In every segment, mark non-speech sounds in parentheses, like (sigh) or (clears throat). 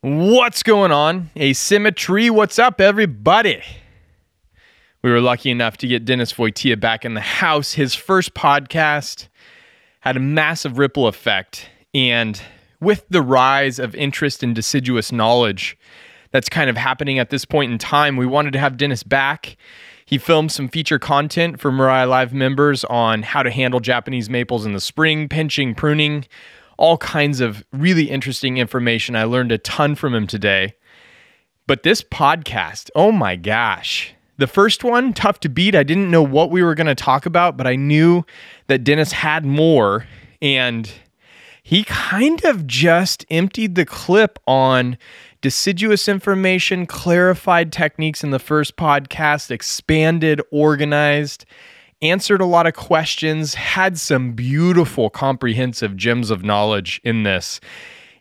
What's going on? Asymmetry, what's up, everybody? We were lucky enough to get Dennis Vojtilla back in the house. His first podcast had a massive ripple effect. And with the rise of interest in deciduous knowledge that's kind of happening at this point in time, we wanted to have Dennis back. He filmed some feature content for Mirai Live members on how to handle Japanese maples in the spring, pinching, pruning, all kinds of really interesting information. I learned a ton from him today. But this podcast, oh my gosh. The first one, tough to beat. I didn't know what we were going to talk about, but I knew that Dennis had more. And he kind of just emptied the clip on deciduous information, clarified techniques in the first podcast, expanded, organized, answered a lot of questions, had some beautiful, comprehensive gems of knowledge in this,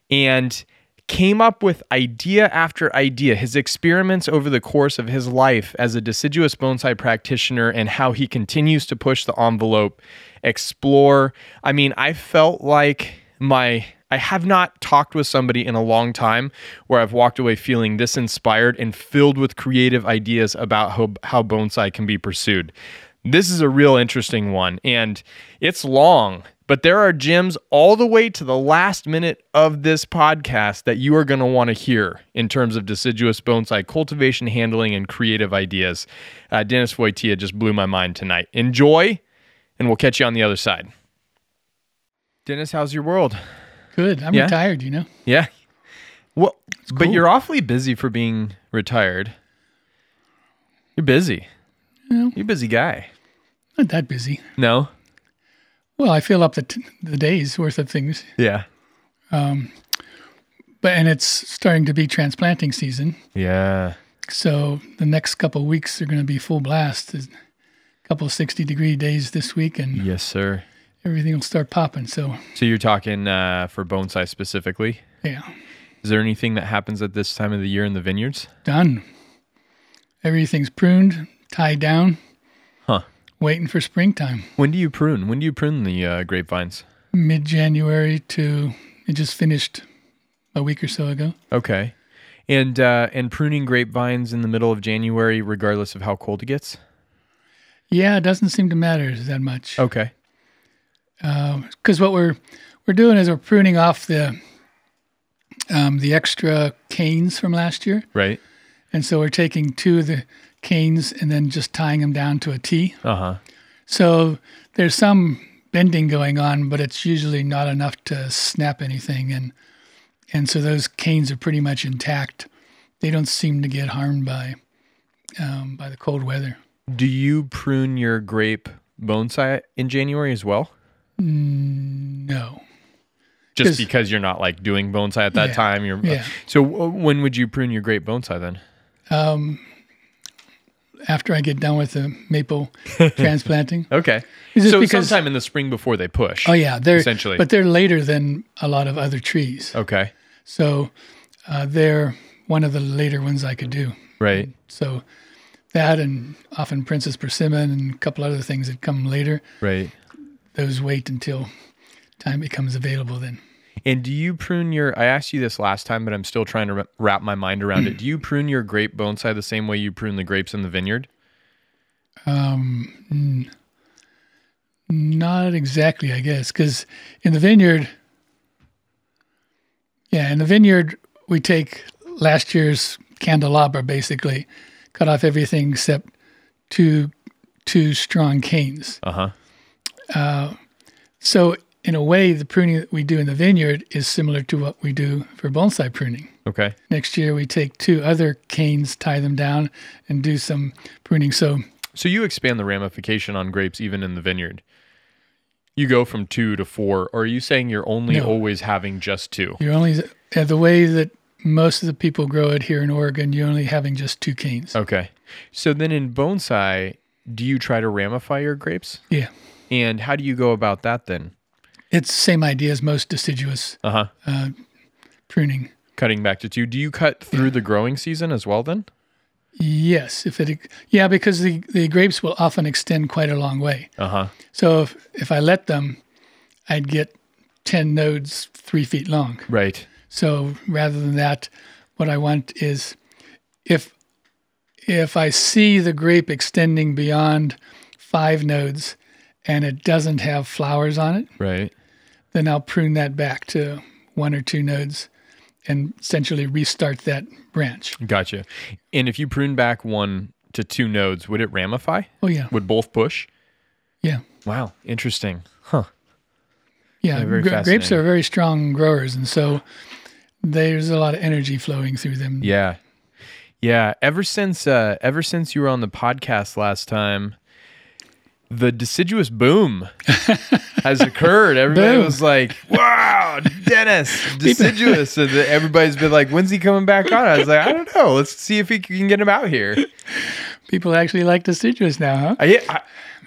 and came up with idea after idea. His experiments over the course of his life as a deciduous bonsai practitioner and how he continues to push the envelope, explore. I mean, I felt like my I have not talked with somebody in a long time where I've walked away feeling this inspired and filled with creative ideas about how, how bonsai can be pursued. This is a real interesting one and it's long, but there are gems all the way to the last minute of this podcast that you are going to want to hear in terms of deciduous bonsai cultivation, handling, and creative ideas. Uh, Dennis Vojtilla just blew my mind tonight. Enjoy, and we'll catch you on the other side. Dennis, how's your world? Good. I'm Yeah? retired, you know. Yeah. Well, but you're awfully busy for being retired. You're busy. Yeah. You're a busy guy. Not that busy. No? Well, I fill up the t- the days worth of things, Yeah. Um, but and it's starting to be transplanting season. Yeah. So the next couple weeks are going to be full blast. There's a couple 60 degree days this week, and Yes, sir. everything will start popping. So So you're talking uh, for bonsai specifically. yeah, Is there anything that happens at this time of the year in the vineyards? done. Everything's pruned, tied down. Waiting for springtime. When do you prune? When do you prune the uh, grapevines? Mid January to it just finished a week or so ago. Okay. And uh, and pruning grapevines in the middle of January, regardless of how cold it gets. Yeah, it doesn't seem to matter that much. Okay. because what we're we're doing is we're pruning off the um, the extra canes from last year, Right. and so we're taking two of the canes and then just tying them down to a T. Uh huh. So there's some bending going on, but it's usually not enough to snap anything, and and so those canes are pretty much intact. They don't seem to get harmed by um, by the cold weather. Do you prune your grape bonsai in January as well? No, Just because you're not like doing bonsai at that Yeah. time. You're Yeah. So uh, when would you prune your grape bonsai then? After I get done with the maple (laughs) transplanting. Okay. So because- sometime in the spring before they push. Oh yeah, they're Essentially. but they're later than a lot of other trees. Okay. So uh, they're one of the later ones I could do. Right. So that and often Princess Persimmon and a couple other things that come later. Right. Those wait until time becomes available. Then And do you prune your? I asked you this last time, but I'm still trying to wrap my mind around it. Do you prune your grape bonsai the same way you prune the grapes in the vineyard? Um not exactly, I guess, because in the vineyard, yeah, in the vineyard we take last year's candelabra basically, cut off everything except two two strong canes. Uh huh. Uh, so in a way, the pruning that we do in the vineyard is similar to what we do for bonsai pruning. Okay. Next year, we take two other canes, tie them down, and do some pruning. So So you expand the ramification on grapes even in the vineyard. You go from two to four, or are you saying you're only No. always having just two? you're only the way that most of the people grow it here in Oregon. You're only having just two canes. Okay. So then in bonsai, do you try to ramify your grapes? Yeah, And how do you go about that then? It's the same idea as most deciduous Uh huh. pruning. Cutting back to two. Do you cut through the growing season as well then? Yes, if it yeah, because the, the grapes will often extend quite a long way. Uh huh. So if if I let them, I'd get ten nodes three feet long. Right. So rather than that, what I want is if if I see the grape extending beyond five nodes and it doesn't have flowers on it, Right. then I'll prune that back to one or two nodes and essentially restart that branch. Gotcha. And if you prune back one to two nodes, would it ramify? Oh yeah, Would both push? yeah, Wow. Interesting. Huh. yeah. Gra- grapes are very strong growers, and so there's a lot of energy flowing through them. Yeah. Yeah. Ever since uh ever since you were on the podcast last time, the deciduous boom has occurred. (laughs) Everybody Boom. was like, Wow, Dennis, (laughs) deciduous. and everybody's been like, When's he coming back on? I was like, I don't know. Let's see if we can get him out here. People actually like deciduous now, huh? I, I,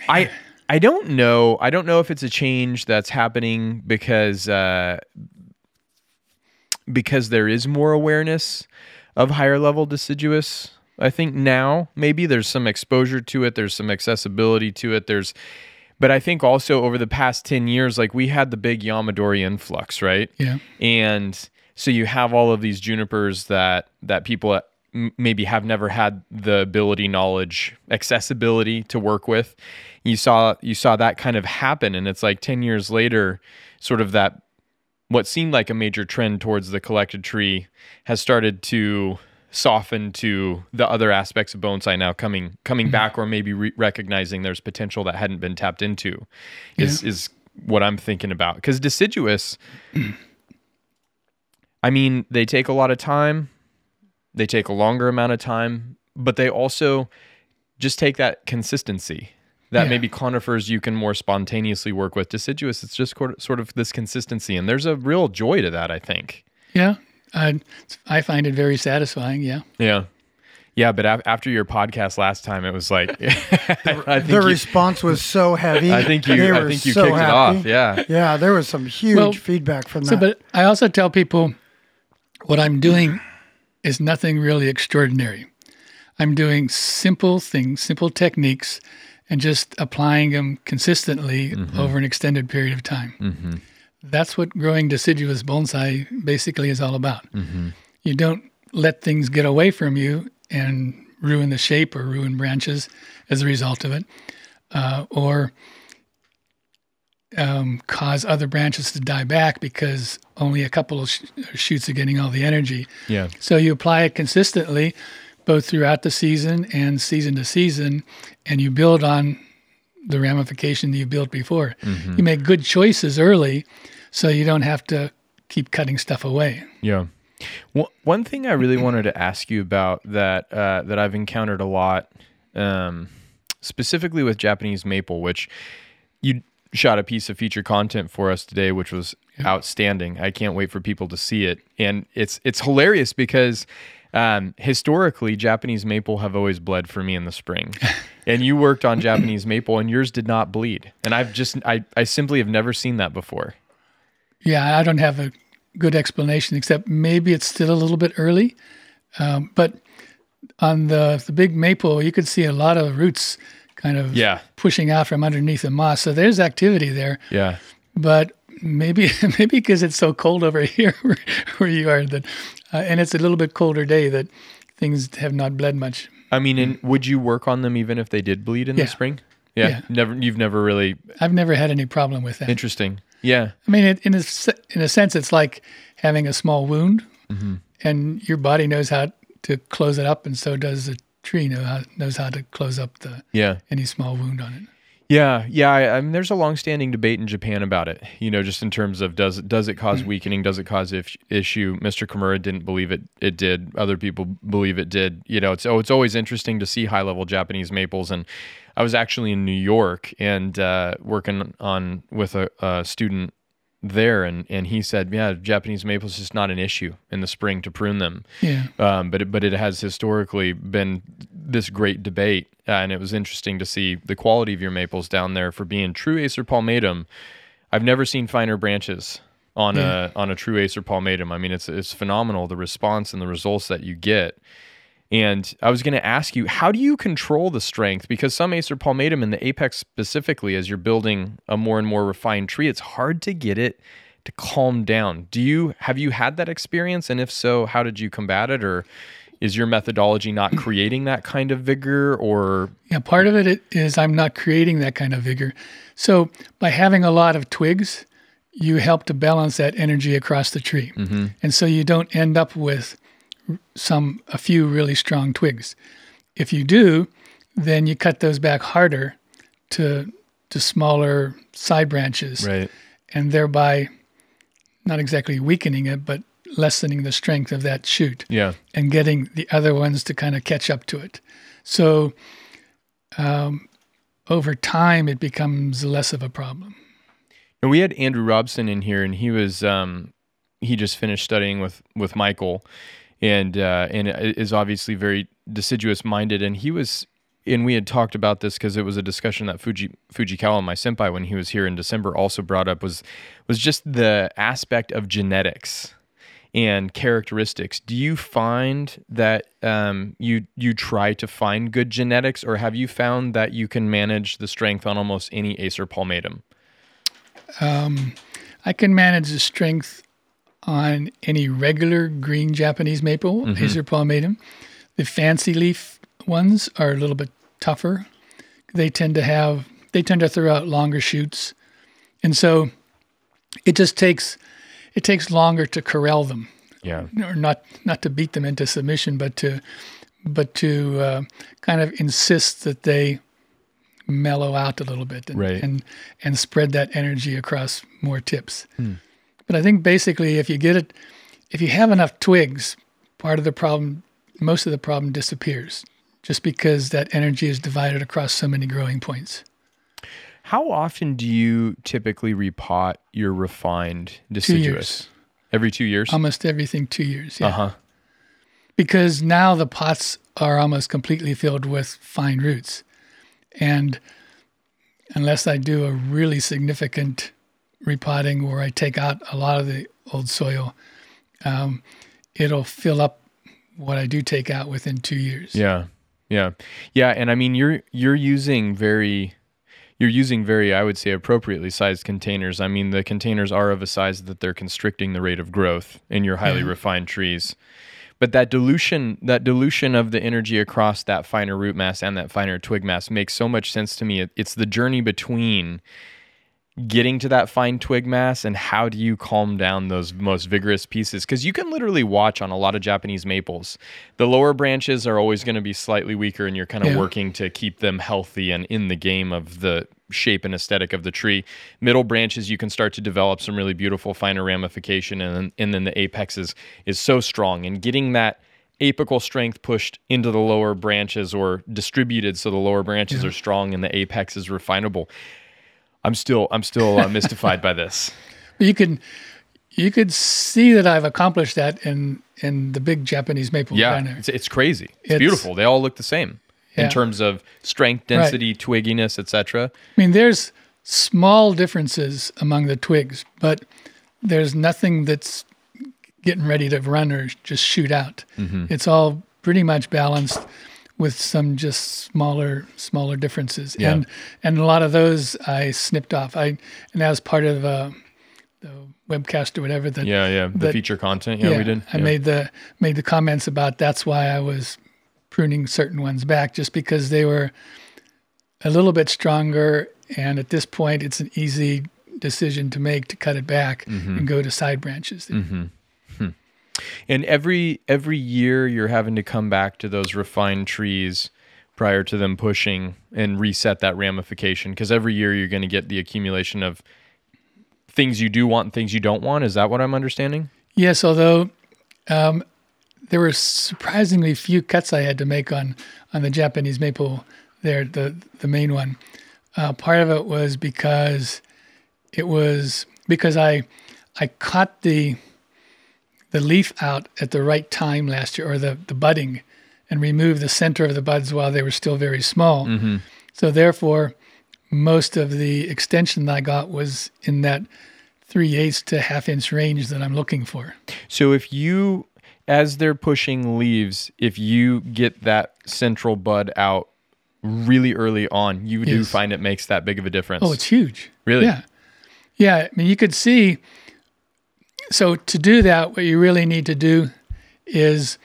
I, I don't know. I don't know if it's a change that's happening because uh, because there is more awareness of higher level deciduous. I think now maybe there's some exposure to it. There's some accessibility to it. There's, but I think also over the past ten years, like we had the big Yamadori influx, right? Yeah. and so you have all of these junipers that that people uh, maybe have never had the ability knowledge accessibility to work with you saw you saw that kind of happen and it's like 10 years later sort of that what seemed like a major trend towards the collected tree has started to soften to the other aspects of bonsai now coming coming mm-hmm. back or maybe re- recognizing there's potential that hadn't been tapped into is is what I'm thinking about because deciduous I mean, they take a lot of time. They take a longer amount of time, but they also just take that consistency that Yeah. maybe conifers you can more spontaneously work with. Deciduous, it's just sort of this consistency, and there's a real joy to that. I think. Yeah. I, I find it very satisfying. Yeah. Yeah, yeah. But af- after your podcast last time, it was like (laughs) I think the you, response was so heavy. I think you I think you so kicked it off. Yeah. Yeah, there was some huge Well, feedback from So, that. but I also tell people what I'm doing is nothing really extraordinary. I'm doing simple things, simple techniques, and just applying them consistently mm-hmm. over an extended period of time. Mm-hmm. That's what growing deciduous bonsai basically is all about. You don't let things get away from you and ruin the shape or ruin branches as a result of it, uh, or um, cause other branches to die back because only a couple of sh- shoots are getting all the energy. Yeah. So you apply it consistently, both throughout the season and season to season, and you build on the ramification that you built before. You make good choices early, so you don't have to keep cutting stuff away. Yeah. Well, one thing I really wanted to ask you about that uh, that I've encountered a lot, um, specifically with Japanese maple, which you shot a piece of feature content for us today, which was outstanding. I can't wait for people to see it, and it's it's hilarious because um, historically Japanese maple have always bled for me in the spring, (laughs) and you worked on Japanese maple, and yours did not bleed, and I've just I I simply have never seen that before. Yeah, I don't have a good explanation except maybe it's still a little bit early. Um, but on the the big maple, you could see a lot of roots kind of Yeah. pushing out from underneath the moss. So there's activity there. Yeah. But maybe (laughs) maybe because it's so cold over (laughs) here where, where you are that, uh, and it's a little bit colder day that things have not bled much. I mean, and would you work on them even if they did bleed in Yeah. the spring? Yeah, Yeah. never. You've never really I've never had any problem with that. interesting. Yeah, I mean, it, in a in a sense, it's like having a small wound, Mm-hmm. and your body knows how to close it up, and so does the tree know how, knows how to close up the yeah, any small wound on it. Yeah, yeah. I, I mean, there's a long-standing debate in Japan about it. You know, just in terms of does does it cause weakening? Does it cause if, issue? Mr. Kimura didn't believe it. It did. Other people believe it did. You know, it's oh, it's always interesting to see high-level Japanese maples. And I was actually in New York and uh, working on with a, a student there, and and he said, yeah, Japanese maples is just not an issue in the spring to prune them. Yeah, um, but it, but it has historically been this great debate, uh, and it was interesting to see the quality of your maples down there for being true Acer palmatum. I've never seen finer branches on a on a true Acer palmatum. I mean, it's it's phenomenal the response and the results that you get. And I was going to ask you, how do you control the strength? Because some Acer palmatum in the apex specifically, as you're building a more and more refined tree, it's hard to get it to calm down. Do you have you had that experience and if so, how did you combat it or is your methodology not creating that kind of vigor or Yeah, part of it is I'm not creating that kind of vigor. So by having a lot of twigs, you help to balance that energy across the tree. Mm-hmm. And so you don't end up with some a few really strong twigs. If you do, then you cut those back harder to to smaller side branches right? and thereby not exactly weakening it but lessening the strength of that shoot Yeah. and getting the other ones to kind of catch up to it. So um, over time, it becomes less of a problem. And we had Andrew Robson in here, and he was um, he just finished studying with with Michael, and uh, and is obviously very deciduous minded. And he was, and we had talked about this because it was a discussion that Fuji Fujikawa, my senpai, when he was here in December, also brought up was was just the aspect of genetics and characteristics. Do you find that um, you you try to find good genetics, or have you found that you can manage the strength on almost any Acer palmatum? I can manage the strength on any regular green Japanese maple, Acer palmatum. The fancy leaf ones are a little bit tougher. They tend to have they tend to throw out longer shoots, and so it just takes it takes longer to corral them. Yeah. or not not to beat them into submission, but to but to uh, kind of insist that they mellow out a little bit and Right. and, and spread that energy across more tips. But I think basically, if you get it, if you have enough twigs, part of the problem, most of the problem disappears, just because that energy is divided across so many growing points. How often do you typically repot your refined deciduous? Every two years. Almost everything two years. Yeah. uh huh. because now the pots are almost completely filled with fine roots. And unless I do a really significant repotting where I take out a lot of the old soil, um, it'll fill up what I do take out within two years. Yeah. Yeah. Yeah. And I mean, you're you're using very you're using very, I would say, appropriately sized containers. I mean, the containers are of a size that they're constricting the rate of growth in your highly refined trees. But that dilution, that dilution of the energy across that finer root mass and that finer twig mass makes so much sense to me. It- It's the journey between getting to that fine twig mass and how do you calm down those most vigorous pieces? Because you can literally watch on a lot of japanese maples. The lower branches are always going to be slightly weaker and you're kind of Yeah. working to keep them healthy and in the game of the shape and aesthetic of the tree. Middle branches you can start to develop some really beautiful finer ramification and then, and then the apex is, is so strong. And getting that apical strength pushed into the lower branches or distributed so the lower branches are strong and the apex is refinable I'm still I'm still uh, mystified by this. (laughs) You can you could see that I've accomplished that in in the big Japanese maple Yeah, there. it's, it's crazy. It's, It's- beautiful. They all look the same in terms of strength, density, twigginess, etc. I mean, there's small differences among the twigs, but there's nothing that's getting ready to run or just shoot out. Mm-hmm. It's all pretty much balanced with some just smaller smaller differences. Yeah. And and a lot of those I snipped off. I and that was part of uh, the webcast or whatever that Yeah, yeah. The That- feature content. Yeah, we did. I made the made the comments about that's why I was pruning certain ones back just because they were a little bit stronger and at this point it's an easy decision to make to cut it back Mm-hmm. and go to side branches. And every every year you're having to come back to those refined trees prior to them pushing and reset that ramification because every year you're going to get the accumulation of things you do want and things you don't want. Is that what I'm understanding? Yes, although um, there were surprisingly few cuts I had to make on on the Japanese maple there, the the main one. Uh, part of it was because it was because I I caught the the leaf out at the right time last year, or the the budding, and remove the center of the buds while they were still very small. Mm-hmm. So therefore, most of the extension that I got was in that three eighths to half inch range that I'm looking for. So if you, as they're pushing leaves, if you get that central bud out really early on, you do find it makes that big of a difference. Oh, it's huge. Really? Yeah. Yeah. I mean, you could see so to do that, what you really need to do is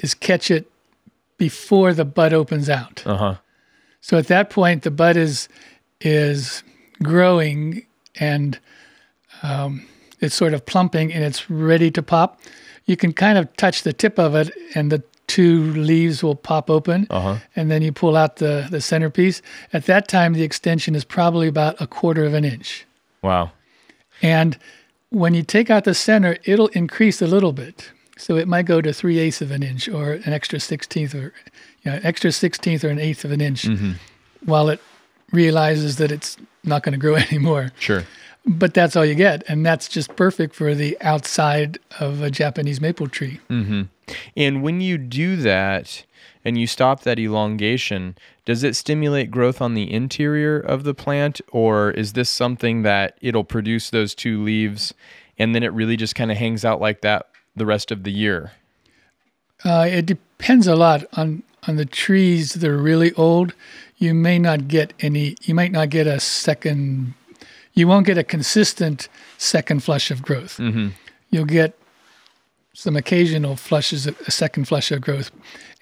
is catch it before the bud opens out. Uh huh. So at that point, the bud is is growing and um, it's sort of plumping and it's ready to pop. You can kind of touch the tip of it, and the two leaves will pop open, Uh-huh. and then you pull out the the centerpiece. At that time, the extension is probably about a quarter of an inch. Wow. And when you take out the center, it'll increase a little bit. So it might go to three eighths of an inch or an extra sixteenth or you know, an extra sixteenth or an eighth of an inch mm-hmm. while it realizes that it's not going to grow (laughs) anymore. Sure. But that's all you get. And that's just perfect for the outside of a Japanese maple tree. Mm-hmm. And when you do that and you stop that elongation, does it stimulate growth on the interior of the plant or is this something that it'll produce those two leaves and then it really just kind of hangs out like that the rest of the year? Uh, it depends a lot on on the trees that are really old. You may not get any. You might not get a second. You won't get a consistent second flush of growth. You'll get some occasional flushes, a second flush of growth,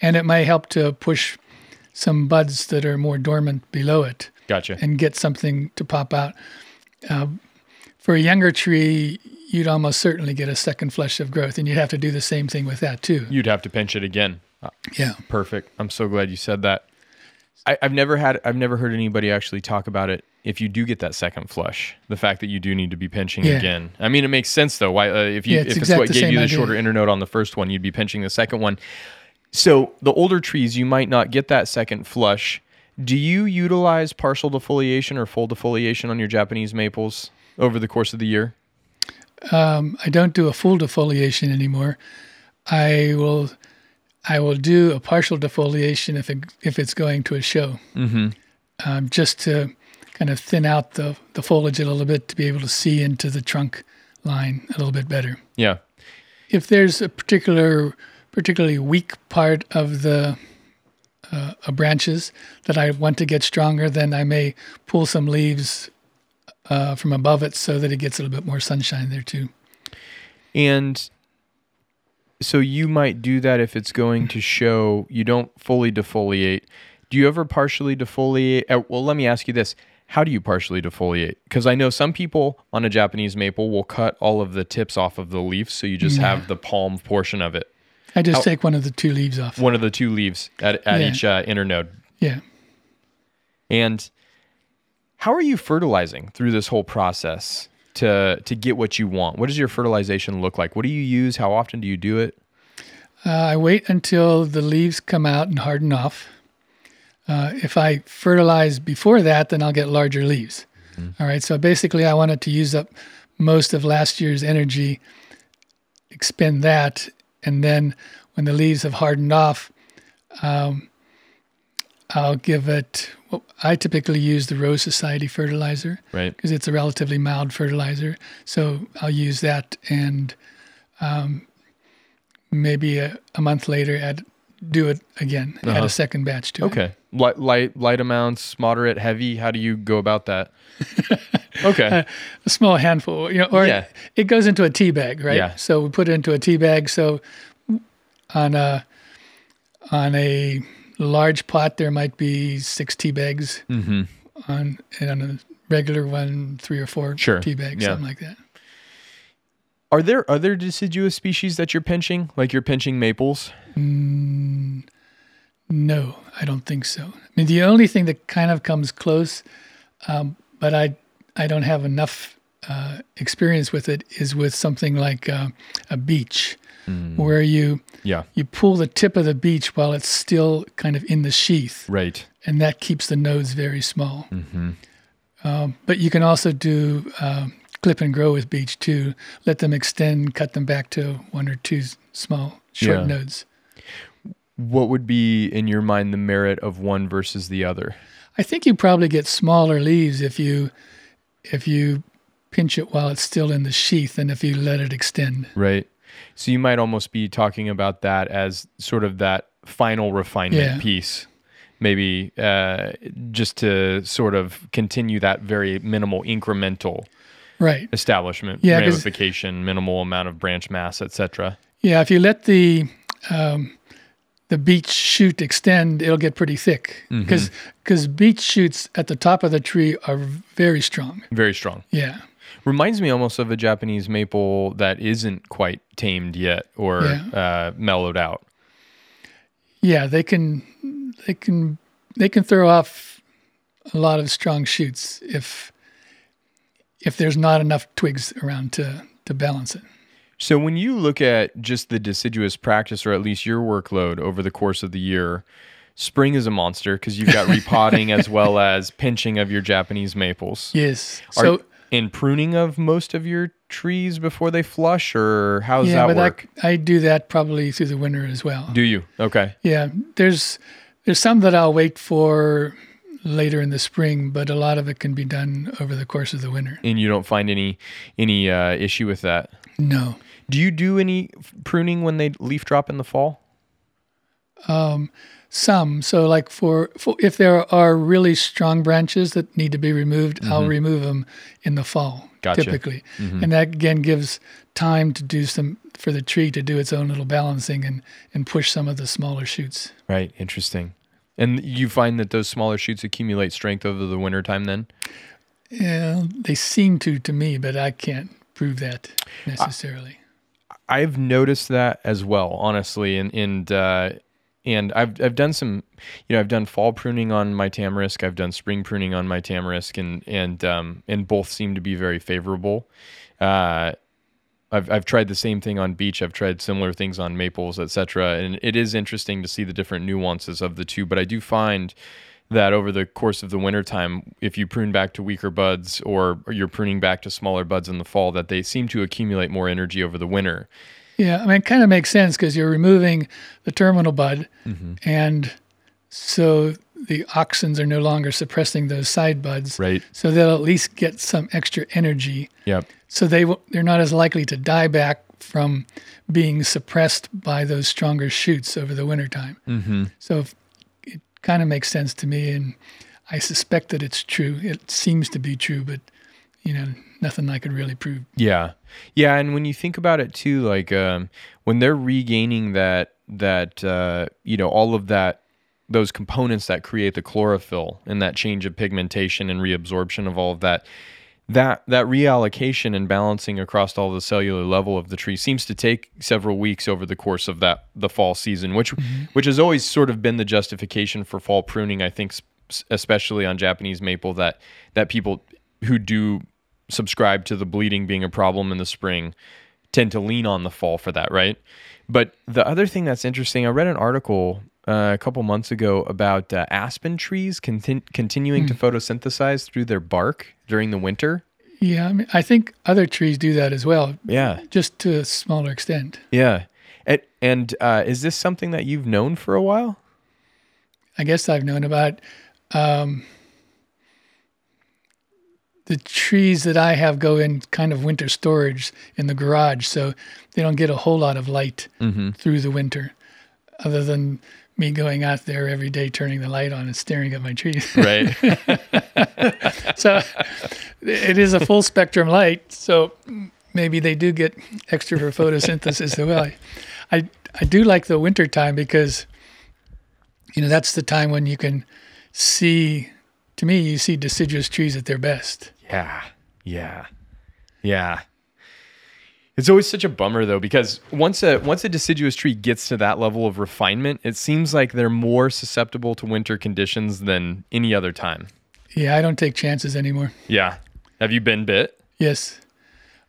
and it may help to push some buds that are more dormant below it Gotcha. and get something to pop out. Uh, for a younger tree, you'd almost certainly get a second flush of growth, and you'd have to do the same thing with that too. You'd have to pinch it again. Uh, Yeah. Perfect. I'm so glad you said that. I, I've never had I've never heard anybody actually talk about it. If you do get that second flush, the fact that you do need to be pinching Yeah. again. I mean, it makes sense though. Why uh, if you Yeah, if it's it's what gave you the idea. shorter internode on the first one, you'd be pinching the second one. So the older trees, you might not get that second flush. Do you utilize partial defoliation or full defoliation on your Japanese maples over the course of the year? I don't do a full defoliation anymore. I will, I will do a partial defoliation if it if it's going to a show, mm-hmm. um, just to kind of thin out the the foliage a little bit to be able to see into the trunk line a little bit better. Yeah. If there's a particular particularly weak part of the uh, uh, branches that I want to get stronger, then I may pull some leaves uh, from above it so that it gets a little bit more sunshine there too. And so you might do that if it's going to show you don't fully defoliate. Do you ever partially defoliate? uh, Well, let me ask you this. How do you partially defoliate? Because I know some people on a Japanese maple will cut all of the tips off of the leaf, so you just have the palm portion of it, I just How- take one of the two leaves off. one of the two leaves at, at Yeah. each uh, internode. Yeah. And how are you fertilizing through this whole process to to get what you want? What does your fertilization look like? What do you use? How often do you do it? Uh, I wait until the leaves come out and harden off. Uh, if I fertilize before that, then I'll get larger leaves. All right. So basically, I wanted to use up most of last year's energy, expend that, and then when the leaves have hardened off, um, I'll give it. Well, I typically use the Rose Society fertilizer Right. because it's a relatively mild fertilizer. So I'll use that, and um, maybe a, a month later, add do it again, add Uh-huh. a second batch to it. Okay. Light, light, light amounts, moderate, heavy. How do you go about that? (laughs) okay. A small handful, you know, or Yeah. it goes into a tea bag, right? Yeah. So we put it into a tea bag. So on a on a large pot, there might be six tea bags. Mm-hmm. On and on a regular one, three or four Sure. tea bags, Yeah. something like that. Are there other deciduous species that you're pinching, like you're pinching maples? Mm, No, I don't think so. I mean, the only thing that kind of comes close, um, but I I don't have enough uh, experience with it, is with something like uh, a beech, where you Yeah. you pull the tip of the beech while it's still kind of in the sheath, Right. and that keeps the nodes very small. Um, but you can also do um, clip and grow with beech too. Let them extend, cut them back to one or two small short Yeah. nodes. What would be, in your mind, the merit of one versus the other? I think you probably get smaller leaves if you if you pinch it while it's still in the sheath and if you let it extend. Right. So you might almost be talking about that as sort of that final refinement Yeah. piece, maybe uh, just to sort of continue that very minimal incremental Right. establishment, Yeah, ramification, minimal amount of branch mass, etc. Yeah, if you let the um, the beech shoot extend, it'll get pretty thick because because beech shoots at the top of the tree are very strong. Very strong. Yeah, Reminds me almost of a Japanese maple that isn't quite tamed yet or uh, mellowed out. yeah, they can they can they can throw off a lot of strong shoots if if there's not enough twigs around to to balance it. So when you look at just the deciduous practice, or at least your workload over the course of the year, spring is a monster because you've got (laughs) repotting as well as pinching of your Japanese maples. Yes. Are So in pruning of most of your trees before they flush, or how does yeah, that but work? I, I do that probably through the winter as well. Do you? Okay. Yeah, there's there's some that I'll wait for later in the spring, but a lot of it can be done over the course of the winter. And you don't find any any uh, issue with that. No. Do you do any pruning when they leaf drop in the fall? Um, Some. So like for, for if there are really strong branches that need to be removed, I'll remove them in the fall Mm-hmm. Gotcha. Mm-hmm. typically. And that again gives time to do some for the tree to do its own little balancing and and push some of the smaller shoots. Right. Interesting. And you find that those smaller shoots accumulate strength over the winter time then? Yeah, they seem to to me, but I can't prove that necessarily. I've noticed that as well, honestly, and and uh, and I've I've done some, you know, I've done fall pruning on my tamarisk. I've done spring pruning on my tamarisk, and and um, and both seem to be very favorable. Uh, I've I've tried the same thing on beech. I've tried similar things on maples, etc. And it is interesting to see the different nuances of the two. But I do find that over the course of the wintertime, if you prune back to weaker buds or you're pruning back to smaller buds in the fall, that they seem to accumulate more energy over the winter. Yeah, I mean, it kind of makes sense because you're removing the terminal bud, mm-hmm. and so the auxins are no longer suppressing those side buds. Right. So they'll at least get some extra energy. Yep. So they w- they're not as likely to die back from being suppressed by those stronger shoots over the wintertime. Mm-hmm. So it kind of makes sense to me, and I suspect that it's true. It seems to be true, but you know, nothing I could really prove. Yeah, yeah, and when you think about it too, like um, when they're regaining that that uh, you know all of that those components that create the chlorophyll and that change of pigmentation and reabsorption of all of that that that reallocation and balancing across all the cellular level of the tree seems to take several weeks over the course of that the fall season which mm-hmm. which has always sort of been the justification for fall pruning i think especially on japanese maple that that people who do subscribe to the bleeding being a problem in the spring tend to lean on the fall for that right? But the other thing that's interesting i read an article uh, a couple months ago about uh, aspen trees contin- continuing to photosynthesize through their bark during the winter. Yeah, I mean, I think other trees do that as well, Yeah, just to a smaller extent. yeah. And, and uh, is this something that you've known for a while? I guess I've known about um, the trees that I have go in kind of winter storage in the garage, so they don't get a whole lot of light through the winter, other than me going out there every day, turning the light on and staring at my trees. (laughs) Right. so it is a full spectrum light. So maybe they do get extra for photosynthesis as well. I I do like the winter time because you know that's the time when you can see. To me, you see deciduous trees at their best. Yeah. Yeah. Yeah. It's always such a bummer though because once a once a deciduous tree gets to that level of refinement, it seems like they're more susceptible to winter conditions than any other time. Yeah, I don't take chances anymore. Yeah. Have you been bit? Yes.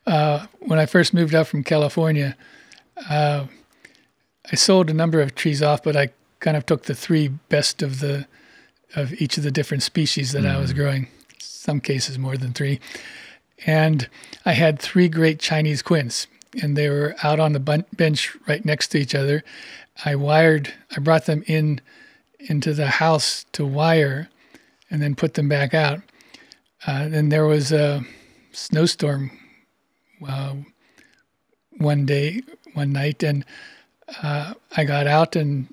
Uh, when I first moved out from California, uh, I sold a number of trees off, but I kind of took the three best of the of each of the different species that I was growing. Some cases more than three, and I had three great Chinese quince, and they were out on the bun- bench right next to each other. I wired. I brought them in into the house to wire, and then put them back out. Uh, then there was a snowstorm uh, one day, one night, and uh, I got out, and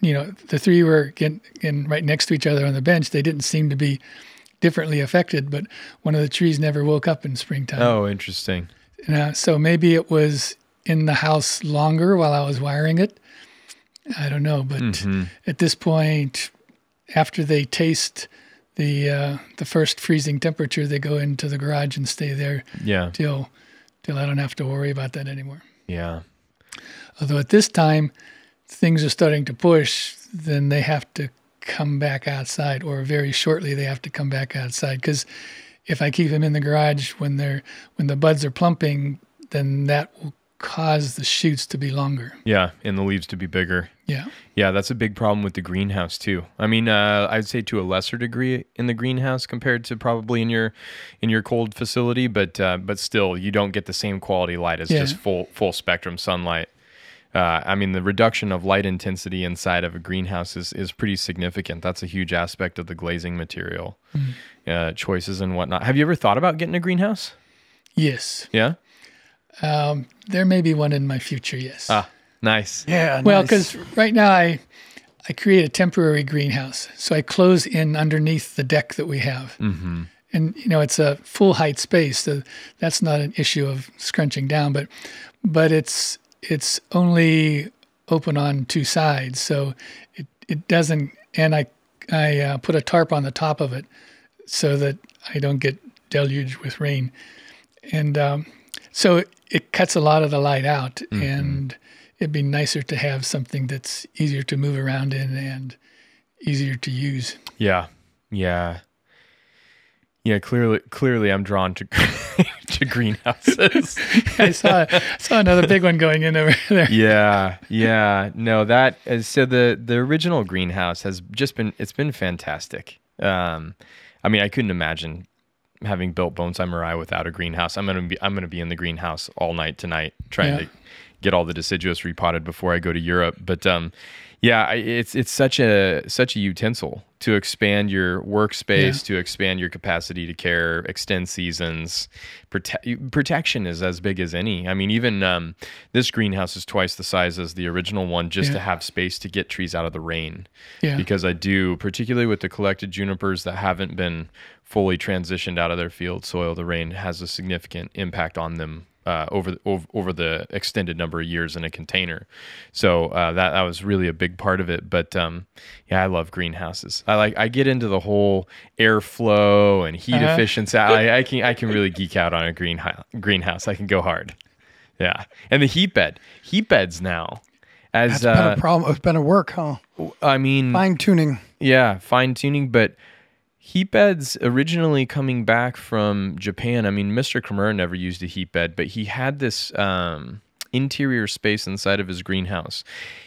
you know the three were getting, getting right next to each other on the bench. They didn't seem to be differently affected, but one of the trees never woke up in springtime. Oh, interesting. And, uh, so maybe it was in the house longer while I was wiring it. I don't know, but Mhm. at this point, after they taste the uh, the first freezing temperature, they go into the garage and stay there Yeah. till till I don't have to worry about that anymore. Yeah. Although at this time, things are starting to push, then they have to come back outside, or very shortly they have to come back outside. Because if I keep them in the garage when they're when the buds are plumping, then that will cause the shoots to be longer. Yeah. And the leaves to be bigger. Yeah, Yeah, that's a big problem with the greenhouse too. I mean, uh, I'd say to a lesser degree in the greenhouse compared to probably in your in your cold facility, but uh, but still, you don't get the same quality light as Yeah. just full full spectrum sunlight. Uh, I mean, the reduction of light intensity inside of a greenhouse is, is pretty significant. That's a huge aspect of the glazing material uh, choices and whatnot. Have you ever thought about getting a greenhouse? yes. Yeah. Um, there may be one in my future. Yes. Ah, nice. Yeah. Well, nice. because right now I I create a temporary greenhouse, so I close in underneath the deck that we have, Mm-hmm. and you know it's a full height space, so that's not an issue of scrunching down, but but it's it's only open on two sides, so it it doesn't, and I I uh, put a tarp on the top of it so that I don't get deluged with rain, and um, so it cuts a lot of the light out, and it'd be nicer to have something that's easier to move around in and easier to use. Yeah. Yeah. Yeah, clearly clearly I'm drawn to (laughs) to greenhouses. I saw saw another big one going in over there. yeah. Yeah. No, that is so the the original greenhouse has just been it's been fantastic. Um I mean, I couldn't imagine having built Bonsai Mirai without a greenhouse. I'm going to be I'm to be in the greenhouse all night tonight trying Yeah. to get all the deciduous repotted before I go to Europe. But um, yeah, I- it's it's such a such a utensil to expand your workspace, to expand your capacity to care, extend seasons. Prote- protection is as big as any. I mean, even um, this greenhouse is twice the size as the original one, just to have space to get trees out of the rain Yeah. because I do, particularly with the collected junipers that haven't been fully transitioned out of their field soil, the rain has a significant impact on them uh, over, the, over over the extended number of years in a container. So uh, that that was really a big part of it. But um, yeah, I love greenhouses. I like I get into the whole airflow and heat Uh-huh. efficiency. I, I can I can really geek out on a greenhouse. Greenhouse, I can go hard. Yeah, and the heat bed, heat beds now. As That's been uh, a problem. It's been a work, huh? I mean, Fine tuning. yeah, fine tuning, but heat beds originally coming back from Japan. I mean, Mr. Kimura never used a heat bed, but he had this um, interior space inside of his greenhouse.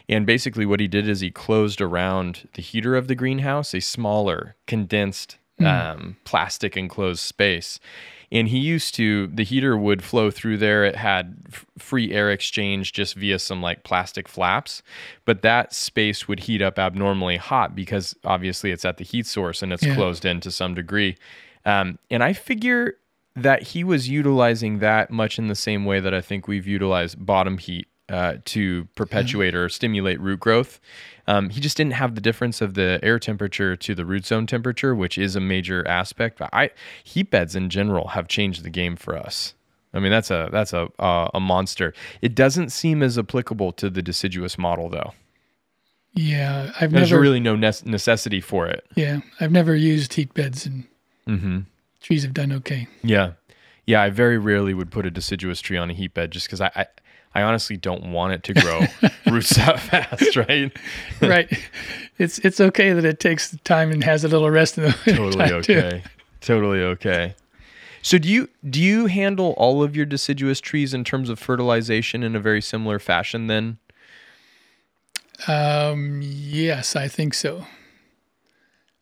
And basically, what he did is he closed around the heater of the greenhouse a smaller, condensed um, plastic enclosed space. And he used to, the heater would flow through there. It had f- free air exchange just via some like plastic flaps. But that space would heat up abnormally hot because obviously it's at the heat source and it's Yeah. closed in to some degree. Um, and I figure that he was utilizing that much in the same way that I think we've utilized bottom heat uh, to perpetuate or stimulate root growth. Um, he just didn't have the difference of the air temperature to the root zone temperature, which is a major aspect. But I heat beds in general have changed the game for us. I mean, that's a that's a uh, a monster. It doesn't seem as applicable to the deciduous model, though. Yeah, I've There's never. really no nece- necessity for it. yeah, I've never used heat beds, and Mm-hmm. trees have done okay. Yeah, yeah. I very rarely would put a deciduous tree on a heat bed just because I, I, I honestly don't want it to grow (laughs) roots that fast, right? (laughs) right. It's it's okay that it takes time and has a little rest in the (laughs) totally time, too. okay. Totally okay. So do you do you handle all of your deciduous trees in terms of fertilization in a very similar fashion then? Um, yes, I think so.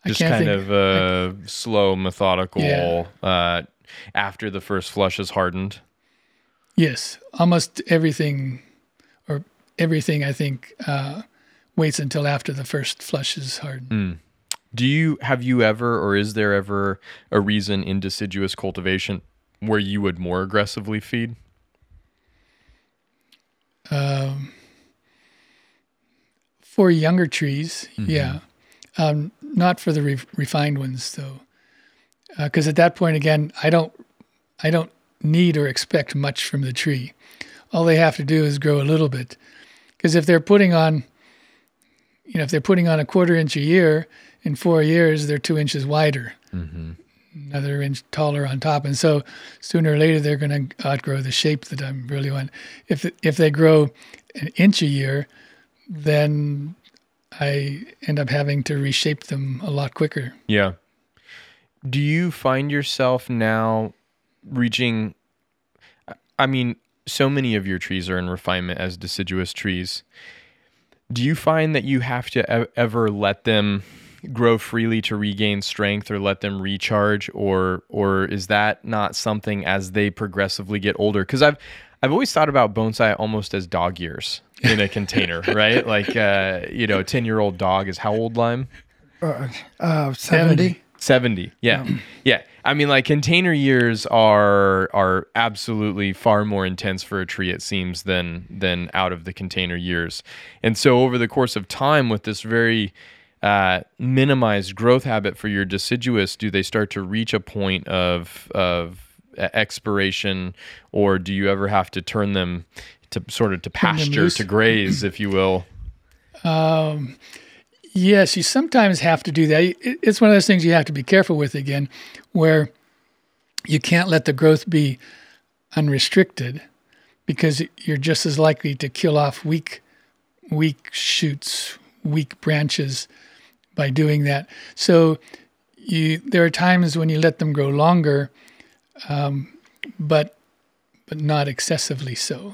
I Just kind think- of uh, slow, methodical Yeah. uh, after the first flush is hardened. Yes, almost everything, or everything. I think uh, waits until after the first flush is hardened. Mm. Do you have you ever or is there ever a reason in deciduous cultivation where you would more aggressively feed? Um, for younger trees, Mm-hmm. yeah, um, not for the re- refined ones though. because at that point again, I don't I don't need or expect much from the tree. All they have to do is grow a little bit. Because if they're putting on, you know, if they're putting on a quarter inch a year, in four years they're two inches wider, mm-hmm. another inch taller on top, and so sooner or later they're going to outgrow the shape that I'm really want. If if they grow an inch a year, then I end up having to reshape them a lot quicker. Yeah. Do you find yourself now reaching? I mean, so many of your trees are in refinement as deciduous trees. Do you find that you have to e- ever let them grow freely to regain strength or let them recharge or or is that not something as they progressively get older cuz I've I've always thought about bonsai almost as dog years in a container, (laughs) right? Like uh, you know, 10-year-old dog is how old lime? Uh, uh, 70. 70 yeah. (clears throat) Yeah. I mean like container years are are absolutely far more intense for a tree it seems than than out of the container years. And so over the course of time with this very uh, minimized growth habit for your deciduous do they start to reach a point of of uh, expiration? Or do you ever have to turn them to sort of to pasture to graze if you will (clears throat) Yes, you sometimes have to do that. It's one of those things you have to be careful with again, where you can't let the growth be unrestricted because you're just as likely to kill off weak, weak shoots, weak branches by doing that. So you there are times when you let them grow longer, um, but but not excessively so.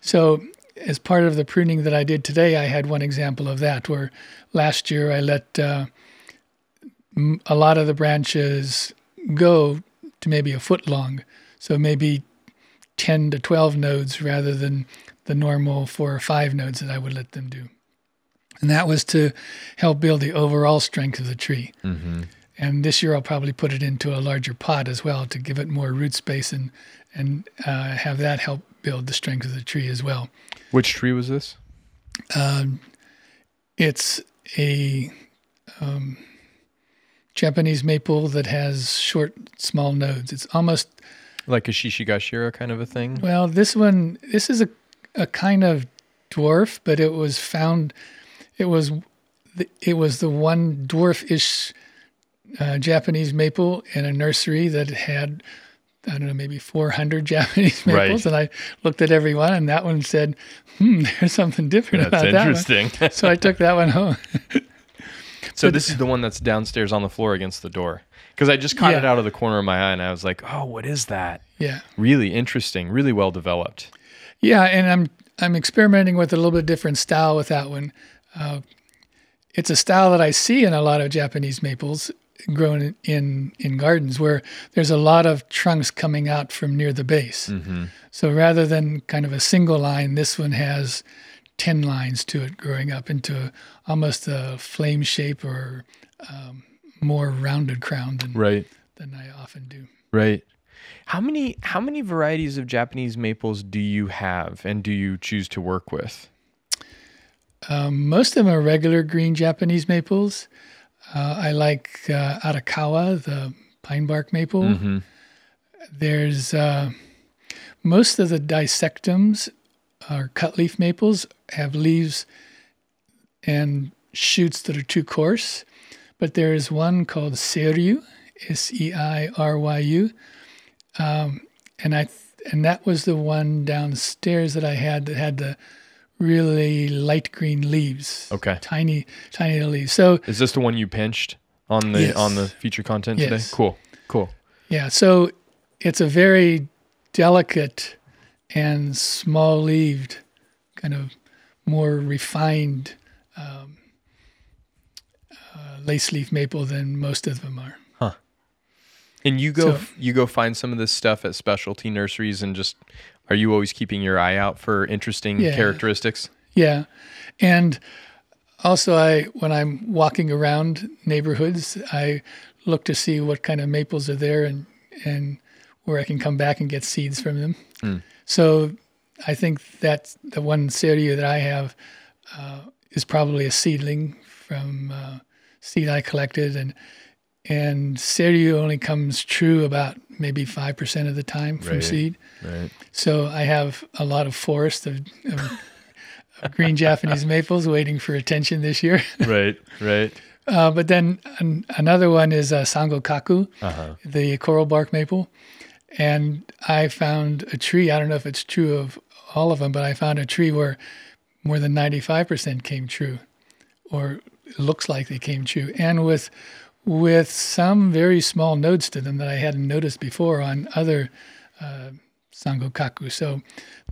So, as part of the pruning that I did today, I had one example of that where last year I let uh, a lot of the branches go to maybe a foot long. So, maybe 10 to 12 nodes rather than the normal four or five nodes that I would let them do. And that was to help build the overall strength of the tree. And this year I'll probably put it into a larger pot as well to give it more root space and and uh, have that help build the strength of the tree as well. which tree was this It's a um, Japanese maple that has short, small nodes. It's almost like a shishigashira kind of a thing well. This one, this is a a kind of dwarf, but it was found. It was the, it was the one dwarf-ish uh, Japanese maple in a nursery that had. I don't know, maybe 400 (laughs) Japanese Right. maples. And I looked at every one, and that one said, hmm, (laughs) there's something different that's about that one. interesting (laughs) So I took that one home. So this is the one that's downstairs on the floor against the door. Because I just caught it out of the corner of my eye and I was like, oh, what is that? Yeah. Really interesting, really well developed. Yeah, and I'm I'm experimenting with a little bit different style with that one. Uh, it's a style that I see in a lot of Japanese maples grown in, in gardens where there's a lot of trunks coming out from near the base. So rather than kind of a single line, this one has ten lines to it, growing up into almost a flame shape or um, more rounded crown than Right. than I often do. Right. How many how many varieties of Japanese maples do you have and do you choose to work with? Um, most of them are regular green Japanese maples. Uh, I like uh, Arakawa, the pine bark maple. There's uh, most of the dissectums are cut leaf maples, have leaves and shoots that are too coarse. But there is one called Seiryu, S E I R Y U, um, and I and that was the one downstairs that I had that had the really light green leaves. Okay. Tiny, tiny little leaves. So Is this the one you pinched on the Yes. on the feature content Yes. today? Cool. Cool. yeah, so it's a very delicate and small leaved, kind of more refined um, uh, lace leaf maple than most of them are. Huh. And you go So- you go find some of this stuff at specialty nurseries and just are you always keeping your eye out for interesting Yeah. characteristics? Yeah, and also I when I'm walking around neighborhoods, I look to see what kind of maples are there and and where I can come back and get seeds from them. So I think that the one Seiryu that I have uh, is probably a seedling from uh, seed I collected, and and Seiryu only comes true about maybe 5% of the time from Right. seed. Right. So I have a lot of forest of, of, of green (laughs) Japanese maples waiting for attention this year. (laughs) Right. Right. Uh, but then an, another one is uh, Sangokaku, Uh-huh. the coral bark maple. And I found a tree, I don't know if it's true of all of them, but I found a tree where more than 95% came true, or looks like they came true. And with with some very small nodes to them that I hadn't noticed before on other uh, sangokaku. So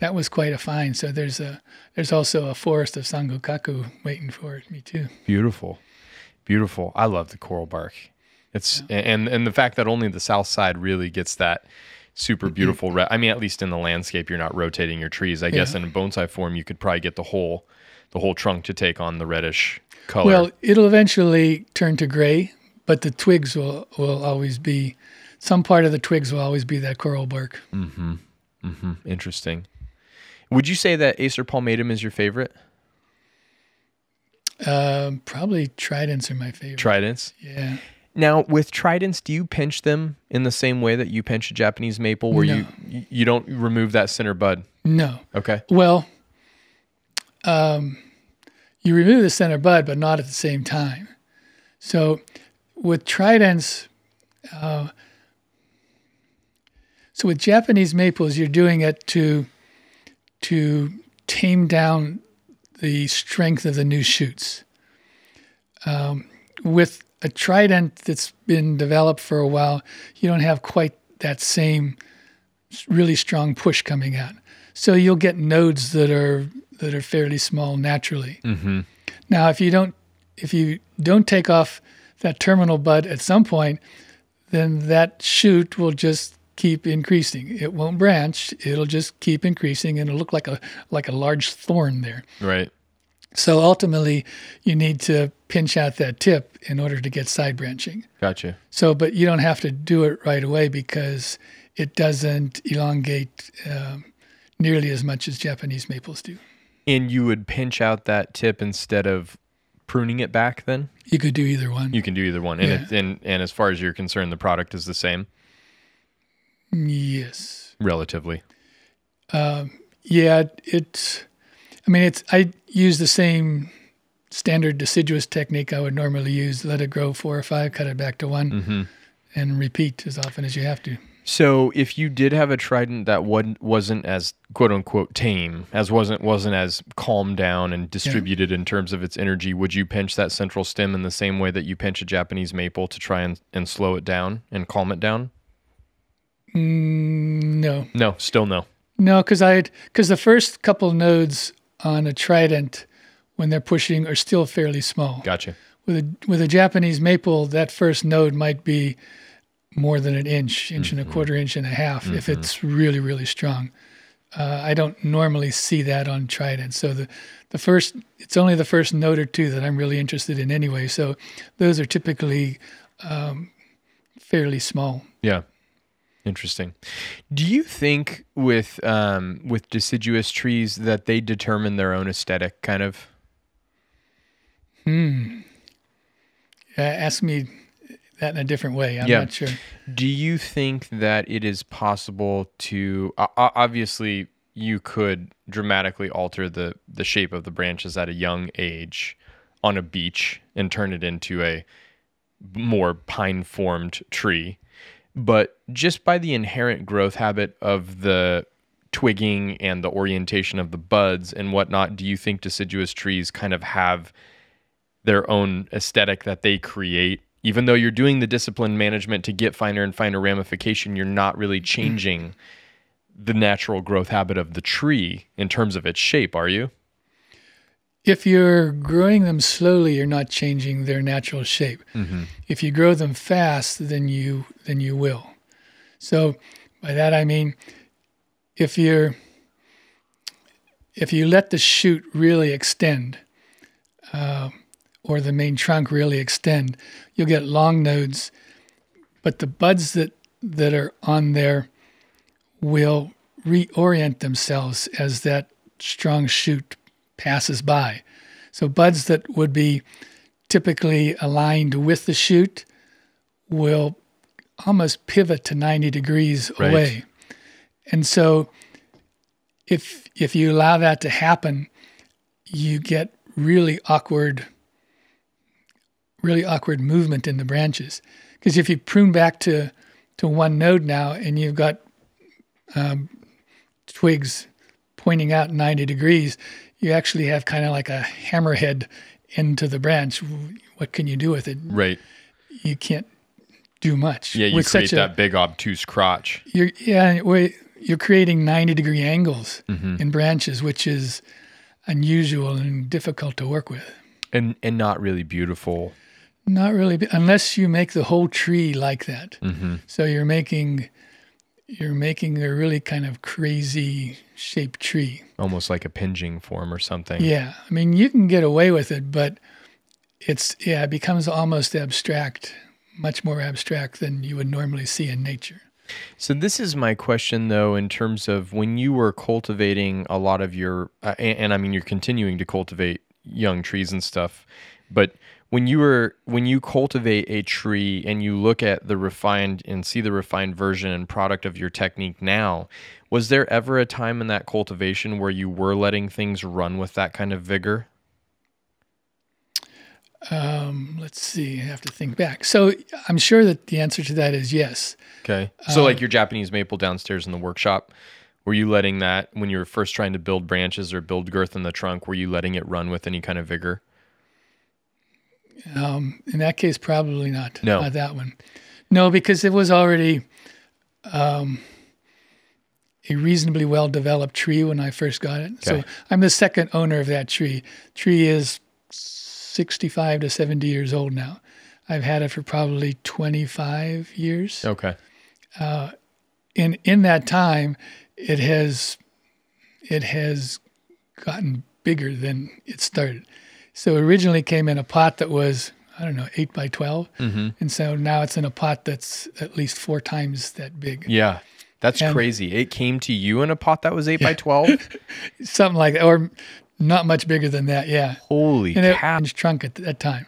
that was quite a find. So there's a there's also a forest of sangokaku waiting for me too. Beautiful. Beautiful. I love the coral bark. It's and and the fact that only the south side really gets that super beautiful re- I mean at least in the landscape you're not rotating your trees. I guess in a bonsai form you could probably get the whole the whole trunk to take on the reddish color. Well, it'll eventually turn to gray, but the twigs will, will always be, some part of the twigs will always be that coral bark. Mm-hmm. Mm-hmm. Interesting. Would you say that Acer palmatum is your favorite? Um, probably tridents are my favorite. Tridents? yeah. Now, with tridents, do you pinch them in the same way that you pinch a Japanese maple where you you don't remove that center bud? No. Okay. Well, um, you remove the center bud, but not at the same time. So with tridents, uh, so with Japanese maples, you're doing it to to tame down the strength of the new shoots. Um, with a trident that's been developed for a while, you don't have quite that same really strong push coming out. So you'll get nodes that are that are fairly small naturally. Mm-hmm. Now, if you don't if you don't take off that terminal bud at some point, then that shoot will just keep increasing. It won't branch. It'll just keep increasing, and it'll look like a like a large thorn there. Right. So ultimately, you need to pinch out that tip in order to get side branching. Gotcha. So, but you don't have to do it right away because it doesn't elongate um, nearly as much as Japanese maples do. And you would pinch out that tip instead of pruning it back then? You could do either one. You can do either one. And Yeah. it, and and as far as you're concerned, the product is the same yes. relatively. Yeah, it's. I mean, it's. I use the same standard deciduous technique I would normally use. Let it grow four or five, cut it back to one, Mm-hmm. and repeat as often as you have to. So if you did have a trident that wasn't wasn't as quote unquote tame, as wasn't wasn't as calmed down and distributed in terms of its energy, would you pinch that central stem in the same way that you pinch a Japanese maple to try and, and slow it down and calm it down? Mm, no, No, still no. no, because I because the first couple nodes on a trident, when they're pushing, are still fairly small. Gotcha. with a with a Japanese maple, that first node might be more than an inch, inch and a quarter, inch and a half, if it's really really strong. Uh, I don't normally see that on trident. So the the first it's only the first note or two that I'm really interested in anyway. So those are typically um, fairly small. Yeah. Interesting. Do you think with um, with deciduous trees that they determine their own aesthetic kind of? Hmm. Uh, ask me that in a different way. I'm Yeah. not sure. Do you think that it is possible to o- obviously you could dramatically alter the the shape of the branches at a young age on a beech and turn it into a more pine formed tree but just by the inherent growth habit of the twigging and the orientation of the buds and whatnot do you think deciduous trees kind of have their own aesthetic that they create. Even though you're doing the discipline management to get finer and finer ramification, you're not really changing the natural growth habit of the tree in terms of its shape, are you? If you're growing them slowly, you're not changing their natural shape. If you grow them fast, then you then you will. So by that I mean, if you're if you let the shoot really extend, uh, or the main trunk really extend, you'll get long nodes, but the buds that that are on there will reorient themselves as that strong shoot passes by. So buds that would be typically aligned with the shoot will almost pivot to 90 degrees Right. away. And so if if you allow that to happen, you get really awkward really awkward movement in the branches. Because if you prune back to to one node now and you've got um, twigs pointing out 90 degrees, you actually have kind of like a hammerhead into the branch. What can you do with it? Right. You can't do much. Yeah, you with create a, that big obtuse crotch. you're yeah you're creating 90 degree angles Mm-hmm. in branches which is unusual and difficult to work with And and not really beautiful. Not really unless you make the whole tree like that Mm-hmm. so you're making you're making a really kind of crazy shaped tree Almost like a penjing form or something. yeah i mean you can get away with it but it's yeah it becomes almost abstract much more abstract than you would normally see in nature So this is my question though, in terms of when you were cultivating a lot of your, uh, and, and I mean you're continuing to cultivate young trees and stuff, but when you were when you cultivate a tree and you look at the refined and see the refined version and product of your technique now, was there ever a time in that cultivation where you were letting things run with that kind of vigor? um, let's see i have to think back so i'm sure that the answer to that is yes Okay. So like your Japanese maple downstairs in the workshop, were you letting that when you were first trying to build branches or build girth in the trunk, were you letting it run with any kind of vigor? Um, in that case, probably not. No. Not that one. No, because it was already um, a reasonably well developed tree when I first got it. So Okay. I'm the second owner of that tree. Tree is 65 to 70 years old now. I've had it for probably 25 years. Okay. in in that time, it has it has gotten bigger than it started. So originally came in a pot that was I don't know eight by 12 Mm-hmm. and so now it's in a pot that's at least four times that big, Yeah. That's And- crazy. It came to you in a pot that was eight by twelve. (laughs) something like that, or not much bigger than that. Yeah, Holy and it cow! trunk at that time.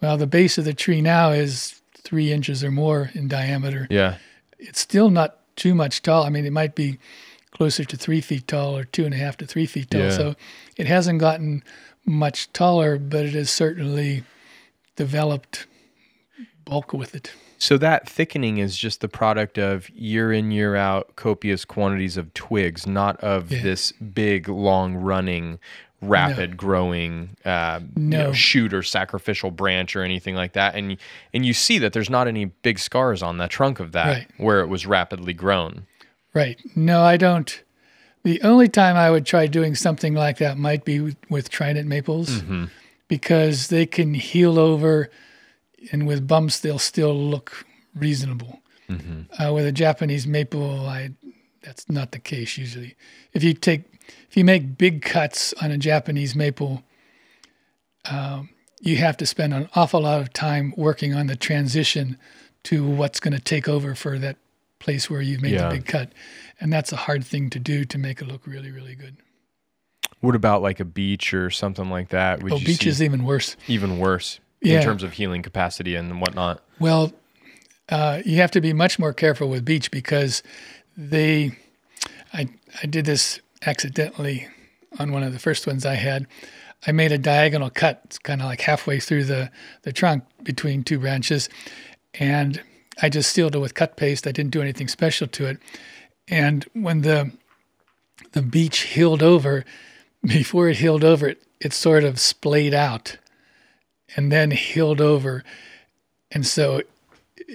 Well, the base of the tree now is three inches or more in diameter. Yeah. it's still not too much tall. I mean, it might be closer to three feet tall or two and a half to three feet tall. Yeah. So it hasn't gotten much taller, but it has certainly developed bulk with it. So that thickening is just the product of year in year out copious quantities of twigs, not of Yeah. this big long running. Rapid growing uh, you know, No. shoot or sacrificial branch or anything like that, and and you see that there's not any big scars on the trunk of that Right. where it was rapidly grown. Right. No, I don't. The only time I would try doing something like that might be with, with trident maples Mm-hmm. because they can heal over and with bumps they'll still look reasonable. Mm-hmm. Uh, with a Japanese maple, I that's not the case usually. If you take if you make big cuts on a Japanese maple, um, you have to spend an awful lot of time working on the transition to what's going to take over for that place where you've made Yeah. the big cut, and that's a hard thing to do to make it look really really good. What about like a beech or something like that? Would Oh, beech is even worse. even worse Yeah. in terms of healing capacity and whatnot? Well, uh, you have to be much more careful with beech because they. I I did this accidentally on one of the first ones I had. I made a diagonal cut, it's kind of like halfway through the the trunk between two branches, and I just sealed it with cut paste. I didn't do anything special to it, and when the the beech healed over, (laughs) before it healed over, it it sort of splayed out, and then healed over, and so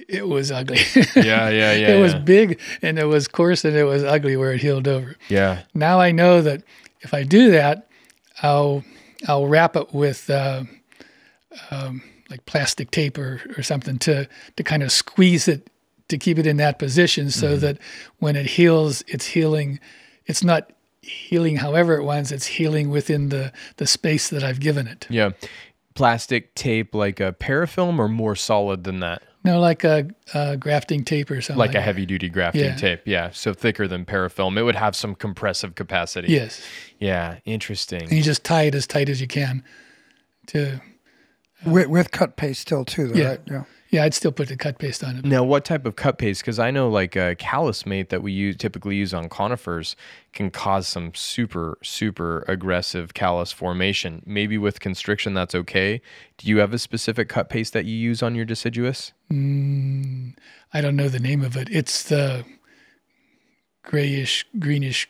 it was ugly. (laughs) Yeah, yeah, yeah. it was yeah. big and it was coarse and it was ugly where it healed over. yeah. Now I know that if I do that, I'll I'll wrap it with uh, um, like plastic tape or, or something to to kind of squeeze it to keep it in that position so Mm-hmm. that when it heals, it's healing. It's not healing however it wants. It's healing within the the space that I've given it. Yeah. Plastic tape like a parafilm or more solid than that? No, like a, a grafting tape or something. Like a heavy duty grafting Yeah. tape. Yeah. So thicker than parafilm. It would have some compressive capacity. Yes, Yeah. and Interesting. you just tie it as tight as you can to with, with cut paste still too, though, Yeah. right? Yeah. Yeah, I'd still put the cut paste on it. Now, what type of cut paste? Because I know like a callus mate that we use, typically use on conifers can cause some super, super aggressive callus formation. Maybe with constriction, that's okay. Do you have a specific cut paste that you use on your deciduous? Mm, I don't know the name of it. It's the grayish, greenish.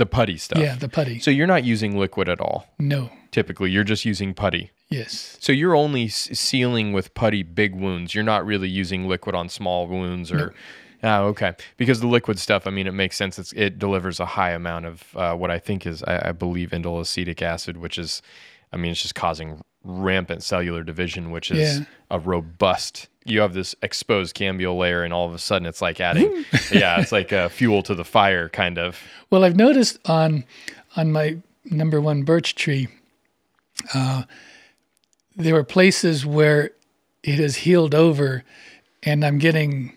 The putty stuff. Yeah, the putty. So you're not using liquid at all. No. Typically, you're just using putty. Yes. So you're only s- sealing with putty big wounds. You're not really using liquid on small wounds or. Oh, okay. Because the liquid stuff, I mean, it makes sense. It's, it delivers a high amount of uh, what I think is, I, I believe, indole acetic acid, which is, I mean, it's just causing rampant cellular division, which is Yeah. a robust. You have this exposed cambial layer, and all of a sudden, it's like adding, (laughs) yeah, it's like uh, fuel to the fire, kind of. Well, I've noticed on on my number one birch tree, uh, there were places where it has healed over, and I'm getting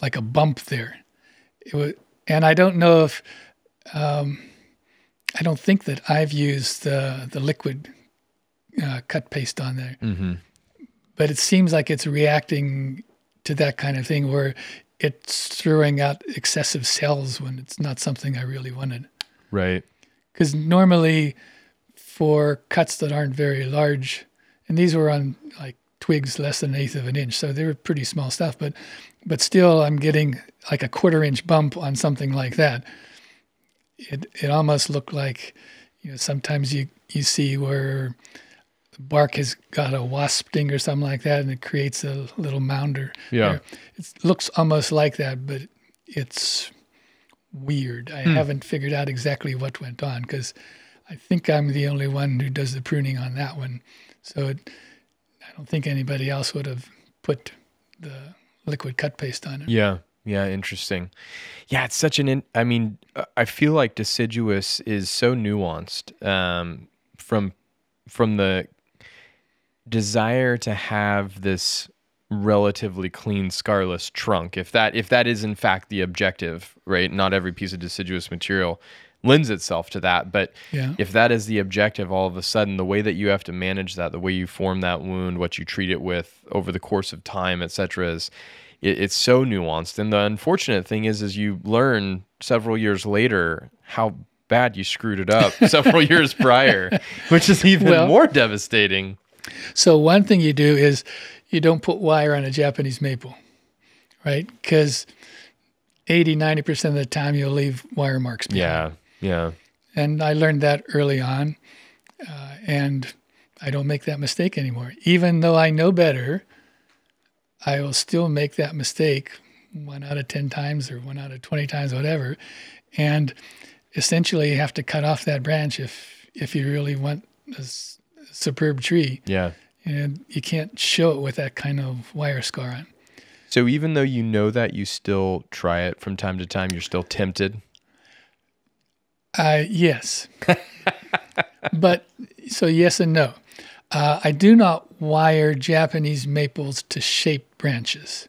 like a bump there. It was, and I don't know if um, I don't think that I've used the the liquid uh, cut paste on there, Mm-hmm. but it seems like it's reacting to that kind of thing where it's throwing out excessive cells when it's not something I really wanted Right. because normally for cuts that aren't very large, and these were on like twigs less than an eighth of an inch, so they were pretty small stuff. But but still, I'm getting like a quarter inch bump on something like that. It it almost looked like you know sometimes you you see where the bark has got a wasp sting or something like that, and it creates a little mounder. Yeah. It looks almost like that, but it's weird. I haven't figured out exactly what went on because I think I'm the only one who does the pruning on that one. So it, I don't think anybody else would have put the liquid cut paste on it. Yeah. Yeah. Interesting. Yeah. It's such an, in, I mean, I feel like deciduous is so nuanced um, from, from the desire to have this relatively clean scarless trunk if that if that is in fact the objective right not every piece of deciduous material lends itself to that but Yeah. if that is the objective all of a sudden the way that you have to manage that the way you form that wound what you treat it with over the course of time etc is it, it's so nuanced and the unfortunate thing is is you learn several years later how bad you screwed it up (laughs) several years prior (laughs) which is even Well- more devastating So one thing you do is you don't put wire on a Japanese maple, right? Because 80, 90% of the time you'll leave wire marks behind. yeah yeah And I learned that early on. Uh, and I don't make that mistake anymore. Even though I know better, I will still make that mistake one out of 10 times or one out of 20 times, whatever. And essentially, you have to cut off that branch if, if you really want a s- superb tree. yeah And you can't show it with that kind of wire scar on. So even though you know that, you still try it from time to time. You're still tempted. Uh, yes. (laughs) but so yes and no. Uh, I do not wire Japanese maples to shape branches.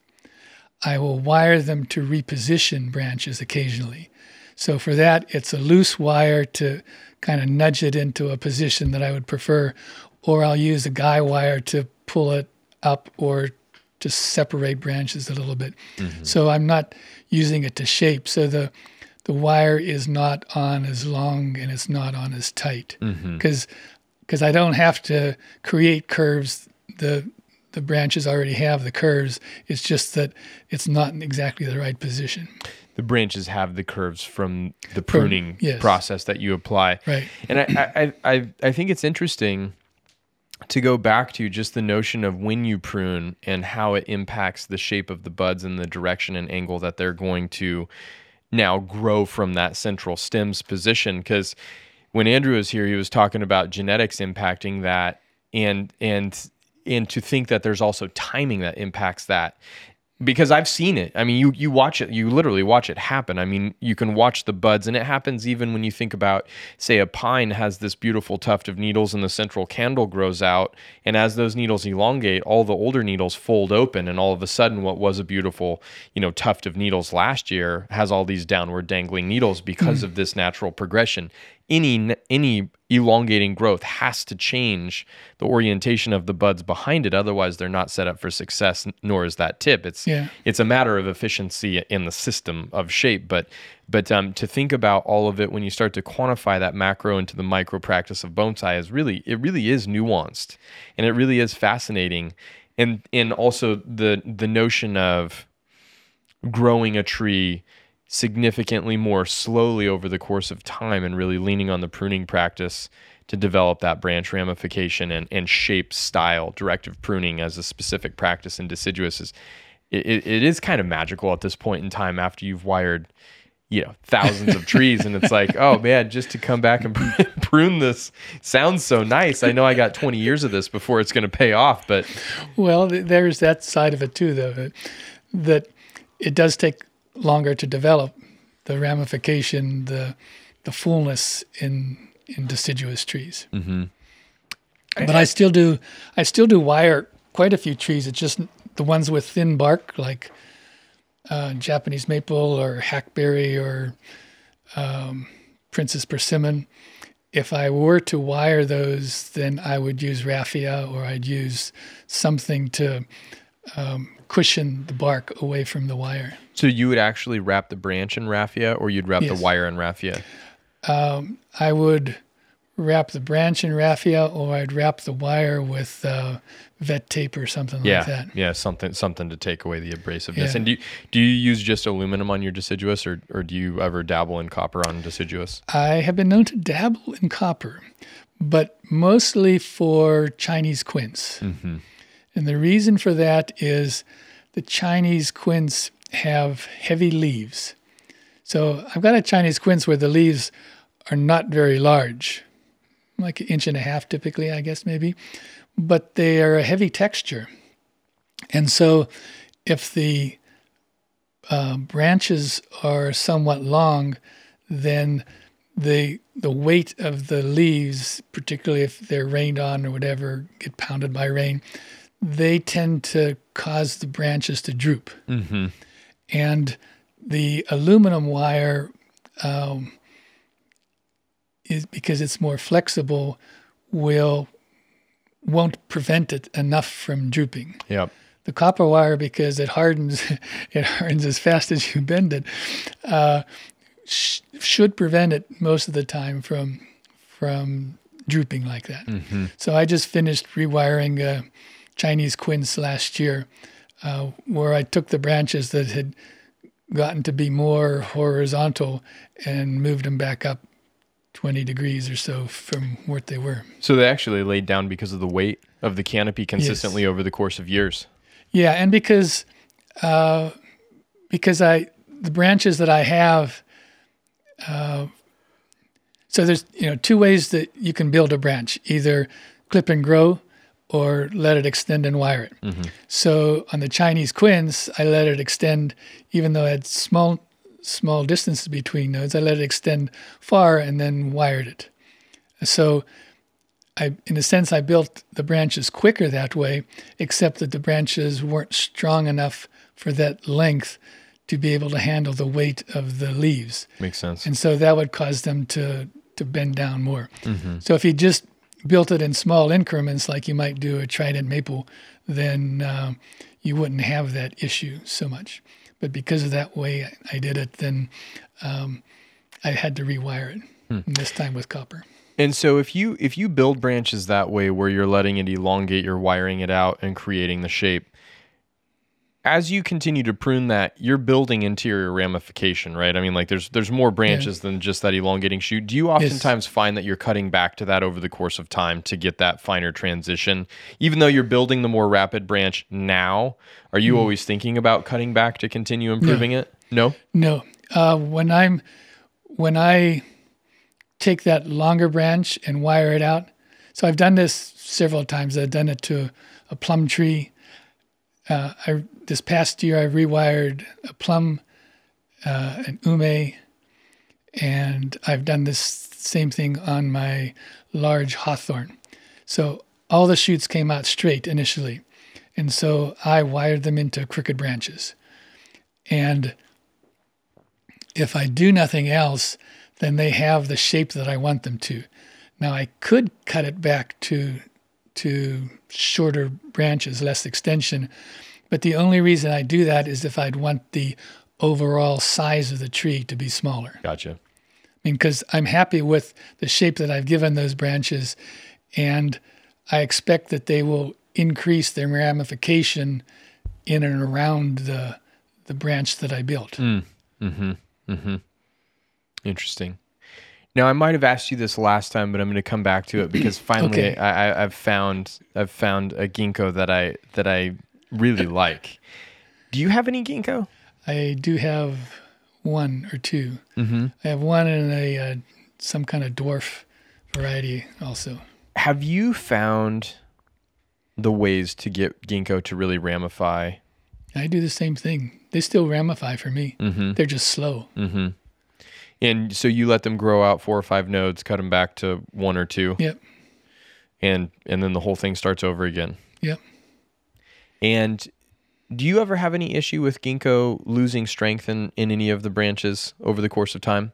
I will wire them to reposition branches occasionally. So for that, it's a loose wire to kind of nudge it into a position that I would prefer, or I'll use a guy wire to pull it up or to separate branches a little bit. Mm-hmm. So I'm not using it to shape. So the the wire is not on as long and it's not on as tight mm-hmm. because because I don't have to create curves. The the branches already have the curves. It's just that it's not in exactly the right position. The branches have the curves from the pruning yes. process that you apply. Right. And I, I, I, I think it's interesting to go back to just the notion of when you prune and how it impacts the shape of the buds and the direction and angle that they're going to now grow from that central stems position. Because when Andrew was here, he was talking about genetics impacting that, and and and to think that there's also timing that impacts that because I've seen it. I mean, you you watch it, you literally watch it happen. I mean, you can watch the buds, and it happens even when you think about, say, a pine has this beautiful tuft of needles, and the central candle grows out, and as those needles elongate, all the older needles fold open, and all of a sudden, what was a beautiful, you know, tuft of needles last year has all these downward dangling needles because hmm. of this natural progression. Any any elongating growth has to change the orientation of the buds behind it. Otherwise they're not set up for success nor is that tip. It's Yeah. it's a matter of efficiency in the system of shape. But but um, to think about all of it when you start to quantify that macro into the micro practice of bonsai is really it really is nuanced and it really is fascinating. And and also the the notion of growing a tree significantly more slowly over the course of time and really leaning on the pruning practice to develop that branch ramification and, and shape style directive pruning as a specific practice in deciduous is it, it, is kind of magical at this point in time after you've wired you know thousands of trees and it's like oh man just to come back and (laughs) prune this sounds so nice. I know i got 20 years of this before it's going to pay off but Well, there's that side of it too, though, that it does take longer to develop the ramification, the the fullness in in deciduous trees. Mm-hmm. But I still do, I still do wire quite a few trees. It's just the ones with thin bark, like uh, Japanese maple or hackberry or um, Princess persimmon. If I were to wire those, then I would use raffia or I'd use something to um, cushion the bark away from the wire. so you would actually wrap the branch in raffia or you'd wrap Yes. the wire in raffia I would wrap the branch in raffia or I'd wrap the wire with uh, vet tape or something yeah like that. yeah something something to take away the abrasiveness Yeah. and do you, do you use just aluminum on your deciduous or, or do you ever dabble in copper on deciduous I have been known to dabble in copper, but mostly for Chinese quince. And the reason for that is the Chinese quince have heavy leaves. So I've got a Chinese quince where the leaves are not very large, like an inch and a half typically, I guess maybe, but they are a heavy texture. And so if the uh, branches are somewhat long, then the the weight of the leaves, particularly if they're rained on or whatever, get pounded by rain, they tend to cause the branches to droop. mm-hmm. And the aluminum wire um, is because it's more flexible, will won't prevent it enough from drooping yep the copper wire because it hardens (laughs) it hardens as fast as you bend it uh, sh- should prevent it most of the time from from drooping like that so i just finished rewiring a chinese quince last year uh, where i took the branches that had gotten to be more horizontal and moved them back up 20 degrees or so from what they were. So they actually laid down because of the weight of the canopy consistently over the course of years. Yeah, and because uh, because I the branches that I have, uh, so there's you know two ways that you can build a branch: either clip and grow, or let it extend and wire it. So on the Chinese quince, I let it extend, even though I had small small distances between nodes. I let it extend far and then wired it. So I, in a sense, I built the branches quicker that way, except that the branches weren't strong enough for that length to be able to handle the weight of the leaves. makes sense And so that would cause them to, to bend down more. Mm-hmm. So if you just built it in small increments, like you might do a trident maple, then uh, you wouldn't have that issue so much. But because of that way I did it, then um, I had to rewire it, and this time with copper. And so if you if you build branches that way where you're letting it elongate, you're wiring it out and creating the shape. As you continue to prune that, you're building interior ramification, right? I mean, like there's there's more branches than just that elongating shoot. Do you oftentimes find that you're cutting back to that over the course of time to get that finer transition? Even though you're building the more rapid branch now, are you always thinking about cutting back to continue improving it? No? No, uh, when I'm when I take that longer branch and wire it out. So I've done this several times. I've done it to a plum tree. Uh, I this past year I rewired a plum, uh, an ume, and I've done this same thing on my large hawthorn. So all the shoots came out straight initially, and so I wired them into crooked branches. And if I do nothing else, then they have the shape that I want them to. Now I could cut it back to to shorter branches, less extension, but the only reason I do that is if I'd want the overall size of the tree to be smaller. Gotcha. I mean, because I'm happy with the shape that I've given those branches, and I expect that they will increase their ramification in and around the the branch that I built. Mm. Hmm. Hmm. Interesting. Now I might have asked you this last time, but I'm going to come back to it because (clears throat) finally Okay. I, I, I've found I've found a ginkgo that I that I really (laughs) like. Do you have any ginkgo? I do have one or 2 Mm-hmm. I have one in a uh, some kind of dwarf variety also. Have you found the ways to get ginkgo to really ramify? I do the same thing. They still ramify for me. They're just slow. And so you let them grow out four or five nodes, cut them back to one or two, Yep. and and then the whole thing starts over again. Yep. And do you ever have any issue with ginkgo losing strength in, in any of the branches over the course of time?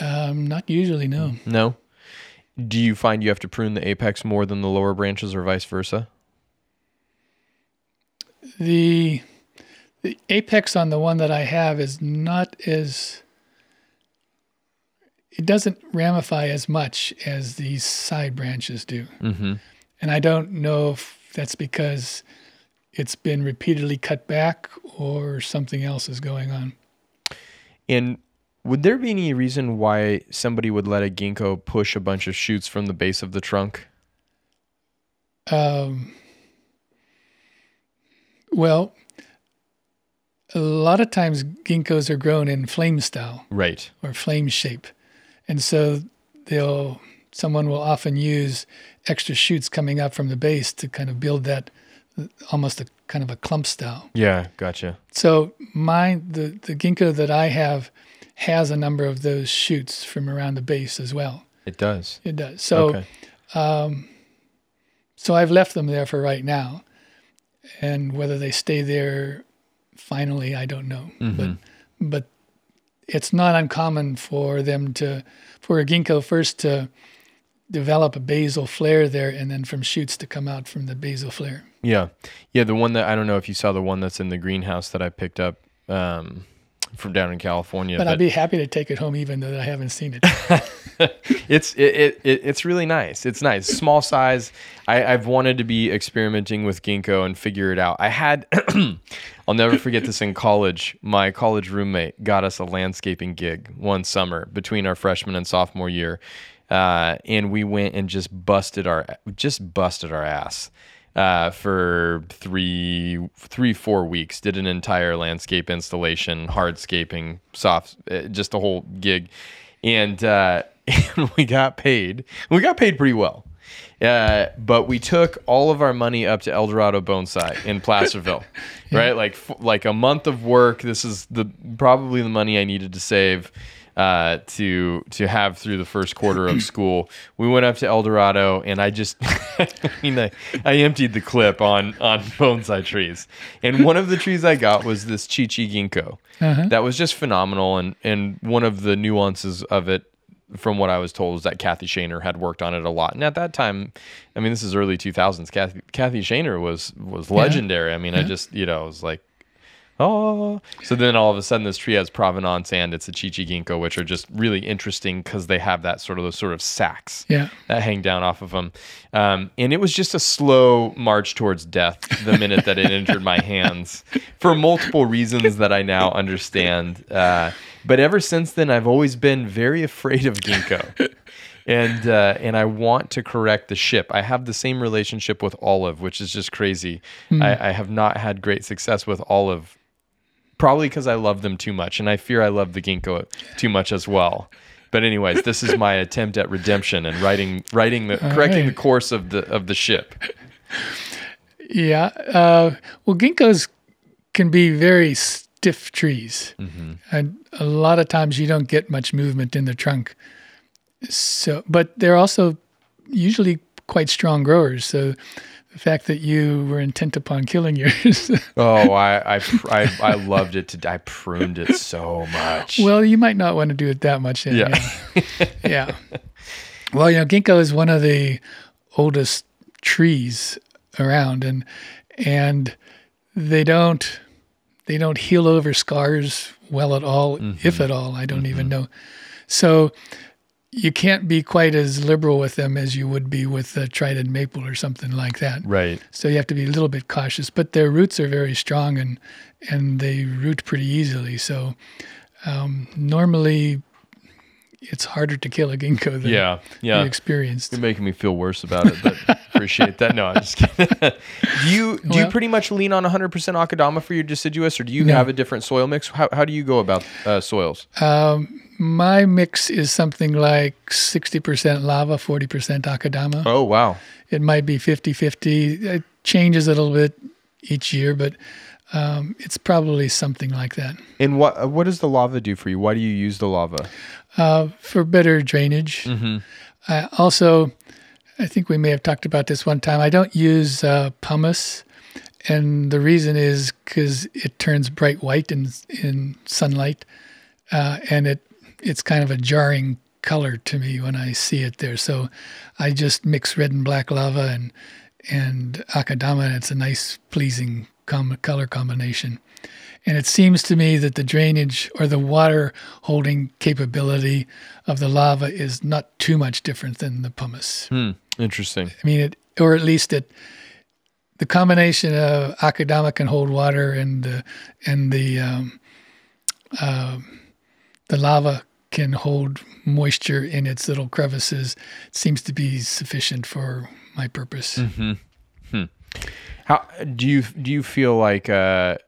Um, not usually, no. No. Do you find you have to prune the apex more than the lower branches or vice versa? The the apex on the one that I have is not as it doesn't ramify as much as these side branches do. Mm-hmm. And I don't know if that's because it's been repeatedly cut back or something else is going on. And would there be any reason why somebody would let a ginkgo push a bunch of shoots from the base of the trunk? Um, well, a lot of times ginkgos are grown in flame style. Right. or flame shape. And so they'll someone will often use extra shoots coming up from the base to kind of build that almost a kind of a clump style. Yeah, gotcha. So my the, the ginkgo that I have has a number of those shoots from around the base as well. It does. It does. So okay. Um, so I've left them there for right now. And whether they stay there finally, I don't know. But but it's not uncommon for them to for a ginkgo first to develop a basal flare there and then from shoots to come out from the basal flare. Yeah. Yeah, the one that I don't know if you saw the one that's in the greenhouse that I picked up um, from down in California. But I'd be happy to take it home even though I haven't seen it. (laughs) it's it, it, it it's really nice. It's nice, small size. I, I've wanted to be experimenting with ginkgo and figure it out. I had, (clears throat) I'll never forget this in college. My college roommate got us a landscaping gig one summer between our freshman and sophomore year, uh, and we went and just busted our just busted our ass. Uh, for three, three, four weeks, did an entire landscape installation, hardscaping, soft, uh, just a whole gig, and uh, (laughs) and we got paid. We got paid pretty well. Uh, but we took all of our money up to El Dorado Bonsai in (laughs) Placerville, right? Like like a month of work. This is the probably the money I needed to save uh, to to have through the first quarter of (clears throat) school. We went up to El Dorado, and I just, (laughs) I mean, I, I emptied the clip on on (laughs) bonsai trees, and one of the trees I got was this Chichi ginkgo. That was just phenomenal, and and one of the nuances of it from what I was told, was that Kathy Shaner had worked on it a lot. And at that time, I mean, this is early 2000s. Kathy, Kathy Shaner was was legendary. I mean, I just, you know, I was like, oh. So then all of a sudden, this tree has provenance and it's a Chichi ginkgo, which are just really interesting because they have that sort of those sort of sacks Yeah. that hang down off of them. Um, and it was just a slow march towards death the minute that it entered my hands for multiple reasons that I now understand. Uh, but ever since then, I've always been very afraid of ginkgo. And uh, and I want to correct the ship. I have the same relationship with olive, which is just crazy. I, I have not had great success with olive, probably because I love them too much, and I fear I love the ginkgo too much as well. But anyways, this is my attempt at redemption and writing writing the correcting the course of the of the ship. Yeah. Uh, well, ginkgos can be very stiff trees, and a lot of times you don't get much movement in the trunk. So, but they're also usually quite strong growers. So, the fact that you were intent upon killing yours. (laughs) Oh, I, I, I, I loved it. To, I pruned it so much. well, you might not want to do it that much. Then, Yeah. yeah. yeah. Well, you know, ginkgo is one of the oldest trees around, and and they don't they don't heal over scars well at all, if mm-hmm. at all. I don't even mm-hmm. know. So you can't be quite as liberal with them as you would be with a trident maple or something like that. right. So you have to be a little bit cautious. But their roots are very strong and and they root pretty easily. So um, normally it's harder to kill a ginkgo than Yeah. you Yeah. experienced. You're making me feel worse about it, but appreciate that. No, I'm just kidding. (laughs) do you do you pretty much lean on 100% akadama for your deciduous, or do you No. have a different soil mix? How, how do you go about uh, soils? Um, my mix is something like 60% lava, 40% akadama. Oh wow, It might be 50 50. It changes a little bit each year, but um, it's probably something like that. and what uh, what does the lava do for you? Why do you use the lava? Uh, for better drainage. Uh, also, I think we may have talked about this one time. I don't use uh, pumice, and the reason is because it turns bright white in in sunlight, uh, and it it's kind of a jarring color to me when I see it there. So I just mix red and black lava and and akadama, and it's a nice, pleasing com- color combination. And it seems to me that the drainage or the water holding capability of the lava is not too much different than the pumice. Hmm. Interesting. I mean, it, or at least it, the combination of akadama can hold water and the and the um, uh, the lava can hold moisture in its little crevices. seems to be sufficient for my purpose. How do you do you feel like uh,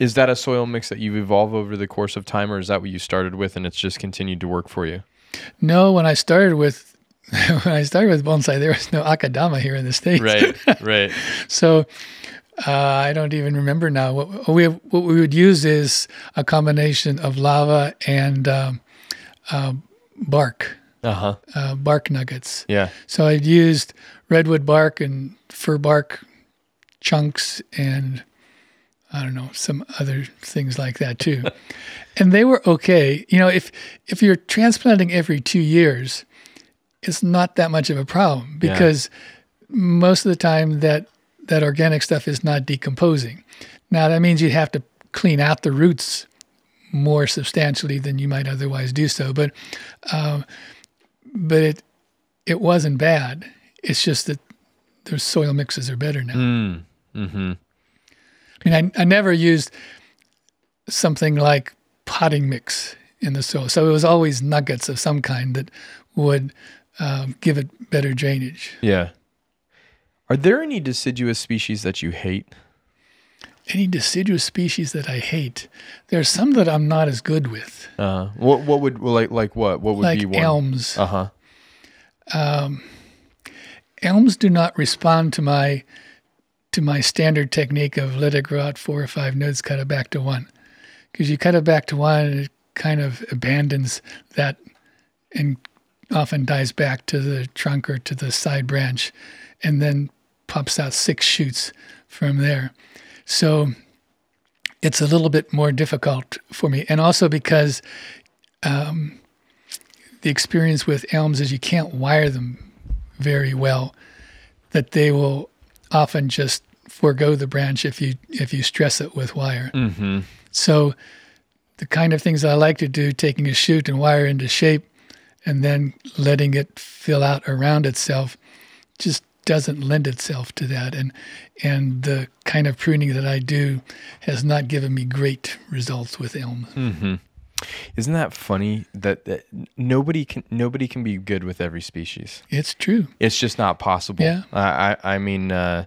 is that a soil mix that you've evolved over the course of time, or is that what you started with and it's just continued to work for you? No, when I started with (laughs) when I started with bonsai, there was no akadama here in the states. Right, (laughs) right. So uh, I don't even remember now. What we what we would use is a combination of lava and um, uh, bark, Uh huh. uh, bark nuggets. Yeah. So I'd used redwood bark and fir bark chunks and I don't know some other things like that too, (laughs) and they were okay. You know, if if you're transplanting every two years, it's not that much of a problem Yeah. because most of the time that that organic stuff is not decomposing. Now that means you have to clean out the roots more substantially than you might otherwise do so, but um, but it it wasn't bad. It's just that the soil mixes are better now. Mm. Mm-hmm. I mean, I, I never used something like potting mix in the soil, so it was always nuggets of some kind that would um, give it better drainage. Yeah. Are there any deciduous species that you hate? Any deciduous species that I hate, there's some that I'm not as good with, Uh, what what would like like what what would like be one? elms. Uh huh. Um, elms do not respond to my to my standard technique of let it grow out four or five nodes, cut it back to one. Because you cut it back to one, it kind of abandons that and often dies back to the trunk or to the side branch, and then pops out six shoots from there. So it's a little bit more difficult for me, and also because um, the experience with elms is you can't wire them very well that they will often just forego the branch if you if you stress it with wire. Mm-hmm. So the kind of things I like to do, taking a shoot and wire into shape and then letting it fill out around itself just doesn't lend itself to that and and the kind of pruning that I do has not given me great results with elm. Mm-hmm. Isn't that funny that, that nobody can nobody can be good with every species? It's true. It's just not possible. Yeah. I I, I mean, uh,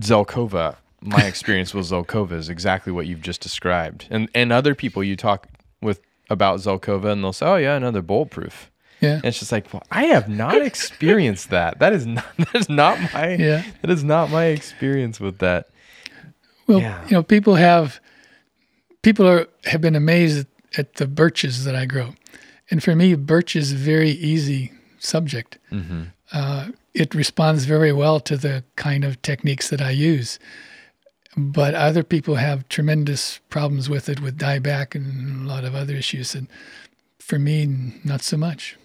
Zelkova. My (laughs) experience with Zelkova is exactly what you've just described, and and other people you talk with about Zelkova, and they'll say, "Oh yeah, another bulletproof." Yeah. And it's just like, well, I have not (laughs) experienced that. That is not (laughs) that is not my Yeah. that is not my experience with that. Well, Yeah. you know, people have people are have been amazed at, at the birches that I grow, and for me, birch is a very easy subject. Uh, it responds very well to the kind of techniques that I use. But other people have tremendous problems with it, with dieback and a lot of other issues. And for me, not so much.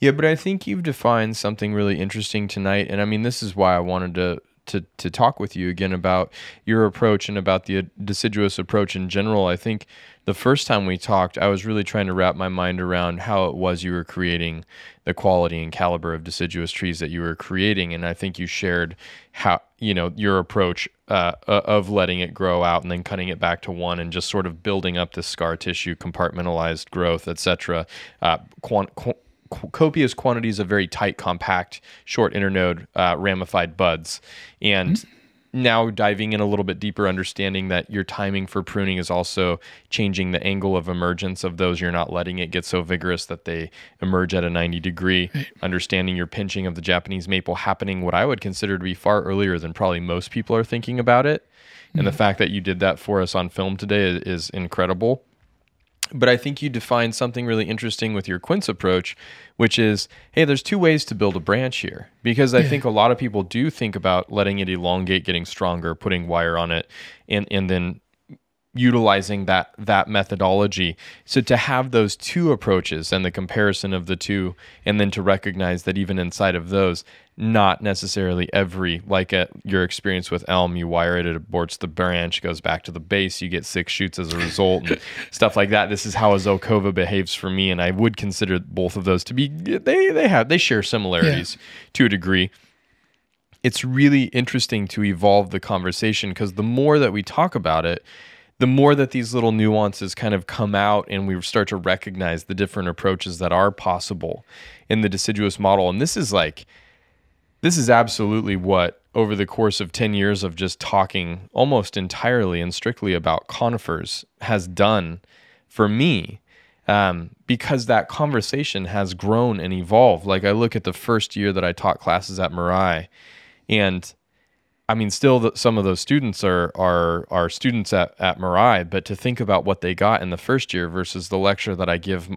Yeah, but I think you've defined something really interesting tonight, and I mean, this is why I wanted to to to talk with you again about your approach and about the deciduous approach in general. I think the first time we talked, I was really trying to wrap my mind around how it was you were creating the quality and caliber of deciduous trees that you were creating, and I think you shared how you know your approach uh, of letting it grow out and then cutting it back to one and just sort of building up the scar tissue, compartmentalized growth, etc. Uh, quant- qu- copious quantities of very tight, compact, short internode uh, ramified buds. And mm-hmm. now diving in a little bit deeper, understanding that your timing for pruning is also changing the angle of emergence of those. You're not letting it get so vigorous that they emerge at a 90 degree. Right. Understanding your pinching of the Japanese maple happening what I would consider to be far earlier than probably most people are thinking about it. Mm-hmm. And the mm-hmm. fact that you did that for us on film today is, is incredible. But I think you define something really interesting with your quince approach, which is hey, there's two ways to build a branch here. Because I yeah. think a lot of people do think about letting it elongate, getting stronger, putting wire on it, and, and then utilizing that that methodology so to have those two approaches and the comparison of the two and then to recognize that even inside of those not necessarily every like a, your experience with elm you wire it it aborts the branch goes back to the base you get six shoots as a result and (laughs) stuff like that. This is how a zelkova behaves for me and i would consider both of those to be they they have they share similarities yeah. to a degree. It's really interesting to evolve the conversation because the more that we talk about it the more that these little nuances kind of come out and we start to recognize the different approaches that are possible in the deciduous model. And this is like this is absolutely what over the course of 10 years of just talking almost entirely and strictly about conifers has done for me um, because that conversation has grown and evolved. Like i look at the first year that i taught classes at Mirai and I mean, still, the, some of those students are are are students at at Mirai, but to think about what they got in the first year versus the lecture that I give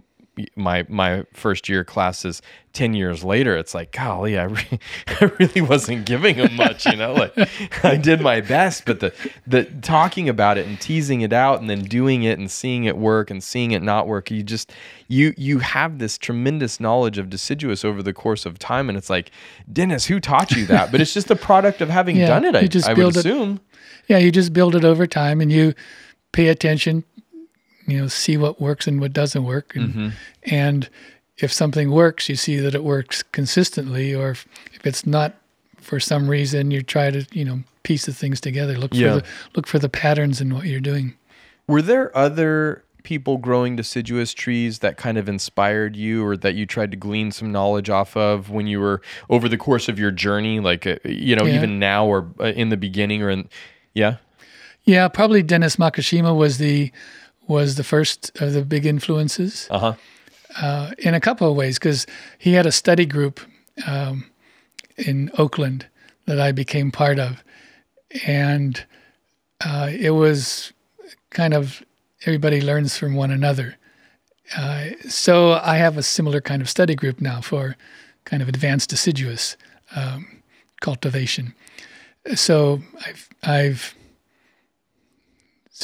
my my first year classes 10 years later it's like golly I, re- (laughs) I really wasn't giving them much you know like (laughs) I did my best but the the talking about it and teasing it out and then doing it and seeing it work and seeing it not work you just you you have this tremendous knowledge of deciduous over the course of time and it's like Dennis who taught you that? But it's just the product of having (laughs) yeah, done it I, just I would assume it, yeah you just build it over time and you pay attention you know see what works and what doesn't work and, mm-hmm. and if something works you see that it works consistently or if, if, it's not for some reason you try to you know piece the things together look yeah. for the look for the patterns in what you're doing were there other people growing deciduous trees that kind of inspired you or that you tried to glean some knowledge off of when you were over the course of your journey like uh, you know yeah. even now or uh, in the beginning or in yeah yeah probably dennis Makishima was the was the first of the big influences. Uh-huh. Uh, in a couple of ways, because he had a study group um, in Oakland that I became part of, and uh, it was kind of everybody learns from one another. Uh, so I have a similar kind of study group now for kind of advanced deciduous um, cultivation. So I've I've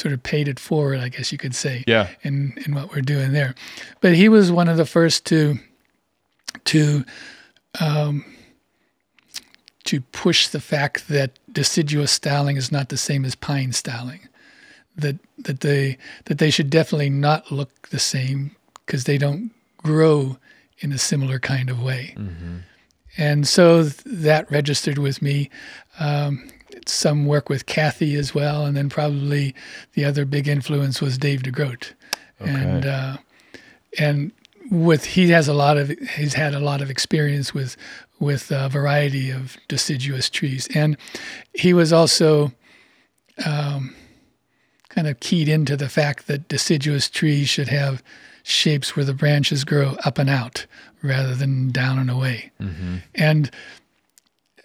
sort of paid it forward, I guess you could say. Yeah. In in what we're doing there, but he was one of the first to to um, to push the fact that deciduous styling is not the same as pine styling. That that they that they should definitely not look the same because they don't grow in a similar kind of way. Mm-hmm. And so that registered with me. Um, some work with Kathy as well, and then probably the other big influence was Dave DeGroot, okay. and uh, and with he has a lot of he's had a lot of experience with with a variety of deciduous trees, and he was also um, kind of keyed into the fact that deciduous trees should have shapes where the branches grow up and out rather than down and away, mm-hmm. and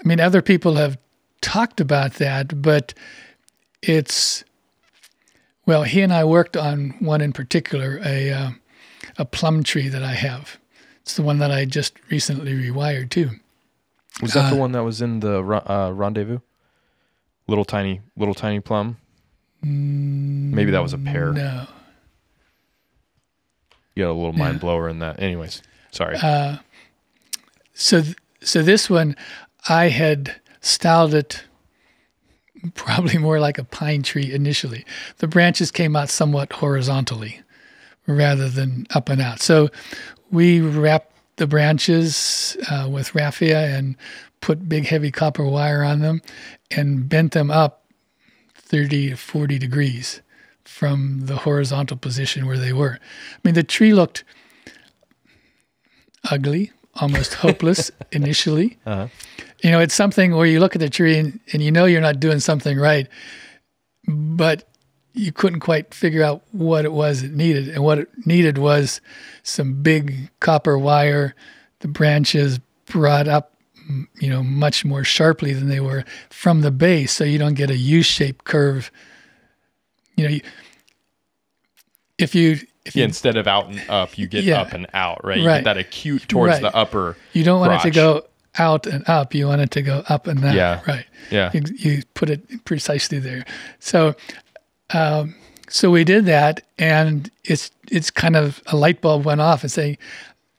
I mean, other people have talked about that, but it's well, he and I worked on one in particular, a uh, a plum tree that I have It's the one that I just recently rewired too. Was that the one that was in the uh, rendezvous? Little tiny, little tiny plum. Maybe that was a pear. No. You got a little mind blower in that. Anyways, sorry. Uh, So, th- so this one, I had styled it probably more like a pine tree initially. The branches came out somewhat horizontally rather than up and out. So we wrapped the branches uh, with raffia and put big heavy copper wire on them and bent them up 30 to 40 degrees from the horizontal position where they were. I mean, the tree looked ugly, almost hopeless (laughs) initially. Uh-huh. You know, it's something where you look at the tree and, and you know you're not doing something right, but you couldn't quite figure out what it was it needed. And what it needed was some big copper wire, the branches brought up, you know, much more sharply than they were from the base, so you don't get a U-shaped curve. You know, you, if you if yeah, you instead of out and up, you get Yeah. up and out, right? You Right. get that acute towards Right. the upper. You don't want it to go out and up. You want it to go up and down. Yeah. Right. Yeah. You, you put it precisely there. So, um, so we did that, and it's it's kind of a light bulb went off and saying,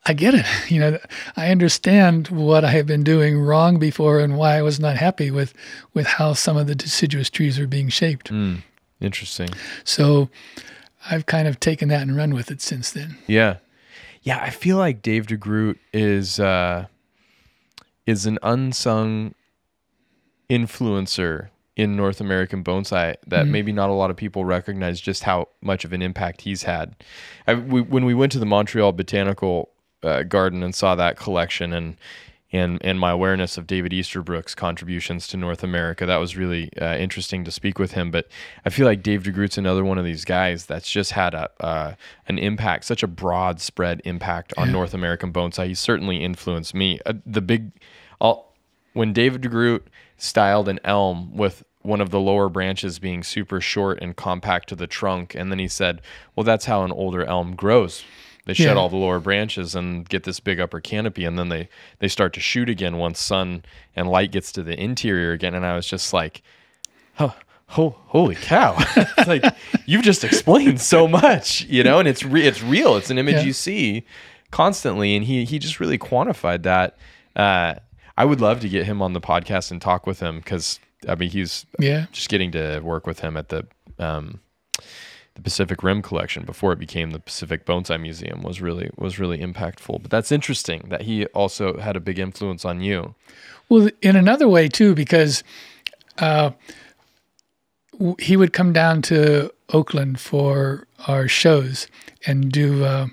I get it. (laughs) You know, I understand what I have been doing wrong before and why I was not happy with with how some of the deciduous trees are being shaped. Mm. Interesting. So, I've kind of taken that and run with it since then. Yeah. Yeah, I feel like Dave DeGroot is uh is an unsung influencer in North American bonsai that maybe not a lot of people recognize just how much of an impact he's had. I, we, when we went to the Montreal Botanical uh, Garden and saw that collection and and and my awareness of David Easterbrook's contributions to North America, that was really uh, interesting to speak with him. But I feel like Dave DeGroot's another one of these guys that's just had a uh, an impact, such a broad spread impact on North American bonsai. He certainly influenced me. Uh, the big, I'll, when David DeGroot styled an elm with one of the lower branches being super short and compact to the trunk, and then he said, "Well, that's how an older elm grows." They shed Yeah. all the lower branches and get this big upper canopy, and then they they start to shoot again once sun and light gets to the interior again. And I was just like, "Oh, oh holy cow!" (laughs) it's like you've just explained so much, you know, and it's re- it's real. It's an image Yeah. you see constantly, and he he just really quantified that. Uh, I would love to get him on the podcast and talk with him because I mean he's Yeah. just getting to work with him at the um, the Pacific Rim collection before it became the Pacific Bonsai Museum was really was really impactful. But that's interesting that he also had a big influence on you. Well, in another way too, because uh, he would come down to Oakland for our shows and do uh,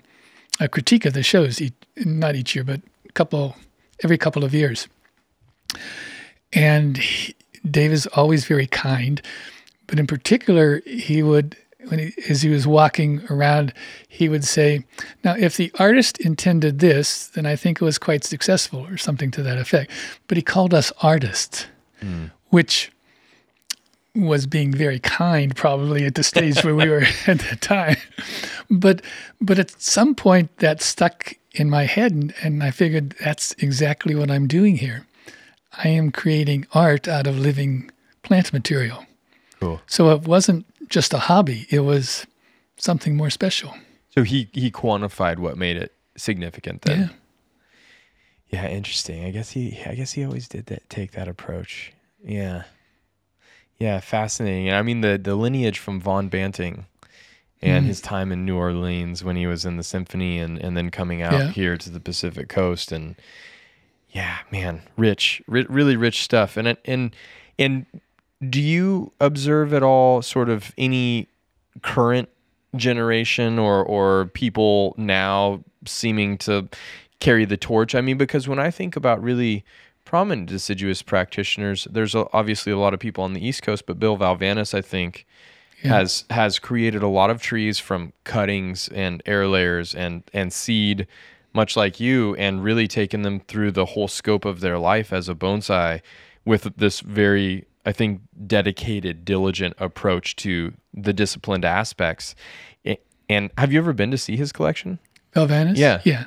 a critique of the shows. Each, not each year, but couple every couple of years. And he, Dave is always very kind, but in particular, he would. When he, as he was walking around, he would say, "Now, if the artist intended this, then I think it was quite successful, or something to that effect." But he called us artists, hmm. which was being very kind, probably at the stage where we were (laughs) at the time. But but at some point, that stuck in my head, and, and I figured that's exactly what I'm doing here. I am creating art out of living plant material. Cool. So it wasn't just a hobby; it was something more special. So he he quantified what made it significant then. Yeah, interesting. I guess he I guess he always did that take that approach. Yeah. Yeah, fascinating. And I mean the the lineage from Vaughn Banting and mm-hmm. his time in New Orleans when he was in the symphony and and then coming out Yeah. here to the Pacific Coast and yeah, man, rich, ri- really rich stuff. And and and do you observe at all sort of any current generation or or people now seeming to carry the torch? I mean, because when I think about really prominent deciduous practitioners, there's a, obviously a lot of people on the East Coast, but Bill Valavanis, I think, has has created a lot of trees from cuttings and air layers and and seed, much like you, and really taken them through the whole scope of their life as a bonsai with this very I think dedicated, diligent approach to the disciplined aspects. And have you ever been to see his collection? Valavanis? Yeah. Yeah.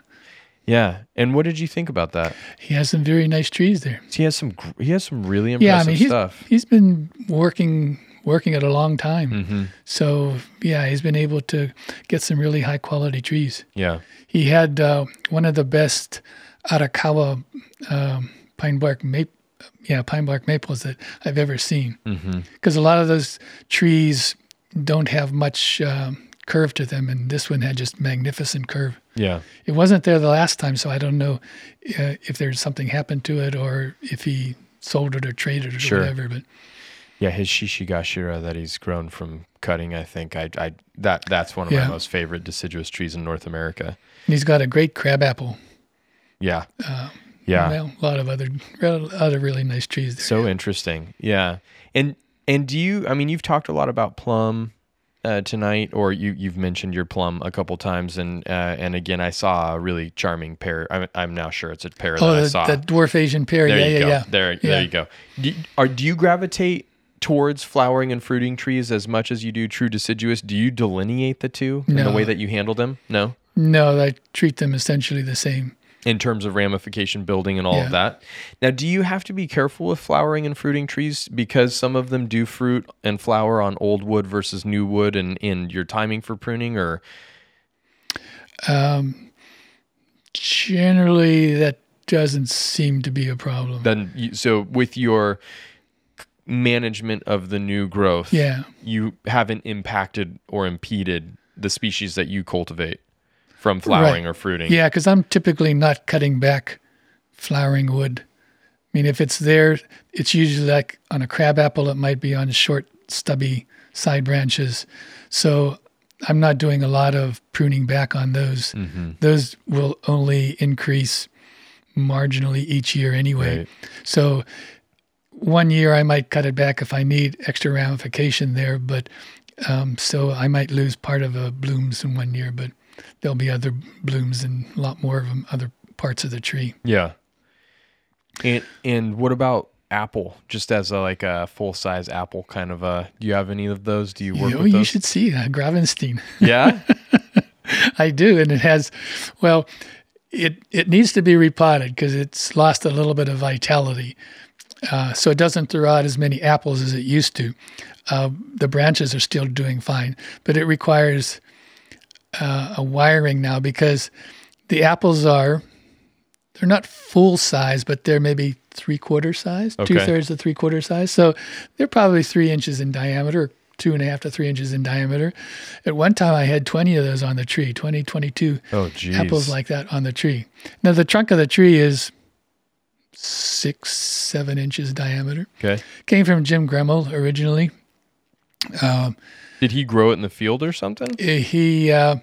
Yeah. And what did you think about that? He has some very nice trees there. He has some he has some really Yeah, impressive I mean he's stuff. he's been working working it a long time. Mm-hmm. So yeah, he's been able to get some really high quality trees. Yeah. He had uh, one of the best Arakawa um, pine bark maple, yeah, pine bark maples that I've ever seen. Mm-hmm. Because a lot of those trees don't have much um, curve to them, and this one had just magnificent curve. Yeah. It wasn't there the last time, so I don't know uh, if there's something happened to it or if he sold it or traded it Sure. or whatever. But Yeah, his Shishigashira that he's grown from cutting, I think I, I that that's one of Yeah. my most favorite deciduous trees in North America. he's got a great crabapple. Yeah. Uh, yeah. A lot of other other really nice trees there. So interesting. Yeah. And and do you I mean you've talked a lot about plum uh, tonight or you you've mentioned your plum a couple times and uh, and again I saw a really charming pear. I'm I'm now sure it's a pear oh, that I saw. the dwarf Asian pear. there yeah, you yeah, go. yeah. There Yeah. there you go. Do, are do you gravitate towards flowering and fruiting trees as much as you do true deciduous? Do you delineate the two in the way that you handle them? No. No, I treat them essentially the same. In terms of ramification building and all Yeah. of that. Now, do you have to be careful with flowering and fruiting trees because some of them do fruit and flower on old wood versus new wood and in your timing for pruning or Um, generally, that doesn't seem to be a problem. then you, so with your management of the new growth, yeah, you haven't impacted or impeded the species that you cultivate from flowering Right. or fruiting. yeah, because I'm typically not cutting back flowering wood. I mean, if it's there, it's usually like on a crabapple, it might be on short, stubby side branches. So I'm not doing a lot of pruning back on those. Mm-hmm. Those will only increase marginally each year anyway. Right. So one year I might cut it back if I need extra ramification there, but um, so I might lose part of the blooms in one year, but there'll be other blooms and a lot more of them other parts of the tree. Yeah. And and what about apple? Just as a like a full size apple kind of a. Do you have any of those? Do you work Oh, with you those? should see uh, Gravenstein. Yeah. (laughs) I do, and it has, well, it it needs to be repotted because it's lost a little bit of vitality. Uh, so it doesn't throw out as many apples as it used to. Uh, the branches are still doing fine, but it requires uh, a wiring now because the apples are they're not full size, but they're maybe three quarter size, Okay. two thirds to three quarter size. So they're probably three inches in diameter, two and a half to three inches in diameter. At one time, I had 20 of those on the tree, 20, 22 Oh, geez. apples like that on the tree. Now, the trunk of the tree is six, seven inches diameter. Okay. Came from Jim Gremel originally. Did he grow it in the field or something? He, uh,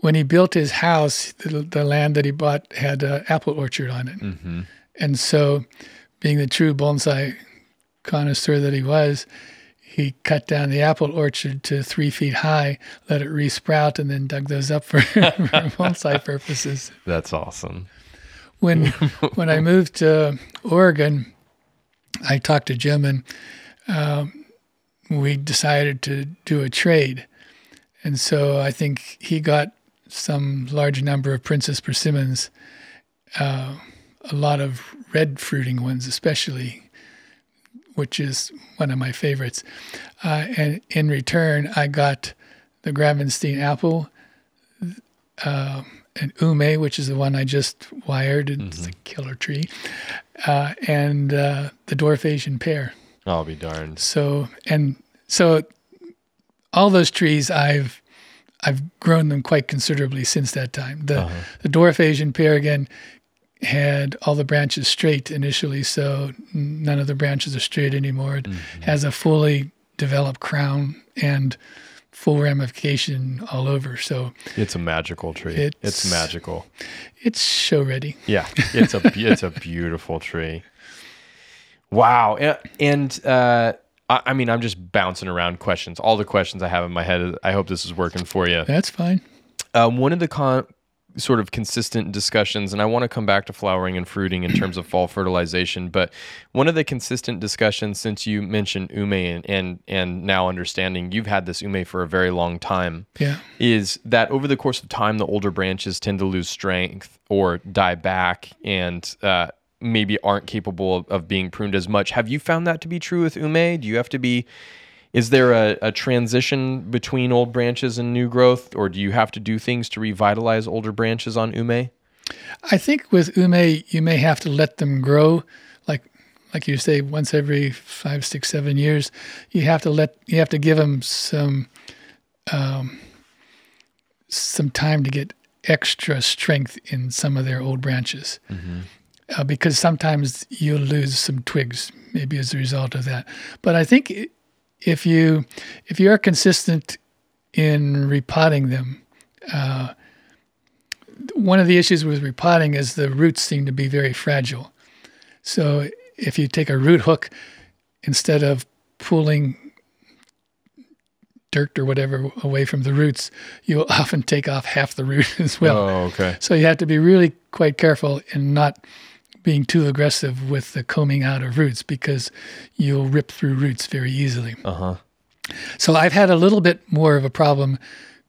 when he built his house, the, the land that he bought had an apple orchard on it. Mm-hmm. And so, being the true bonsai connoisseur that he was, he cut down the apple orchard to three feet high, let it resprout, and then dug those up for, (laughs) for (laughs) bonsai purposes. That's awesome. When when I moved to Oregon, I talked to Jim, and um, we decided to do a trade. And so I think he got some large number of Princess persimmons, uh, a lot of red fruiting ones, especially, which is one of my favorites. Uh, and in return, I got the Gravenstein apple, uh, and ume, which is the one I just wired. It's a killer tree, uh, and uh, the dwarf Asian pear. I'll be darned. So and so, all those trees I've I've grown them quite considerably since that time. The uh-huh. the dwarf Asian pear again had all the branches straight initially, so none of the branches are straight anymore. It mm-hmm. has a fully developed crown and full ramification all over. So It's a magical tree. It's, It's- magical. it's show ready. Yeah, it's a it's a beautiful tree. Wow, and uh, I, mean, I'm just bouncing around questions. All the questions I have in my head. I hope this is working for you. That's fine. Um, one of the con- sort of consistent discussions, and I want to come back to flowering and fruiting in terms of fall fertilization. But one of the consistent discussions since you mentioned ume and and, and now understanding you've had this ume for a very long time Yeah. is that over the course of time, the older branches tend to lose strength or die back and uh, maybe aren't capable of, of being pruned as much. Have you found that to be true with ume? Do you have to be, is there a, a transition between old branches and new growth, or do you have to do things to revitalize older branches on ume? I think with ume, you may have to let them grow, like like you say, once every five, six, seven years. You have to let you have to give them some um, some time to get extra strength in some of their old branches, uh, because sometimes you'll lose some twigs, maybe as a result of that. But I think if you if you are consistent in repotting them one of the issues with repotting is the roots seem to be very fragile. So if you take a root hook instead of pulling dirt or whatever away from the roots, you'll (laughs) often take off half the root (laughs) as well. oh, okay. So you have to be really quite careful and not being too aggressive with the combing out of roots because you'll rip through roots very easily. Uh huh. So I've had a little bit more of a problem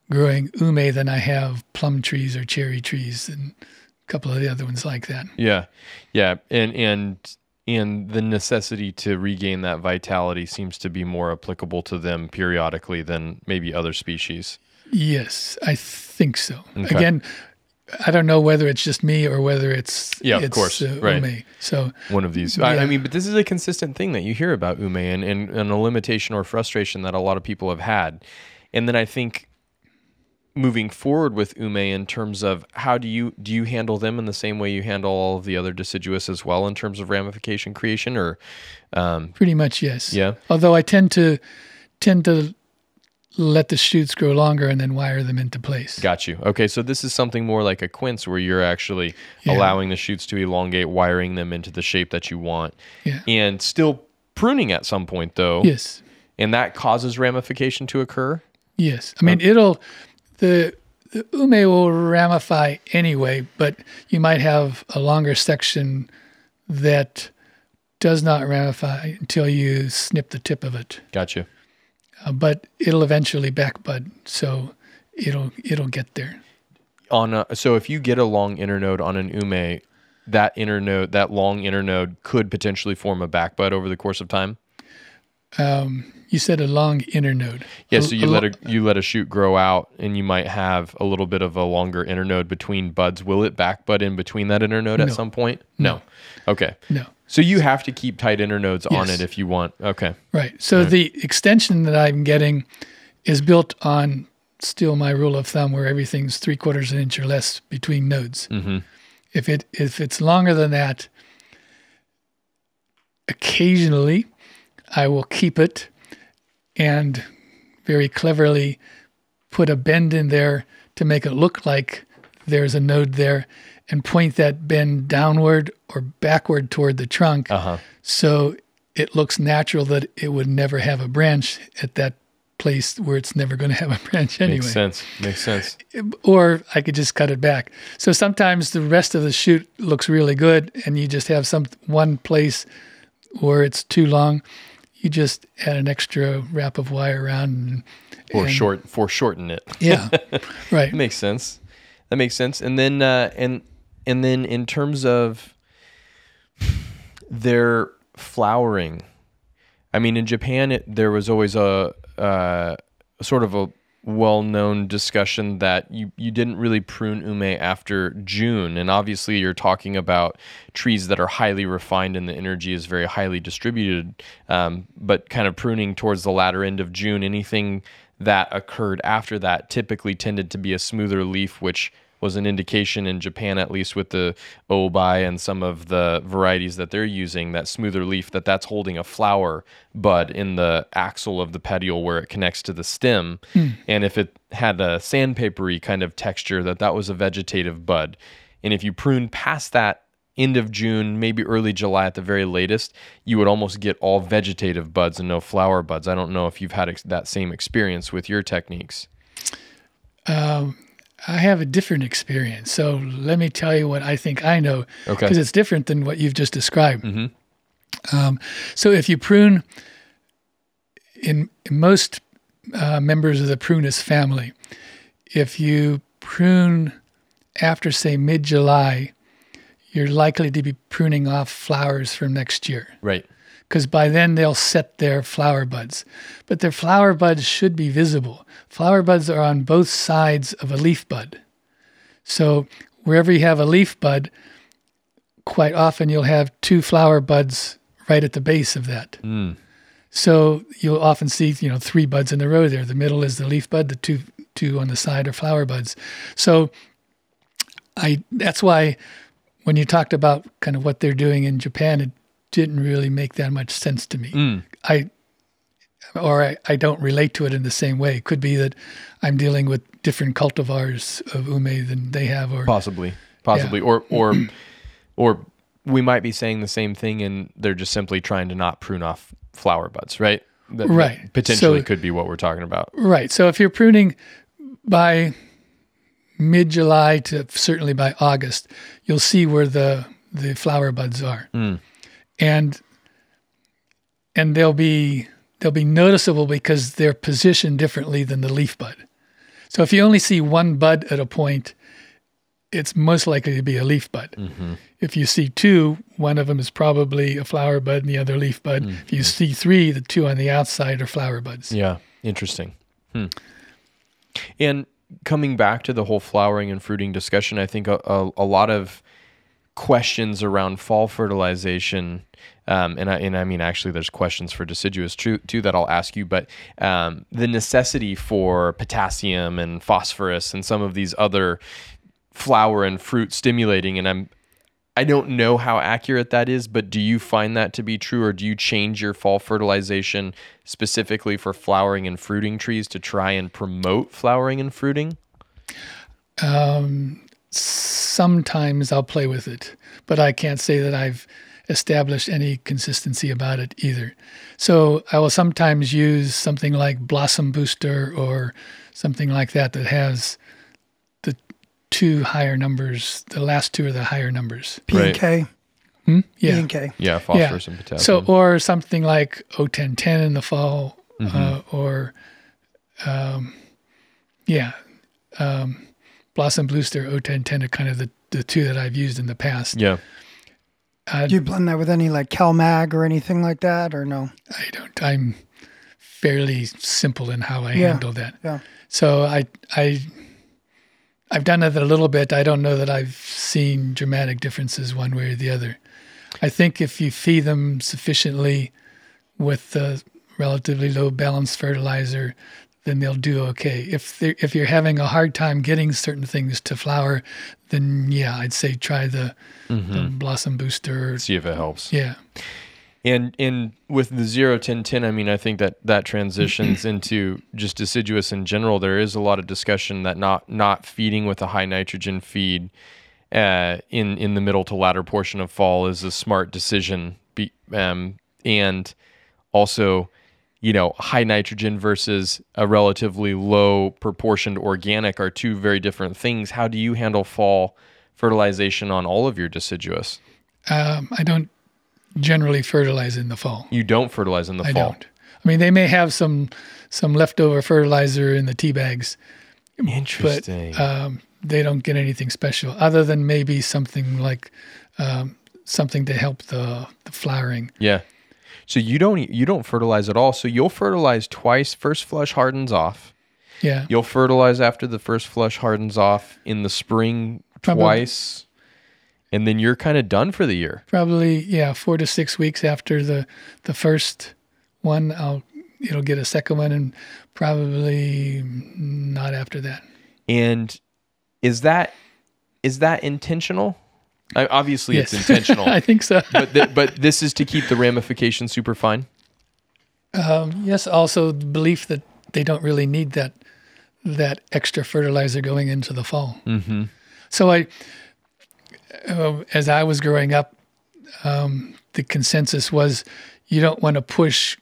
growing ume than I have plum trees or cherry trees and a couple of the other ones like that. Yeah, yeah, and and and the necessity to regain that vitality seems to be more applicable to them periodically than maybe other species. Yes, I think so. Okay. Again, I don't know whether it's just me or whether it's Yeah, of it's, course, uh, right. ume. So one of these. I, I mean, but this is a consistent thing that you hear about ume and, and, and a limitation or frustration that a lot of people have had. And then I think moving forward with ume in terms of how do you do you handle them in the same way you handle all of the other deciduous as well in terms of ramification creation or um, pretty much yes. Yeah. Although I tend to tend to let the shoots grow longer and then wire them into place. Got you. Okay, so this is something more like a quince where you're actually Yeah. allowing the shoots to elongate, wiring them into the shape that you want, Yeah. and still pruning at some point though. Yes. And that causes ramification to occur. Yes, I mean oh. it'll the the ume will ramify anyway, but you might have a longer section that does not ramify until you snip the tip of it. Got you. Uh, but it'll eventually backbud, so it'll it'll get there. On a, so if you get a long internode on an ume, that internode, that long internode, could potentially form a backbud over the course of time. You said a long internode. Yeah, so you a let a you let a shoot grow out, and you might have a little bit of a longer internode between buds. Will it backbud in between that internode at some point? No. Okay. no. So you have to keep tight internodes on Yes. it if you want. Okay. Right. So the extension that I'm getting is built on still my rule of thumb where everything's three quarters of an inch or less between nodes. Mm-hmm. If it if it's longer than that, occasionally I will keep it and very cleverly put a bend in there to make it look like there's a node there and point that bend downward or backward toward the trunk Uh huh. so it looks natural that it would never have a branch at that place where it's never going to have a branch anyway. Makes sense. Makes sense. Or I could just cut it back. So sometimes the rest of the shoot looks really good and you just have some one place where it's too long. You just add an extra wrap of wire around and, Or and- short, foreshorten it. Yeah. (laughs) right. That makes sense. That makes sense. And then uh, and and then in terms of their flowering, I mean, in Japan, it, there was always a uh, sort of a well-known discussion that you you didn't really prune ume after June, and obviously you're talking about trees that are highly refined and the energy is very highly distributed. Um, but kind of pruning towards the latter end of June, anything that occurred after that typically tended to be a smoother leaf, which was an indication in Japan, at least with the obai and some of the varieties that they're using, that smoother leaf, that that's holding a flower bud in the axil of the petiole where it connects to the stem. Hmm. And if it had a sandpapery kind of texture, that that was a vegetative bud. And if you prune past that end of June, maybe early July at the very latest, you would almost get all vegetative buds and no flower buds. I don't know if you've had ex- that same experience with your techniques. Um, I have a different experience. So let me tell you what I think I know, Okay. because it's different than what you've just described. Mhm. Um, so if you prune, in, in most uh, members of the prunus family, if you prune after say mid July, you're likely to be pruning off flowers from next year Right. Because by then they'll set their flower buds. But their flower buds should be visible. Flower buds are on both sides of a leaf bud. So wherever you have a leaf bud, quite often you'll have two flower buds right at the base of that. Mm. So you'll often see, you know, three buds in a row there. The middle is the leaf bud, the two two on the side are flower buds. So I that's why when you talked about kind of what they're doing in Japan, it didn't really make that much sense to me. Mm. I or I, I don't relate to it in the same way. It could be that I'm dealing with different cultivars of ume than they have or Possibly. Possibly. Or or or we might be saying the same thing and they're just simply trying to not prune off flower buds, right? That, that Right. potentially So- could be what we're talking about. Right. So if you're pruning by mid July to certainly by August, you'll see where the the flower buds are, Mm. And and they'll be they'll be noticeable because they're positioned differently than the leaf bud. So if you only see one bud at a point, it's most likely to be a leaf bud. Mm-hmm. If you see two, one of them is probably a flower bud and the other leaf bud. If you see three, the two on the outside are flower buds. Yeah, interesting. Hmm. And coming back to the whole flowering and fruiting discussion, I think a, a, a lot of questions around fall fertilization, um, and I and I mean actually, there's questions for deciduous too, that I'll ask you, but um, the necessity for potassium and phosphorus and some of these other flower and fruit stimulating, and I'm I don't know how accurate that is, but do you find that to be true, or do you change your fall fertilization specifically for flowering and fruiting trees to try and promote flowering and fruiting? Um, sometimes I'll play with it, but I can't say that I've established any consistency about it either. So I will sometimes use something like Blossom Booster or something like that that has the two higher numbers. The last two are the higher numbers. P Right. and K. Hmm? P and K. Yeah, phosphorus and potassium. So, or something like O1010 in the fall, Mm-hmm. uh, or, um, yeah, um, Blossom Booster, O1010 are kind of the, the two that I've used in the past. yeah, Uh, Do you blend that with any like CalMag or anything like that, or no? I don't. I'm fairly simple in how I Yeah. handle that. Yeah. So I I I've done it a little bit. I don't know that I've seen dramatic differences one way or the other. I think if you feed them sufficiently with the relatively low balanced fertilizer, then they'll do okay. If if you're having a hard time getting certain things to flower, then yeah, I'd say try the, the blossom booster. see if it helps. Yeah. And and with the zero ten ten, I mean, I think that that transitions (clears throat) into just deciduous in general. There is a lot of discussion that not not feeding with a high nitrogen feed uh, in in the middle to latter portion of fall is a smart decision. Be, um, and also, you know, high nitrogen versus a relatively low proportioned organic are two very different things. How do you handle fall fertilization on all of your deciduous? Um, I don't generally fertilize in the fall. You don't fertilize in the I fall. don't. I mean, they may have some some leftover fertilizer in the tea bags, but um, they don't get anything special other than maybe something like um, something to help the, the flowering. yeah. So you don't you don't fertilize at all. So you'll fertilize twice. First flush hardens off. Yeah, You'll fertilize after the first flush hardens off in the spring Probably. twice, and then you're kind of done for the year. probably yeah, four to six weeks after the the first one, I'll it'll get a second one, and probably not after that. And is that is that intentional? I, obviously, Yes, it's (laughs) intentional. I think so. but th- but this is to keep the ramification super fine. Um, yes, also the belief that they don't really need that that extra fertilizer going into the fall. Mm-hmm. So I, uh, as I was growing up, um, the consensus was you don't want to push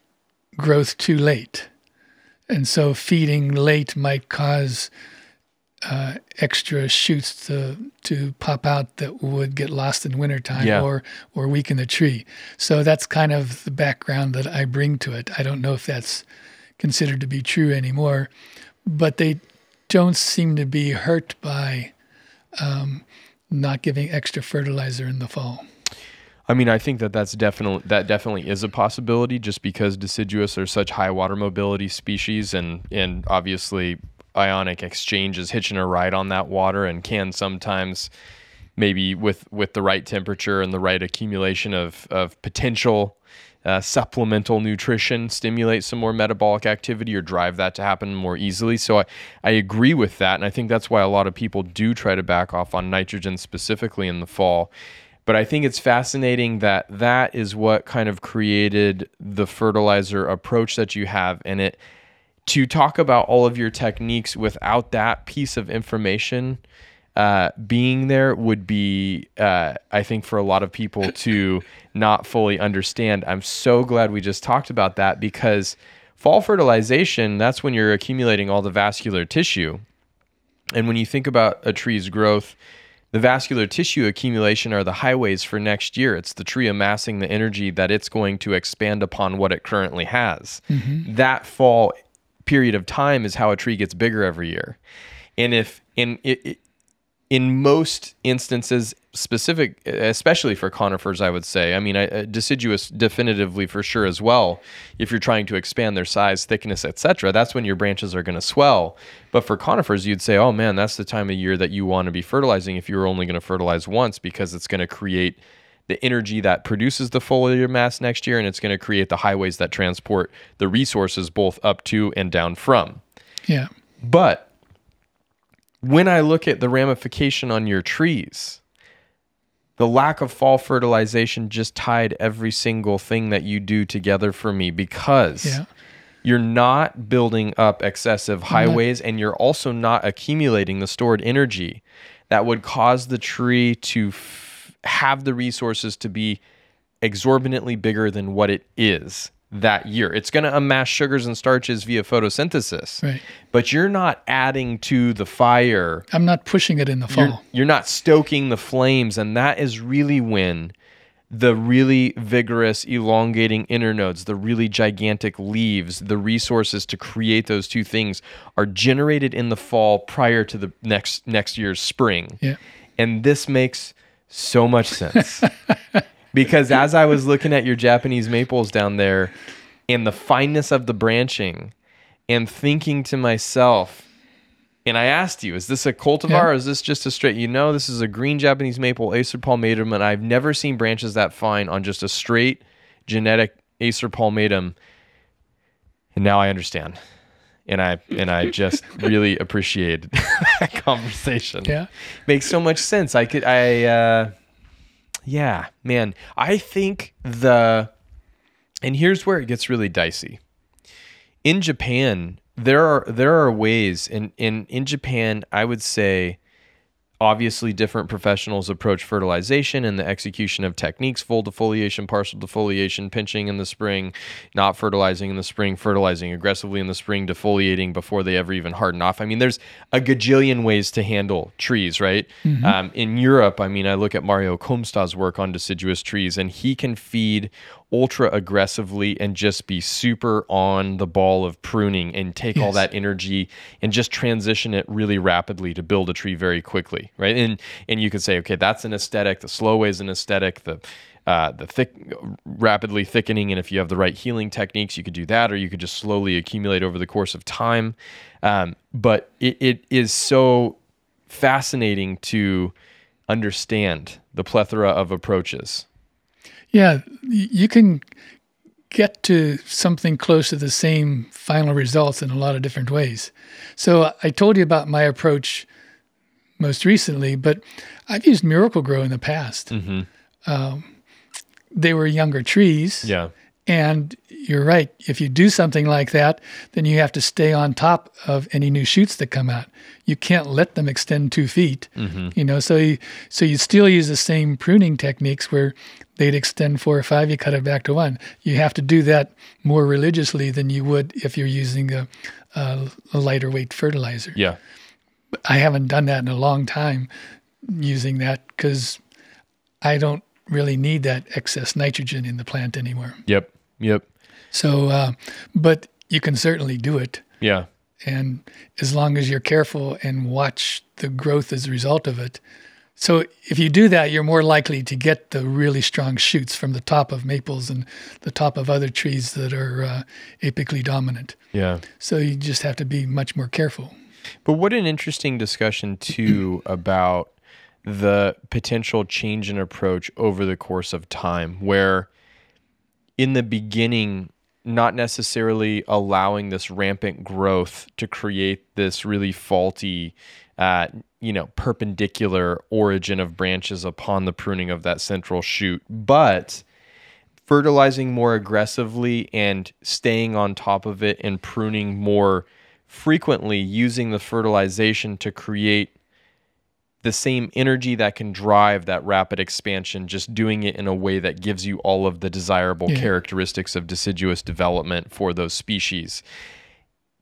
growth too late, and so feeding late might cause uh, extra shoots to to pop out that would get lost in wintertime Yeah. or or weaken the tree. So that's kind of the background that I bring to it. I don't know if that's considered to be true anymore, but they don't seem to be hurt by um, not giving extra fertilizer in the fall. I mean, I think that that's definitely that definitely is a possibility, just because deciduous are such high water mobility species, and and obviously ionic exchange is hitching a ride on that water, and can sometimes maybe with with the right temperature and the right accumulation of of potential uh, supplemental nutrition stimulate some more metabolic activity or drive that to happen more easily. So I, I agree with that. And I think that's why a lot of people do try to back off on nitrogen specifically in the fall. But I think it's fascinating that that is what kind of created the fertilizer approach that you have. And it to talk about all of your techniques without that piece of information uh, being there would be, uh, I think, for a lot of people (coughs) to not fully understand. I'm so glad we just talked about that because fall fertilization, that's when you're accumulating all the vascular tissue. And when you think about a tree's growth, the vascular tissue accumulation are the highways for next year. It's the tree amassing the energy that it's going to expand upon what it currently has. That fall period of time is how a tree gets bigger every year. And if in in most instances, specific, especially for conifers, I would say. I mean, I, uh, deciduous definitively for sure as well. If you're trying to expand their size, thickness, etc., that's when your branches are going to swell. But for conifers, you'd say, oh man, that's the time of year that you want to be fertilizing. If you're only going to fertilize once, because it's going to create the energy that produces the foliar mass next year, and it's going to create the highways that transport the resources both up to and down from. Yeah. But when I look at the ramification on your trees, the lack of fall fertilization just tied every single thing that you do together for me because Yeah. you're not building up excessive highways and you're also not accumulating the stored energy that would cause the tree to have the resources to be exorbitantly bigger than what it is that year. It's going to amass sugars and starches via photosynthesis. Right. But you're not adding to the fire. I'm not pushing it in the fall. You're, you're not stoking the flames and that is really when the really vigorous elongating internodes, the really gigantic leaves, the resources to create those two things are generated in the fall prior to the next next year's spring. Yeah. And this makes so much sense. (laughs) because as I was looking at your Japanese maples down there and the fineness of the branching and thinking to myself, and I asked you, is this a cultivar Yeah. or is this just a straight? You know, this is a green Japanese maple, Acer palmatum, and I've never seen branches that fine on just a straight genetic Acer palmatum. And now I understand. And I and I just (laughs) really appreciated (laughs) that conversation Yeah. makes so much sense. I could, I, uh, yeah, man. I think the, and here's where it gets really dicey. In Japan, there are there are ways, in in in Japan, I would say, obviously different professionals approach fertilization and the execution of techniques full defoliation partial defoliation pinching in the spring not fertilizing in the spring fertilizing aggressively in the spring defoliating before they ever even harden off. I mean there's a gajillion ways to handle trees right? Um, in europe i mean i look at Mario Komsta's work on deciduous trees and he can feed ultra aggressively and just be super on the ball of pruning and take all that energy and just transition it really rapidly to build a tree very quickly, right? And and you could say, okay, that's an aesthetic. The slow way is an aesthetic. The uh, the thick, rapidly thickening, and if you have the right healing techniques, you could do that, or you could just slowly accumulate over the course of time. Um, but it, it is so fascinating to understand the plethora of approaches. Yeah, you can get to something close to the same final results in a lot of different ways. So I told you about my approach most recently, but I've used Miracle-Gro in the past. Um, they were younger trees, Yeah. And you're right. If you do something like that, then you have to stay on top of any new shoots that come out. You can't let them extend two feet. Mm-hmm. You know, so you so you still use the same pruning techniques where they'd extend four or five, you cut it back to one. You have to do that more religiously than you would if you're using a, a, a lighter weight fertilizer. Yeah. I haven't done that in a long time using that because I don't really need that excess nitrogen in the plant anymore. Yep. Yep. So, uh, but you can certainly do it. Yeah. And as long as you're careful and watch the growth as a result of it. So, if you do that, you're more likely to get the really strong shoots from the top of maples and the top of other trees that are uh, apically dominant. Yeah. So, you just have to be much more careful. But what an interesting discussion too (clears throat) about the potential change in approach over the course of time where in the beginning not necessarily allowing this rampant growth to create this really faulty uh, you know perpendicular origin of branches upon the pruning of that central shoot. But fertilizing more aggressively and staying on top of it and pruning more frequently using the fertilization to create the same energy that can drive that rapid expansion, just doing it in a way that gives you all of the desirable Yeah. characteristics of deciduous development for those species.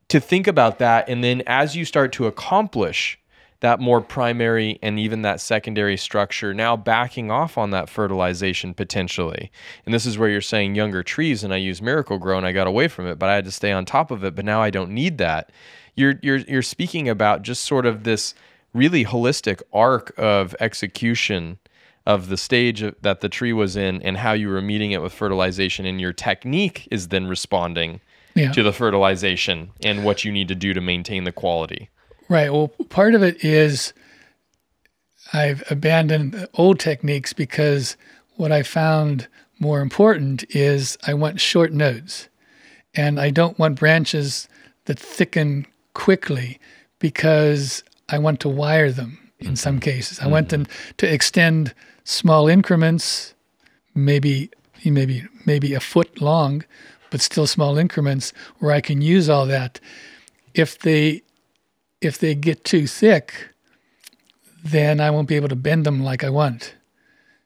To think about that, and then as you start to accomplish that more primary and even that secondary structure, now backing off on that fertilization potentially. And this is where you're saying younger trees, and I use Miracle-Gro and I got away from it, but I had to stay on top of it. But now I don't need that. You're you're you're speaking about just sort of this really holistic arc of execution of the stage that the tree was in and how you were meeting it with fertilization and your technique is then responding Yeah. to the fertilization and what you need to do to maintain the quality. Right. Well, part of it is I've abandoned old techniques because what I found more important is I want short nodes and I don't want branches that thicken quickly because I want to wire them in some mm-hmm. cases. I want mm-hmm. them to extend small increments, maybe maybe maybe a foot long, but still small increments where I can use all that. If they if they get too thick, then I won't be able to bend them like I want.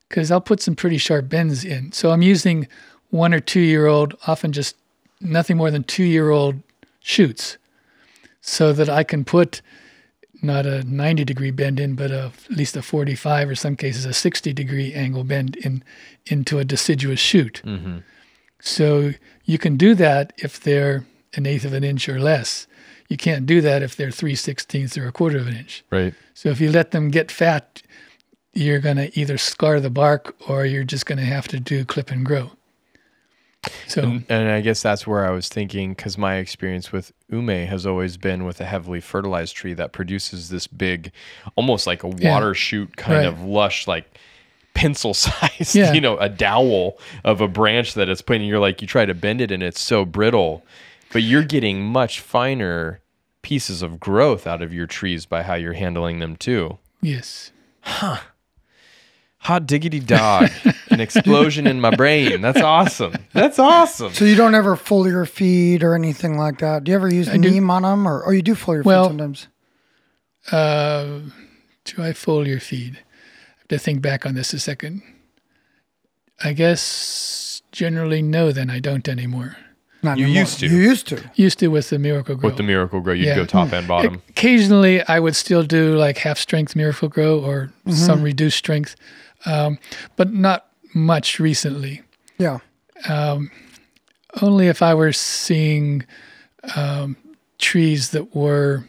Because I'll put some pretty sharp bends in. So I'm using one or two year old, often just nothing more than two year old shoots, so that I can put not a 90 degree bend in, but a, at least a 45 or some cases a 60 degree angle bend in into a deciduous shoot. Mm-hmm. So you can do that if they're an eighth of an inch or less. You can't do that if they're three sixteenths or a quarter of an inch. Right. So if you let them get fat, you're going to either scar the bark or you're just going to have to do clip and grow. So And I guess that's where I was thinking because my experience with ume has always been with a heavily fertilized tree that produces this big, almost like a Yeah. water shoot kind Right. of lush, like pencil (laughs) size, Yeah. you know, a dowel of a branch that it's putting. You're like, you try to bend it and it's so brittle, but you're getting much finer pieces of growth out of your trees by how you're handling them too. yes, Hot diggity dog, an explosion in my brain. That's awesome. That's awesome. So you don't ever foliar feed or anything like that. Do you ever use do. neem on them, or, or you do foliar Well- feed sometimes? uh, do I foliar feed? I have to think back on this a second. I guess generally no. Then I don't anymore. Not You anymore. used to. You used to. Used to with the Miracle-Gro. With the Miracle-Gro, you'd Yeah. go top and bottom. Occasionally, I would still do like half strength Miracle-Gro or some reduced strength, um, but not much recently. Yeah. Only if I were seeing um, trees that were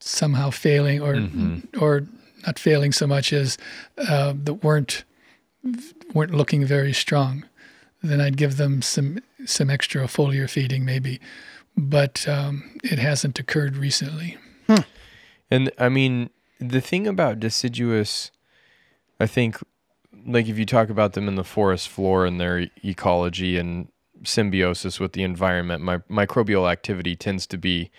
somehow failing, or or not failing so much as uh, that weren't weren't looking very strong. Then I'd give them some some extra foliar feeding maybe, but um, it hasn't occurred recently. And I mean, the thing about deciduous, I think, like if you talk about them in the forest floor and their ecology and symbiosis with the environment, my, microbial activity tends to be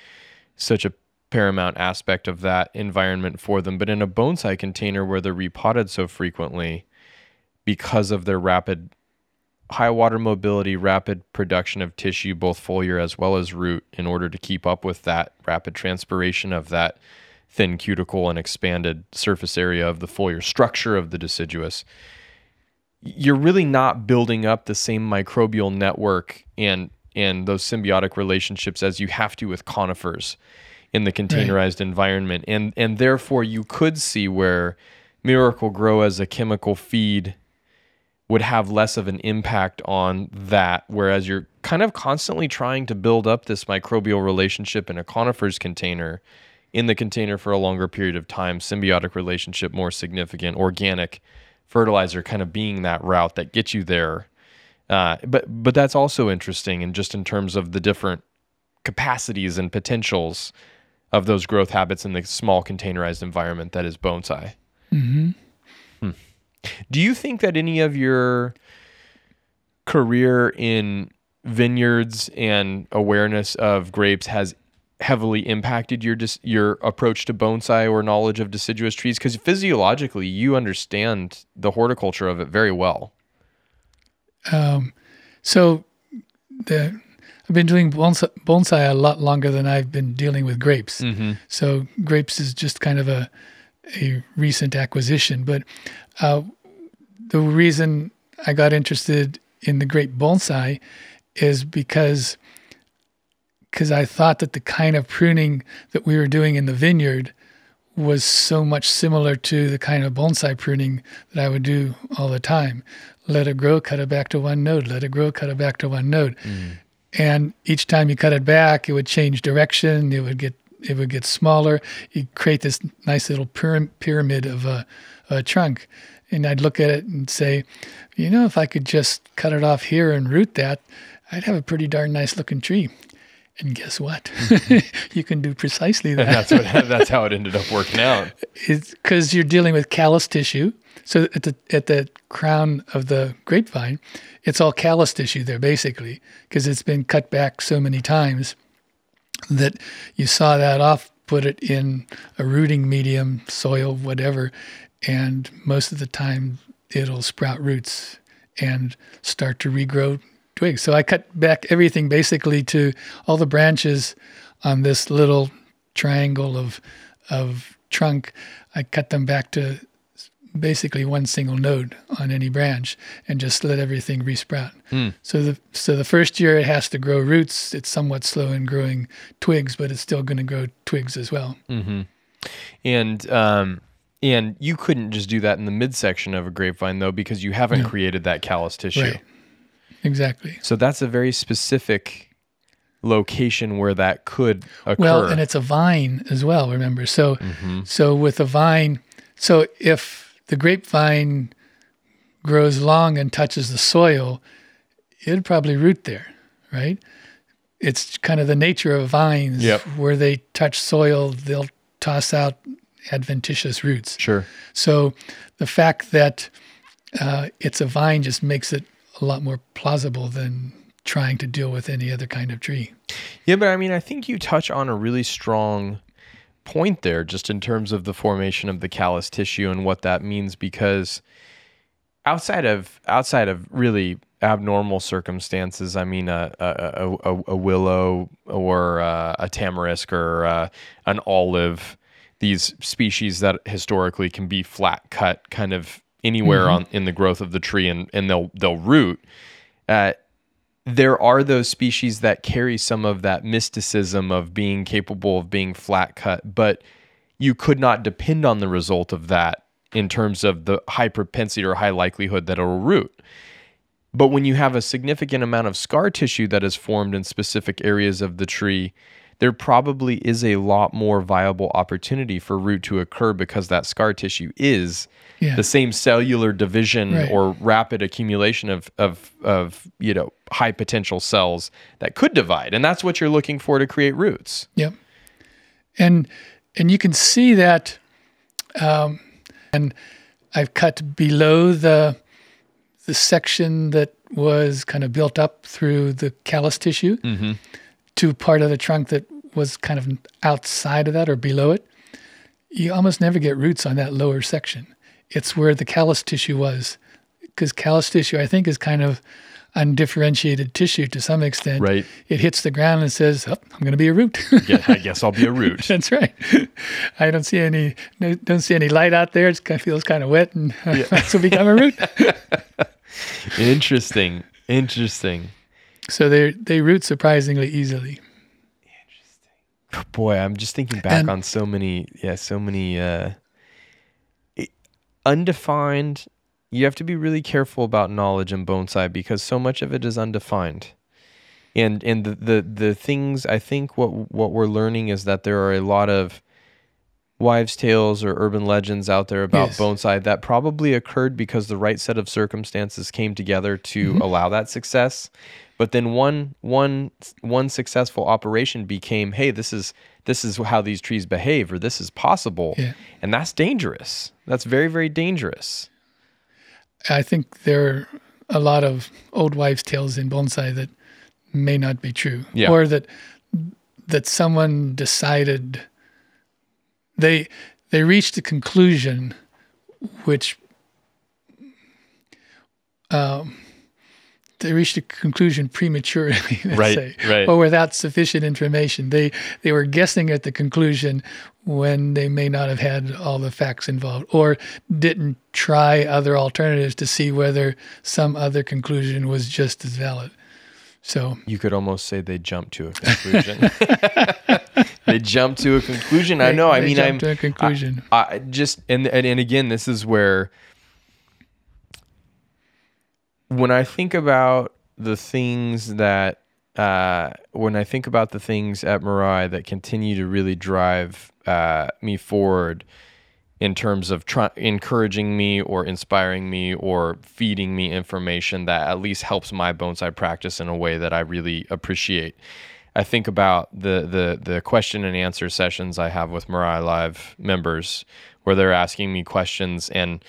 such a paramount aspect of that environment for them. But in a bonsai container where they're repotted so frequently, because of their rapid high water mobility, rapid production of tissue, both foliar as well as root, in order to keep up with that rapid transpiration of that thin cuticle and expanded surface area of the foliar structure of the deciduous. You're really not building up the same microbial network and and those symbiotic relationships as you have to with conifers in the containerized environment and and therefore you could see where Miracle-Gro as a chemical feed would have less of an impact on that whereas you're kind of constantly trying to build up this microbial relationship in a conifers container in the container for a longer period of time symbiotic relationship more significant organic fertilizer kind of being that route that gets you there uh, but but that's also interesting and just in terms of the different capacities and potentials of those growth habits in the small containerized environment that is bonsai. hmm Hmm. Do you think that any of your career in vineyards and awareness of grapes has heavily impacted your dis- your approach to bonsai or knowledge of deciduous trees? Because physiologically, you understand the horticulture of it very well. Um, so the I've been doing bonsai, bonsai a lot longer than I've been dealing with grapes. Mm-hmm. So grapes is just kind of a a recent acquisition. But uh, the reason I got interested in the grape bonsai is because because I thought that the kind of pruning that we were doing in the vineyard was so much similar to the kind of bonsai pruning that I would do all the time. Let it grow, cut it back to one node. Let it grow, cut it back to one node. Mm. And each time you cut it back, it would change direction. It would get it would get smaller. You create this nice little pyramid of a, a trunk. And I'd look at it and say, you know, if I could just cut it off here and root that, I'd have a pretty darn nice looking tree. And guess what? Mm-hmm. (laughs) you can do precisely that. That's what (laughs) that's how it ended up working out. Because you're dealing with callus tissue. So at the at the crown of the grapevine, it's all callus tissue there basically because it's been cut back so many times that you saw that off, put it in a rooting medium, soil, whatever, and most of the time it'll sprout roots and start to regrow twigs. So I cut back everything basically to all the branches on this little triangle of of trunk. I cut them back to basically one single node on any branch and just let everything resprout. So the so the first year it has to grow roots. It's somewhat slow in growing twigs, but it's still going to grow twigs as well. And um and you couldn't just do that in the midsection of a grapevine though because you haven't created that callus tissue. Right. Exactly. So that's a very specific location where that could occur. Well, and it's a vine as well, remember. So so with a vine, so if the grapevine grows long and touches the soil, it'd probably root there, right? It's kind of the nature of vines Yep. where they touch soil, they'll toss out adventitious roots. sure. So the fact that uh, it's a vine just makes it a lot more plausible than trying to deal with any other kind of tree. Yeah, but I mean, I think you touch on a really strong point there, just in terms of the formation of the callus tissue and what that means. Because outside of outside of really abnormal circumstances, I mean, a a, a, a willow or uh, a tamarisk or uh, an olive, these species that historically can be flat cut, kind of anywhere on in the growth of the tree, and and they'll they'll root. Uh, there are those species that carry some of that mysticism of being capable of being flat cut, but you could not depend on the result of that in terms of the high propensity or high likelihood that it'll root. But when you have a significant amount of scar tissue that is formed in specific areas of the tree, there probably is a lot more viable opportunity for root to occur because that scar tissue is Yeah. the same cellular division Right. or rapid accumulation of, of, of, you know, high potential cells that could divide. And that's what you're looking for to create roots. Yep. And and you can see that um, and I've cut below the the section that was kind of built up through the callus tissue to part of the trunk that was kind of outside of that or below it. You almost never get roots on that lower section. It's where the callus tissue was. Because callus tissue, I think, is kind of undifferentiated tissue to some extent. Right. It hits the ground and says, oh, I'm going to be a root. (laughs) Yeah, I guess I'll be a root. (laughs) That's right. I don't see any no, don't see any light out there. It feels kind of wet, and (laughs) so become a root. Interesting. Interesting. so they they root surprisingly easily. Boy, I'm just thinking back And- on so many, yeah, so many uh, undefined. You have to be really careful about knowledge in bonsai because so much of it is undefined. And and the, the the things I think what what we're learning is that there are a lot of wives' tales or urban legends out there about Yes. bonsai that probably occurred because the right set of circumstances came together to allow that success. But then one one one successful operation became, hey, this is this is how these trees behave, or this is possible, Yeah. and that's dangerous. That's very very dangerous. I think there are a lot of old wives' tales in bonsai that may not be true, Yeah. or that that someone decided they they reached a conclusion which um, they reached a conclusion prematurely, (laughs) let's Right, say, right. or without sufficient information. They they were guessing at the conclusion when they may not have had all the facts involved, or didn't try other alternatives to see whether some other conclusion was just as valid. So You could almost say they jumped to a conclusion. (laughs) they jumped to a conclusion. I they- know. I mean, I'm to a conclusion. I just and, and and again, this is where when I think about the things that uh, when I think about the things at Mirai that continue to really drive uh, me forward in terms of encouraging me or inspiring me or feeding me information that at least helps my bonsai practice in a way that I really appreciate. I think about the the the question and answer sessions I have with Mirai Live members where they're asking me questions and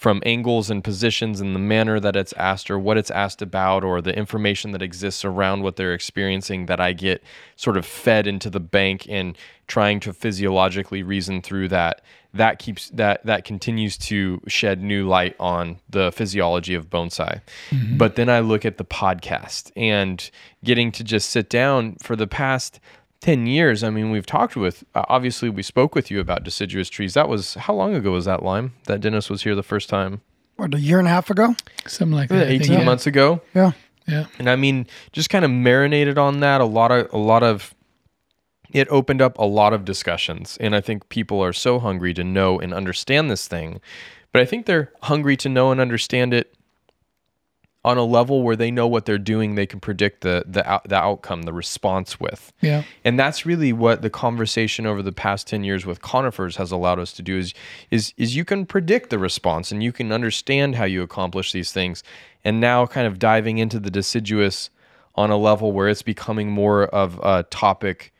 from angles and positions and the manner that it's asked or what it's asked about or the information that exists around what they're experiencing that I get sort of fed into the bank and trying to physiologically reason through that that keeps that that continues to shed new light on the physiology of bonsai. Mm-hmm. But then I look at the podcast and getting to just sit down for the past 10 years. I mean, we've talked with, uh, obviously, we spoke with you about deciduous trees. That was, how long ago was that, Lime? That Dennis was here the first time? What, a year and a half ago? Something like that. I think, 18 yeah. months ago. Yeah. Yeah. And I mean, just kind of marinated on that. A lot of, a lot of, it opened up a lot of discussions. And I think people are so hungry to know and understand this thing. But I think they're hungry to know and understand it on a level where they know what they're doing. They can predict the, the, out, the outcome, the response with. Yeah. And that's really what the conversation over the past 10 years with conifers has allowed us to do is is is you can predict the response and you can understand how you accomplish these things. And now kind of diving into the deciduous on a level where it's becoming more of a topic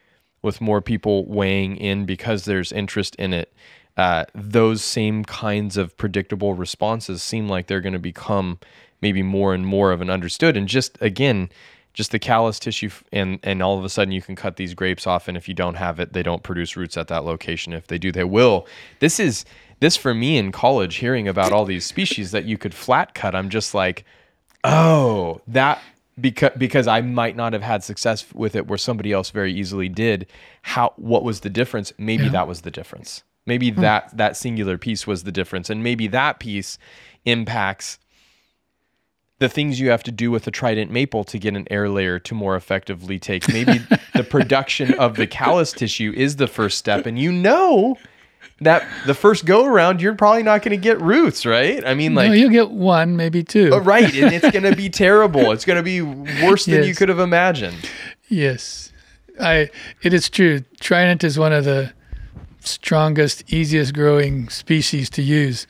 with more people weighing in because there's interest in it. Uh, those same kinds of predictable responses seem like they're going to become maybe more and more of an understood. And just again, just the callus tissue, and and all of a sudden you can cut these grapes off, and if you don't have it, they don't produce roots at that location. If they do, they will. This is this for me in college, hearing about all these species that you could flat cut. I'm just like, oh, that because because I might not have had success with it where somebody else very easily did. How what was the difference? Maybe Yeah. that was the difference. Maybe hmm. that that singular piece was the difference, and maybe that piece impacts the things you have to do with a trident maple to get an air layer to more effectively take. Maybe (laughs) the production of the callus tissue is the first step, and you know that the first go around you're probably not going to get roots, right? I mean, like no, you'll get one, maybe two. uh, right, and it's going to be (laughs) terrible. It's going to be worse than you could have imagined. Yes, I. It is true. Trident is one of the strongest, easiest growing species to use,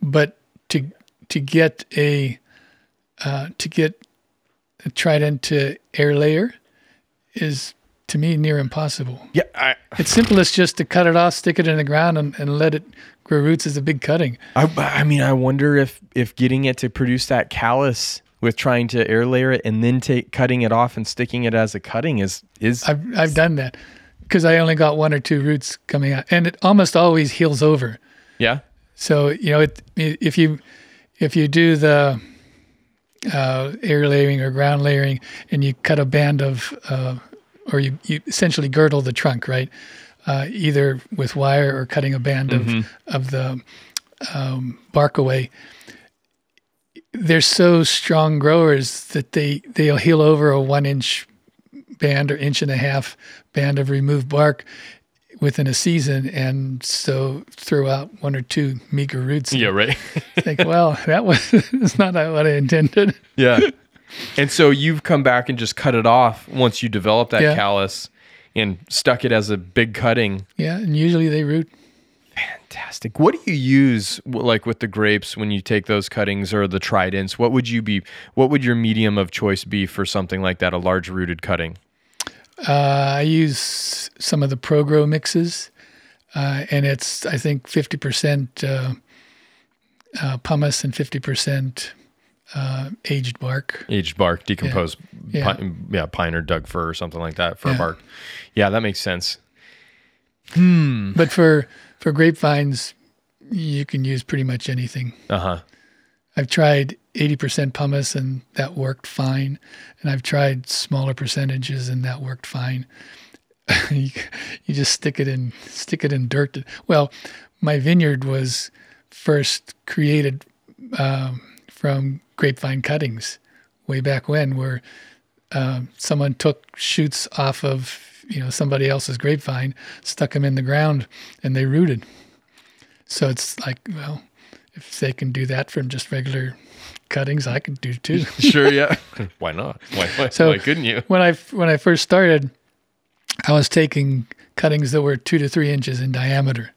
but to to get a uh, to get a trident to air layer is to me near impossible. Yeah, I, It's simplest just to cut it off, stick it in the ground, and, and let it grow roots is a big cutting. I, I mean, I wonder if if getting it to produce that callus with trying to air layer it and then take cutting it off and sticking it as a cutting is is I've I've done that because I only got one or two roots coming out, and it almost always heals over. yeah. So you know, it, if you if you do the uh, air layering or ground layering, and you cut a band of, uh, or you, you essentially girdle the trunk, right? Uh, either with wire or cutting a band of of the um, bark away. They're so strong growers that they they'll heal over a one inch band or inch and a half band of removed bark within a season, and so throw out one or two meager roots. Yeah, right. (laughs) think, well, that was (laughs) it's not what I intended. yeah. And so you've come back and just cut it off once you develop that Yeah. callus and stuck it as a big cutting. Yeah, and usually they root. Fantastic. What do you use like with the grapes when you take those cuttings or the tridents? What would you be what would your medium of choice be for something like that, a large rooted cutting? Uh, I use some of the ProGrow mixes, uh, and it's I think fifty percent uh, uh, pumice and fifty percent uh, aged bark. Aged bark, decomposed Yeah. Pine, yeah, pine or Doug fir or something like that for Yeah. bark. Yeah, that makes sense. Hmm. But for (laughs) for grapevines, you can use pretty much anything. Uh-huh. I've tried 80% pumice and that worked fine. And I've tried smaller percentages and that worked fine. (laughs) you, you just stick it in stick it in dirt. Well, my vineyard was first created um, from grapevine cuttings way back when, where um, someone took shoots off of you know somebody else's grapevine, stuck them in the ground, and they rooted. So it's like, well, if they can do that from just regular cuttings, I could do too. (laughs) Sure, yeah. (laughs) why not? Why, why, So- why couldn't you? when I when I first started, I was taking cuttings that were two to three inches in diameter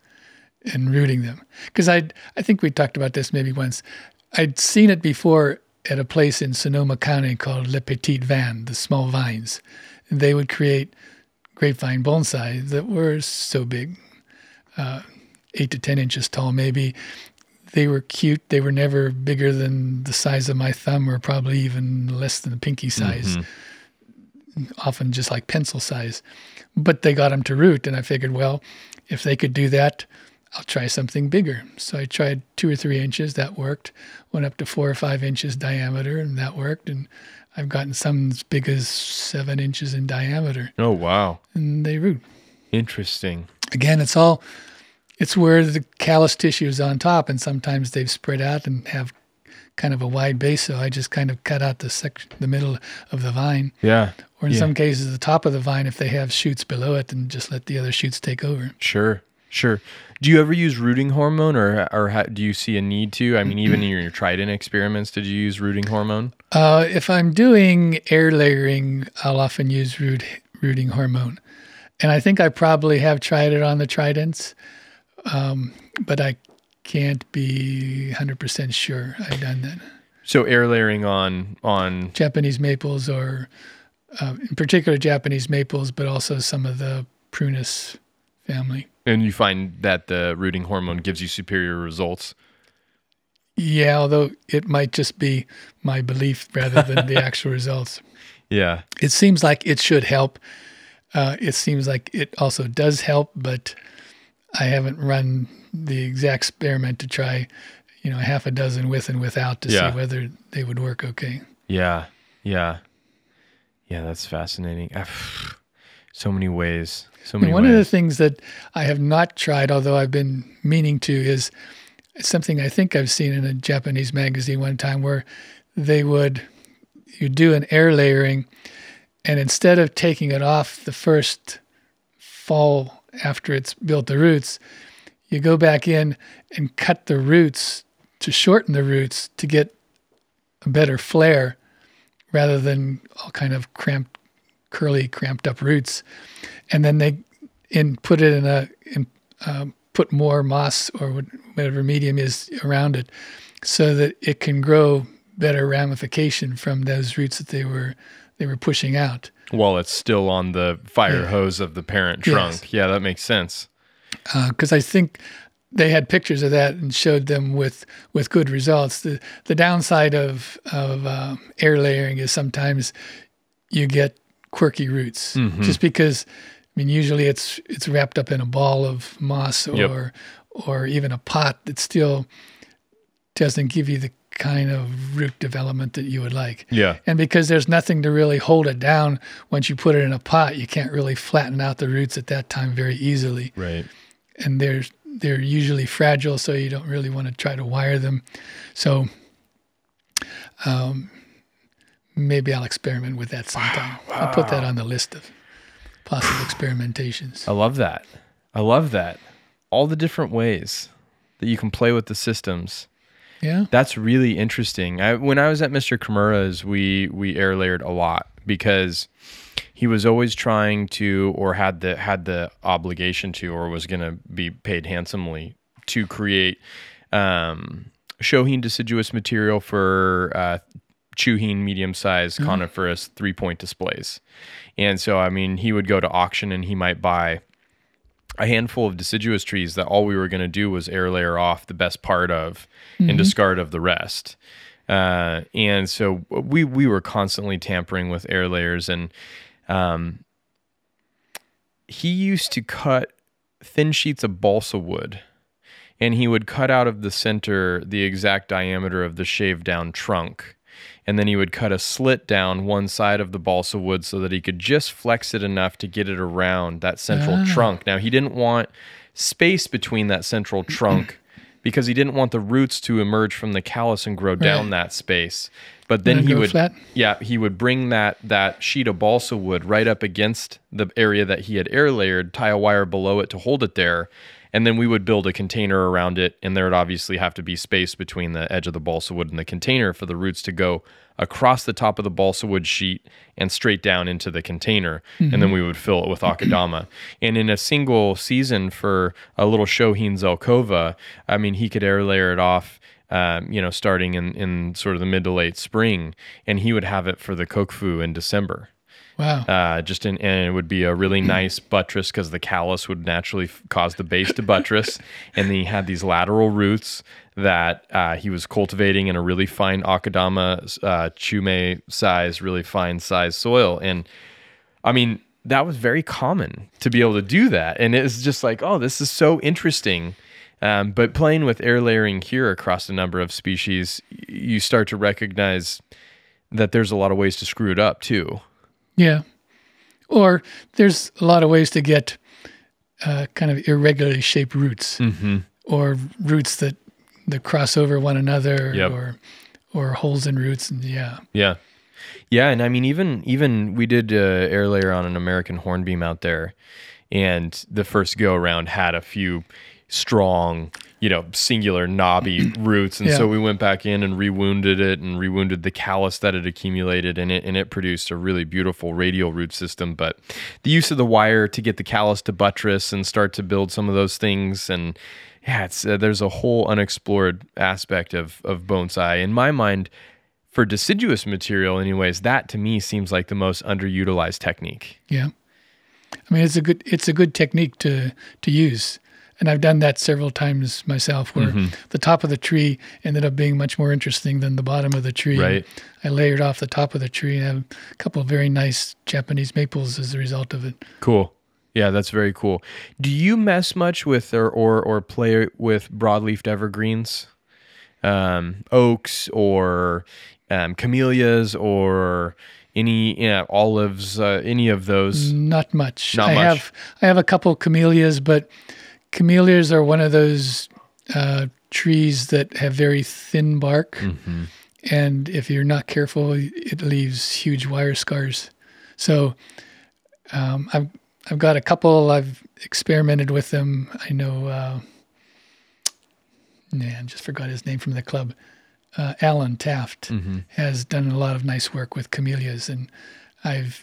and rooting them because I I think we talked about this maybe once. I'd seen it before at a place in Sonoma County called Le Petit Van, the small vines. And they would create grapevine bonsai that were so big, uh, eight to ten inches tall, maybe. They were cute. They were never bigger than the size of my thumb, or probably even less than a pinky mm-hmm. size often just like pencil size. But they got them to root, and I figured, well, if they could do that, I'll try something bigger. So I tried two or three inches, that worked. Went up to four or five inches diameter, and that worked. And I've gotten some as big as seven inches in diameter, Oh wow. and they root. Interesting. Again, it's all, it's where the callus tissue is on top, and sometimes they've spread out and have kind of a wide base. So I just kind of cut out the section, the middle of the vine Yeah. or in Yeah. some cases the top of the vine if they have shoots below it and just let the other shoots take over Sure. Sure. Do you ever use rooting hormone or or ha- do you see a need to? I mean, even in your trident experiments, did you use rooting hormone? uh, if i'm doing air layering i'll often use root, rooting hormone and i think i probably have tried it on the tridents um, but i can't be 100% sure i've done that So air layering on on japanese maples or uh, in particular japanese maples but also some of the prunus family and you find that the rooting hormone gives you superior results. yeah although it might just be my belief rather than the (laughs) actual results Yeah. it seems like it should help. Uh, it seems like it also does help, but I haven't run the exact experiment to try, you know, half a dozen with and without to Yeah. see whether they would work okay. Yeah. Yeah. Yeah, that's fascinating. Ah, (sighs) So many ways. So many And one of the things that I have not tried, although I've been meaning to, is something I think I've seen in a Japanese magazine one time where they would you do an air layering, and instead of taking it off the first fall after it's built the roots, you go back in and cut the roots to shorten the roots to get a better flare rather than all kind of cramped, curly, cramped up roots. And then they in put it in a in, um, put more moss or whatever medium is around it, so that it can grow better ramification from those roots that they were they were pushing out. While it's still on the fire Yeah. hose of the parent Yes. trunk. Yeah, that makes sense. because I think they had pictures of that and showed them with with good results. The the downside of of uh, air layering is sometimes you get quirky roots just because. I mean, usually it's it's wrapped up in a ball of moss or Yep. or even a pot that still doesn't give you the kind of root development that you would like. Yeah. And because there's nothing to really hold it down once you put it in a pot, you can't really flatten out the roots at that time very easily Right. and they're they're usually fragile, so you don't really want to try to wire them. So, um, maybe I'll experiment with that sometime. I'll put that on the list of possible experimentations. I love that. I love that. All the different ways that you can play with the systems. Yeah. That's really interesting. I, when I was at Mr. Kimura's, we we air layered a lot because he was always trying to, or had the had the obligation to, or was going to be paid handsomely to create um, Shohin deciduous material for uh, Chuhin medium sized coniferous three point displays. And so, I mean, he would go to auction and he might buy a handful of deciduous trees that all we were going to do was air layer off the best part of and discard of the rest. Uh, and so we we were constantly tampering with air layers, and um, he used to cut thin sheets of balsa wood, and he would cut out of the center the exact diameter of the shaved down trunk. And then he would cut a slit down one side of the balsa wood so that he could just flex it enough to get it around that central ah. trunk. Now, he didn't want space between that central (clears throat) trunk because he didn't want the roots to emerge from the callus and grow down that space. But then he would flat? yeah, he would bring that that sheet of balsa wood right up against the area that he had air layered, tie a wire below it to hold it there, and then we would build a container around it, and there would obviously have to be space between the edge of the balsa wood and the container for the roots to go across the top of the balsa wood sheet and straight down into the container, and then we would fill it with akadama. and in a single season for a little Shohin Zelkova, I mean, he could air layer it off um, you know, starting in, in sort of the mid to late spring, and he would have it for the Kokufu in December. Wow. Uh, just in, and it would be a really (clears throat) nice buttress because the callus would naturally f- cause the base to buttress, (laughs) and then he had these lateral roots that uh, he was cultivating in a really fine akadama uh, chume size, really fine size soil, and I mean that was very common to be able to do that, and it was just like, oh, this is so interesting. Um, but playing with air layering here across a number of species, you start to recognize that there's a lot of ways to screw it up too. Yeah. Or there's a lot of ways to get uh, kind of irregularly shaped roots Mm-hmm. or roots that, that cross over one another Yep. or or holes in roots. And yeah. Yeah. Yeah, and I mean even even we did uh, air layer on an American hornbeam out there, and the first go around had a few strong, you know, singular knobby (clears throat) roots, and so we went back in and rewounded it and rewounded the callus that had accumulated in it, and it produced a really beautiful radial root system. But the use of the wire to get the callus to buttress and start to build some of those things and yeah, it's uh, there's a whole unexplored aspect of of bonsai. In my mind for deciduous material anyways that to me seems like the most underutilized technique. Yeah. I mean, it's a good it's a good technique to to use, and I've done that several times myself. Where Mm-hmm. the top of the tree ended up being much more interesting than the bottom of the tree. Right. I layered off the top of the tree and have a couple of very nice Japanese maples as a result of it. cool yeah that's very cool do you mess much with or or, or play with broadleafed evergreens um, oaks or um, camellias or any you know, olives uh, any of those Not much. Not I much. have I have a couple camellias, but camellias are one of those uh, trees that have very thin bark, Mm-hmm. and if you're not careful, it leaves huge wire scars. So um, I've I've got a couple. I've experimented with them. I know. Uh, nah, I just forgot his name from the club. Uh, Alan Taft Mm-hmm. has done a lot of nice work with camellias, and I've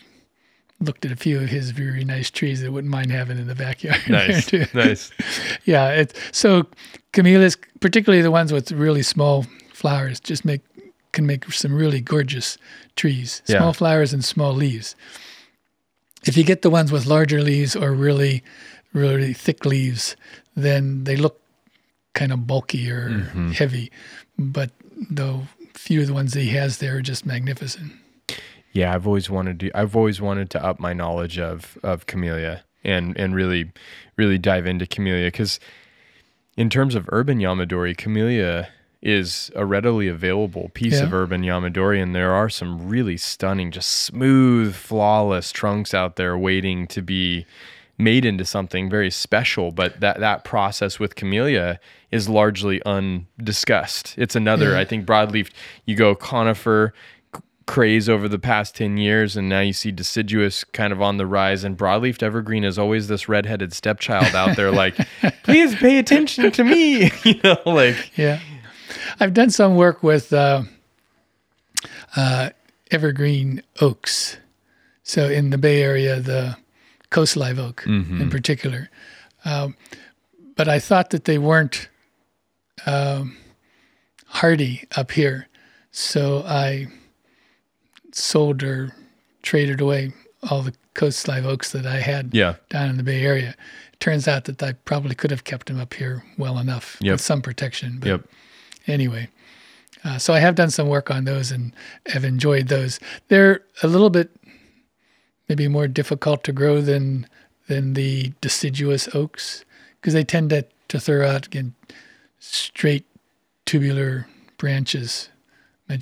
looked at a few of his very nice trees that I wouldn't mind having in the backyard. (laughs) nice nice (laughs) Yeah, it's so camellias, particularly the ones with really small flowers, just make can make some really gorgeous trees. Yeah. Small flowers and small leaves. If you get the ones with larger leaves or really, really thick leaves, then they look kind of bulky or Mm-hmm. heavy. But the few of the ones that he has there are just magnificent. Yeah, I've always wanted to. I've always wanted to up my knowledge of of camellia and and really really dive into camellia because in terms of urban yamadori, camellia is a readily available piece Yeah. of urban yamadori, and there are some really stunning, just smooth, flawless trunks out there waiting to be made into something very special. But that that process with camellia is largely undiscussed. It's another. I think, broadleaf. You go conifer craze over the past 10 years and now you see deciduous kind of on the rise and broadleaf evergreen is always this redheaded stepchild out there like (laughs) please pay attention to me (laughs) you know like Yeah. I've done some work with uh, uh, evergreen oaks. So in the Bay Area, the coast live oak in particular. Um, but I thought that they weren't um, hardy up here. So I sold or traded away all the coast live oaks that I had yeah down in the Bay Area. It turns out that I probably could have kept them up here well enough Yep. with some protection. But yep anyway, uh, so I have done some work on those and have enjoyed those. They're a little bit maybe more difficult to grow than than the deciduous oaks because they tend to, to throw out again straight tubular branches,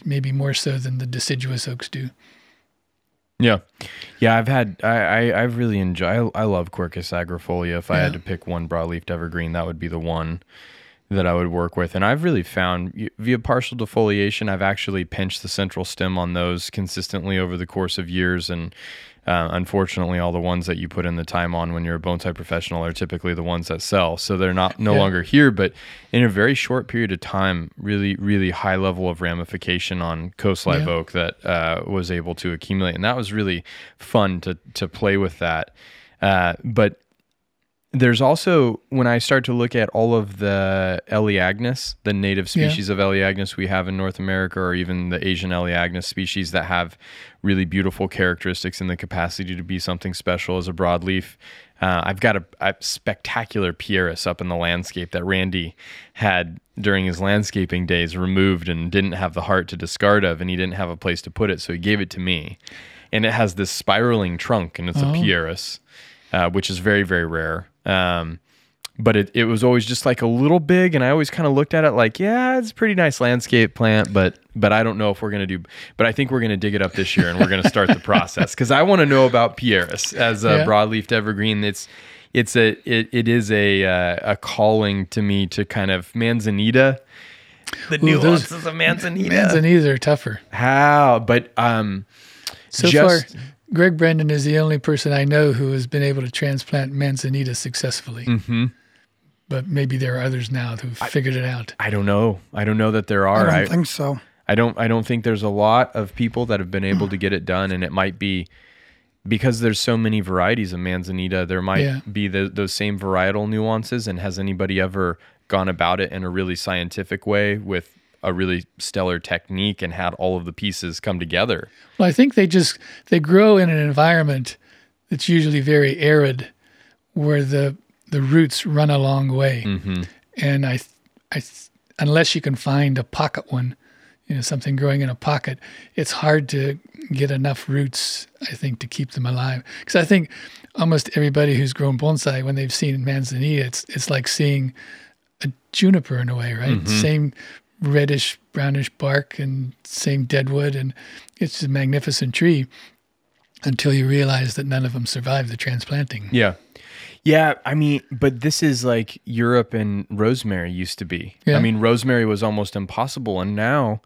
maybe more so than the deciduous oaks do. Yeah, yeah. I've had I, I I've really enjoyed. I, I love Quercus agrifolia. If I had to pick one broadleaf evergreen, that would be the one that I would work with. And I've really found via partial defoliation, I've actually pinched the central stem on those consistently over the course of years. And uh, unfortunately, all the ones that you put in the time on when you're a bone bonsai professional are typically the ones that sell. So they're not no Yeah. longer here. But in a very short period of time, really, really high level of ramification on coast live Yeah. oak that uh, was able to accumulate, and that was really fun to to play with that. Uh, but there's also when I start to look at all of the Elaeagnus, the native Yeah. species of Elaeagnus we have in North America, or even the Asian Elaeagnus species that have really beautiful characteristics and the capacity to be something special as a broadleaf. Uh, I've got a, a spectacular Pieris up in the landscape that Randy had during his landscaping days removed and didn't have the heart to discard of, and he didn't have a place to put it, so he gave it to me. And it has this spiraling trunk, and it's a Pieris, uh, which is very, very rare. Um, but it, it was always just like a little big, and I always kind of looked at it like, yeah, it's a pretty nice landscape plant, but but I don't know if we're gonna do. But I think we're gonna dig it up this year, and we're gonna start the process because I want to know about Pieris as a Yeah. broadleaf evergreen. It's it's a it, it is a uh, a calling to me to kind of manzanita. The Ooh, those- nuances of manzanita. Manzanitas are tougher. How? But um, So Just- far, Greg Brendan is the only person I know who has been able to transplant manzanita successfully. hmm But maybe there are others now who've figured it out. I don't know. I don't know that there are. I don't I, think so. I don't I don't think there's a lot of people that have been able to get it done and it might be because there's so many varieties of manzanita there might Yeah. be the, those same varietal nuances and has anybody ever gone about it in a really scientific way with a really stellar technique and had all of the pieces come together Well, I think they just they grow in an environment that's usually very arid, where the the roots run a long way. mm-hmm. And I, I, unless you can find a pocket one, you know, something growing in a pocket, it's hard to get enough roots. I think to keep them alive. Because I think almost everybody who's grown bonsai, when they've seen manzanita, it's it's like seeing a juniper in a way, right? Same reddish brownish bark and same deadwood, and it's a magnificent tree. Until you realize that none of them survived the transplanting. yeah yeah i mean but this is like europe and rosemary used to be i mean rosemary was almost impossible and now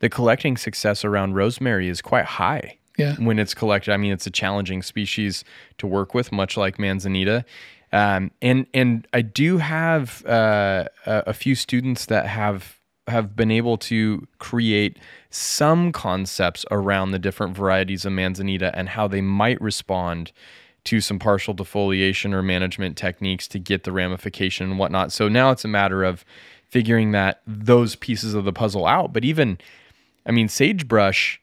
the collecting success around rosemary is quite high Yeah. when it's collected. I mean, it's a challenging species to work with, much like manzanita. Um, and and I do have uh, a, a few students that have have been able to create some concepts around the different varieties of manzanita and how they might respond to some partial defoliation or management techniques to get the ramification and whatnot. So now it's a matter of figuring that those pieces of the puzzle out. But even, I mean, sagebrush.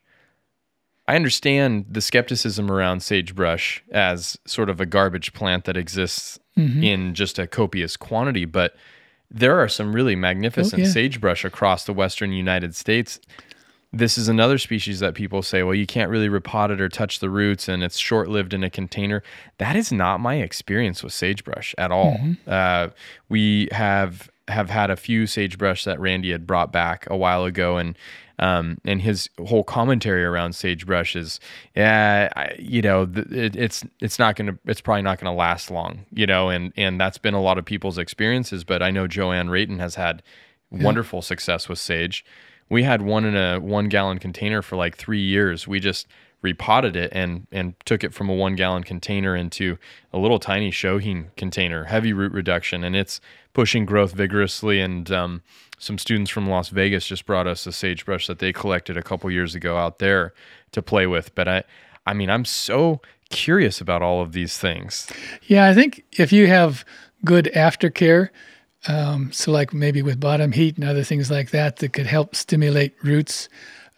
I understand the skepticism around sagebrush as sort of a garbage plant that exists mm-hmm. in just a copious quantity, but there are some really magnificent Oh, yeah. sagebrush across the western United States. This is another species that people say, well, you can't really repot it or touch the roots and it's short lived in a container. That is not my experience with sagebrush at all. Uh, we have have had a few sagebrush that Randy had brought back a while ago, and um, and his whole commentary around sagebrush is, yeah, I, you know, th- it, it's it's not gonna, it's probably not gonna last long, you know, and and that's been a lot of people's experiences. But I know Joanne Rayton has had wonderful success with sage, we had one in a one gallon container for like three years. We just repotted it and and took it from a one gallon container into a little tiny shohin container, heavy root reduction, and it's pushing growth vigorously. And um, some students from Las Vegas just brought us a sagebrush that they collected a couple years ago out there to play with. But I, I mean, I'm so curious about all of these things. Yeah, I think if you have good aftercare, um, so like maybe with bottom heat and other things like that that could help stimulate roots,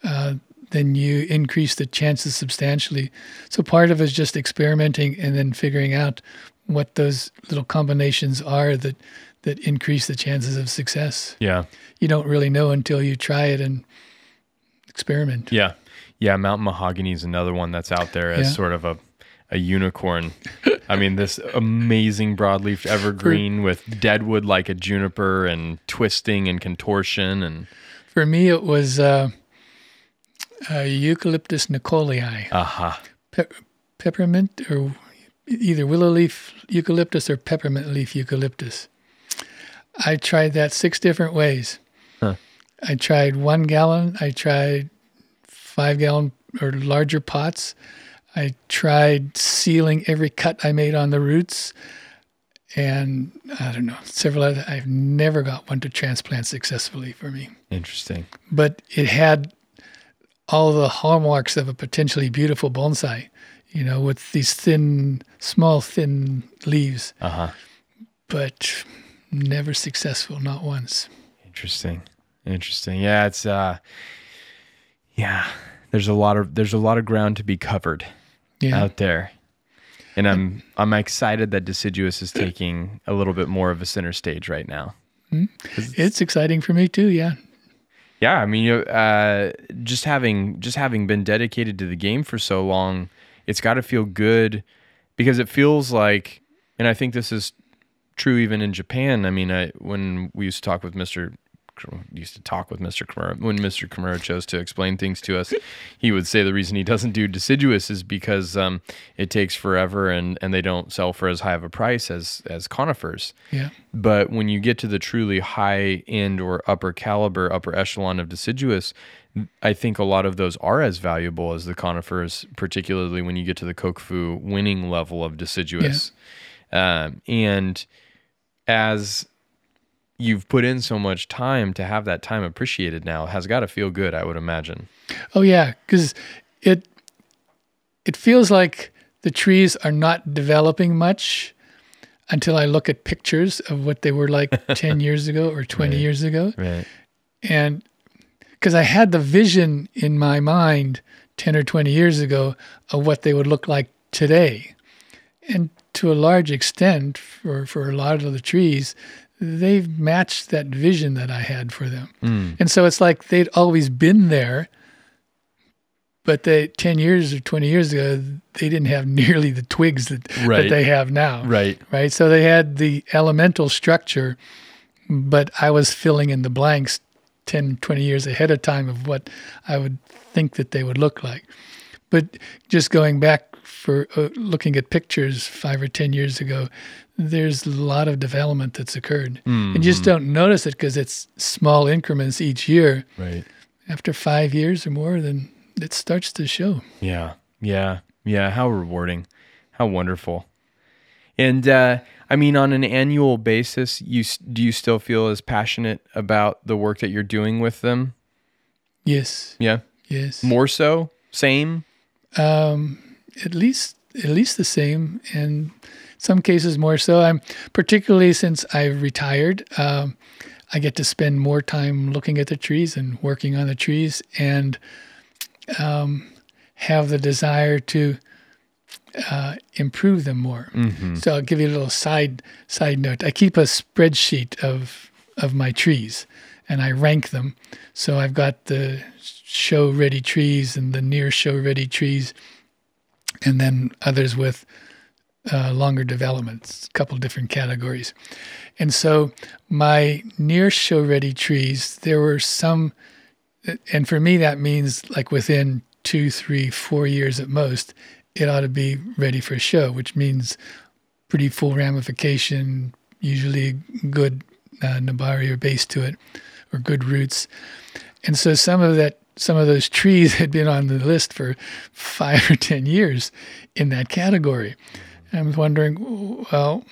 uh, then you increase the chances substantially. So part of it is just experimenting and then figuring out what those little combinations are that that increase the chances of success. Yeah. You don't really know until you try it and experiment. Yeah. Yeah, mountain mahogany is another one that's out there as Yeah. sort of a a unicorn. I mean, this amazing broadleaf evergreen with deadwood like a juniper and twisting and contortion and For me, it was uh, uh, Eucalyptus nicholii. aha. pe- peppermint or either willow leaf eucalyptus or peppermint leaf eucalyptus. I tried that six different ways. Huh. I tried one gallon. I tried five gallon or larger pots. I tried sealing every cut I made on the roots. And I don't know, several other, I've never got one to transplant successfully for me Interesting. but it had all the hallmarks of a potentially beautiful bonsai, you know, with these thin, small, thin leaves, Uh-huh. but never successful, not once. Interesting. Interesting. Yeah, it's uh yeah, there's a lot of there's a lot of ground to be covered Yeah. out there. And I'm I'm excited that deciduous is taking a little bit more of a center stage right now. it's exciting for me too. Yeah. Yeah, I mean, you know, uh, just having just having been dedicated to the game for so long, it's got to feel good because it feels like, and I think this is true even in Japan. I mean, I, when we used to talk with Mister, used to talk with Mister Kimura, when Mister Kimura chose to explain things to us, he would say the reason he doesn't do deciduous is because um, it takes forever and and they don't sell for as high of a price as as conifers. Yeah. But when you get to the truly high end or upper caliber, upper echelon of deciduous, I think a lot of those are as valuable as the conifers, particularly when you get to the Kokufu winning level of deciduous. Um, and as you've put in so much time to have that time appreciated now, has got to feel good, I would imagine. Oh yeah, because it it feels like the trees are not developing much until I look at pictures of what they were like (laughs) 10 years ago or 20 Right. years ago. Right. and because I had the vision in my mind 10 or 20 years ago of what they would look like today. And to a large extent, for, for a lot of the trees, they've matched that vision that I had for them. Mm. And so it's like they'd always been there, but they 10 years or 20 years ago, they didn't have (laughs) nearly the twigs that, Right. that they have now Right. right? So they had the elemental structure, but I was filling in the blanks 10, 20 years ahead of time of what I would think that they would look like. But just going back for uh, looking at pictures five or 10 years ago, there's a lot of development that's occurred. And you just don't notice it because it's small increments each year. Right. After five years or more, then it starts to show. Yeah. Yeah. Yeah. How rewarding. How wonderful. And uh, I mean, on an annual basis, you do you still feel as passionate about the work that you're doing with them? Yes, Yeah. yes. More so. Same. Um, at least at least the same, and some cases more so. I'm particularly since I've retired. Um, I get to spend more time looking at the trees and working on the trees, and um, have the desire to uh, improve them more. So I'll give you a little side side note. I keep a spreadsheet of of my trees, and I rank them. So I've got the show ready trees and the near show ready trees, and then others with uh, longer developments, a couple different categories. And so my near show ready trees, there were some, and for me that means like within two, three, four years at most, it ought to be ready for show, which means pretty full ramification, usually good uh, nebari or base to it, or good roots. And so some of that, some of those trees had been on the list for five or 10 years in that category. And I was wondering, well,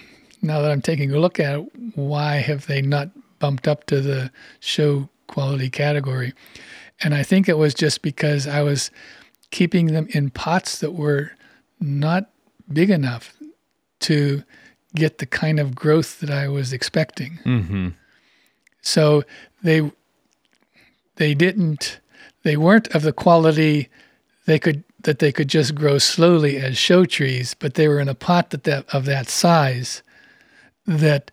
now that I'm taking a look at it, why have they not bumped up to the show quality category? And I think it was just because I was keeping them in pots that were not big enough to get the kind of growth that I was expecting. Mm-hmm. So they they didn't they weren't of the quality they could that they could just grow slowly as show trees, but they were in a pot that, that of that size that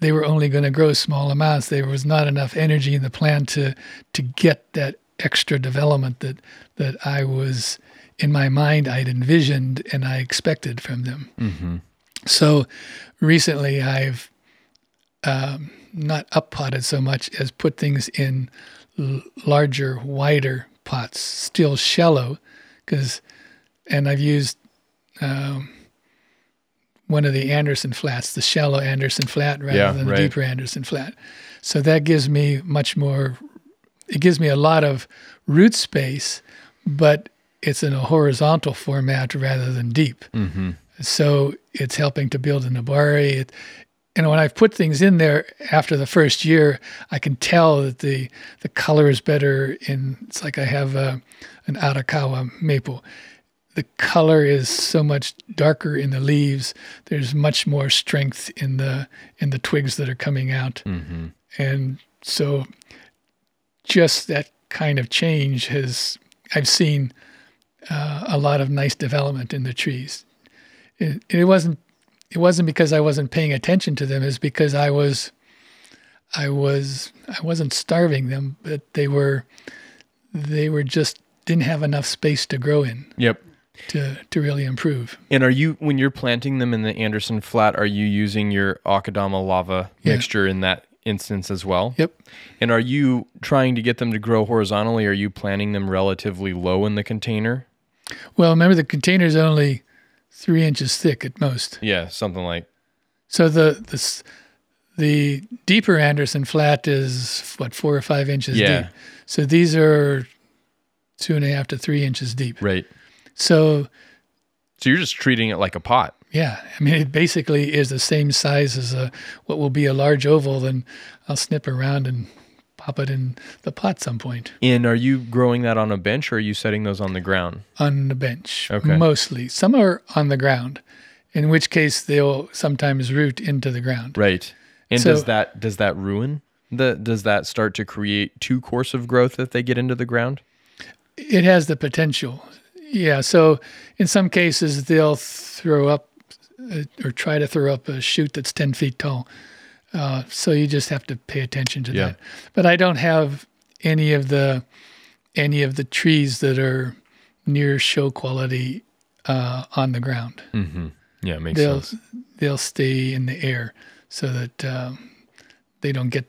they were only going to grow small amounts. There was not enough energy in the plant to to get that extra development that that I was in my mind I'd envisioned and I expected from them. Mm-hmm. So recently I've um, not up potted so much as put things in l- larger, wider pots, still shallow, because, and I've used um, one of the Anderson flats, the shallow Anderson flat rather Yeah, than right. the deeper Anderson flat. So that gives me much more, it gives me a lot of root space, but it's in a horizontal format rather than deep. Mm-hmm. So it's helping to build a nebari. It, and when I've put things in there after the first year, I can tell that the the color is better. In it's like I have a, an Arakawa maple. The color is so much darker in the leaves. There's much more strength in the in the twigs that are coming out, Mm-hmm. and so just that kind of change has I've seen uh, a lot of nice development in the trees. It, it wasn't it wasn't because I wasn't paying attention to them. It's because I was I was I wasn't starving them, but they were they were just didn't have enough space to grow in Yep. to to really improve. And are you when you're planting them in the Anderson flat, are you using your Akadama lava Yeah. mixture in that instance as well? Yep. And are you trying to get them to grow horizontally? Are you planting them relatively low in the container? Well, remember the container's only three inches thick at most. Yeah, something like So the the the deeper Anderson flat is what four or five inches Yeah. deep. So these are two and a half to three inches deep. right. So So you're just treating it like a pot. yeah, I mean it basically is the same size as a what will be a large oval. Then I'll snip around and pop it in the pot some point. And are you growing that on a bench or are you setting those on the ground? on the bench. Okay. Mostly, some are on the ground, in which case they'll sometimes root into the ground. Right. And So- does that does that ruin the does that start to create too coarse of growth if they get into the ground? It has the potential. Yeah. So in some cases, they'll throw up uh, or try to throw up a shoot that's 10 feet tall. Uh, so you just have to pay attention to Yeah. that. But I don't have any of the any of the trees that are near show quality uh, on the ground. Mm-hmm. Yeah, makes They'll sense. they'll stay in the air so that um, they don't get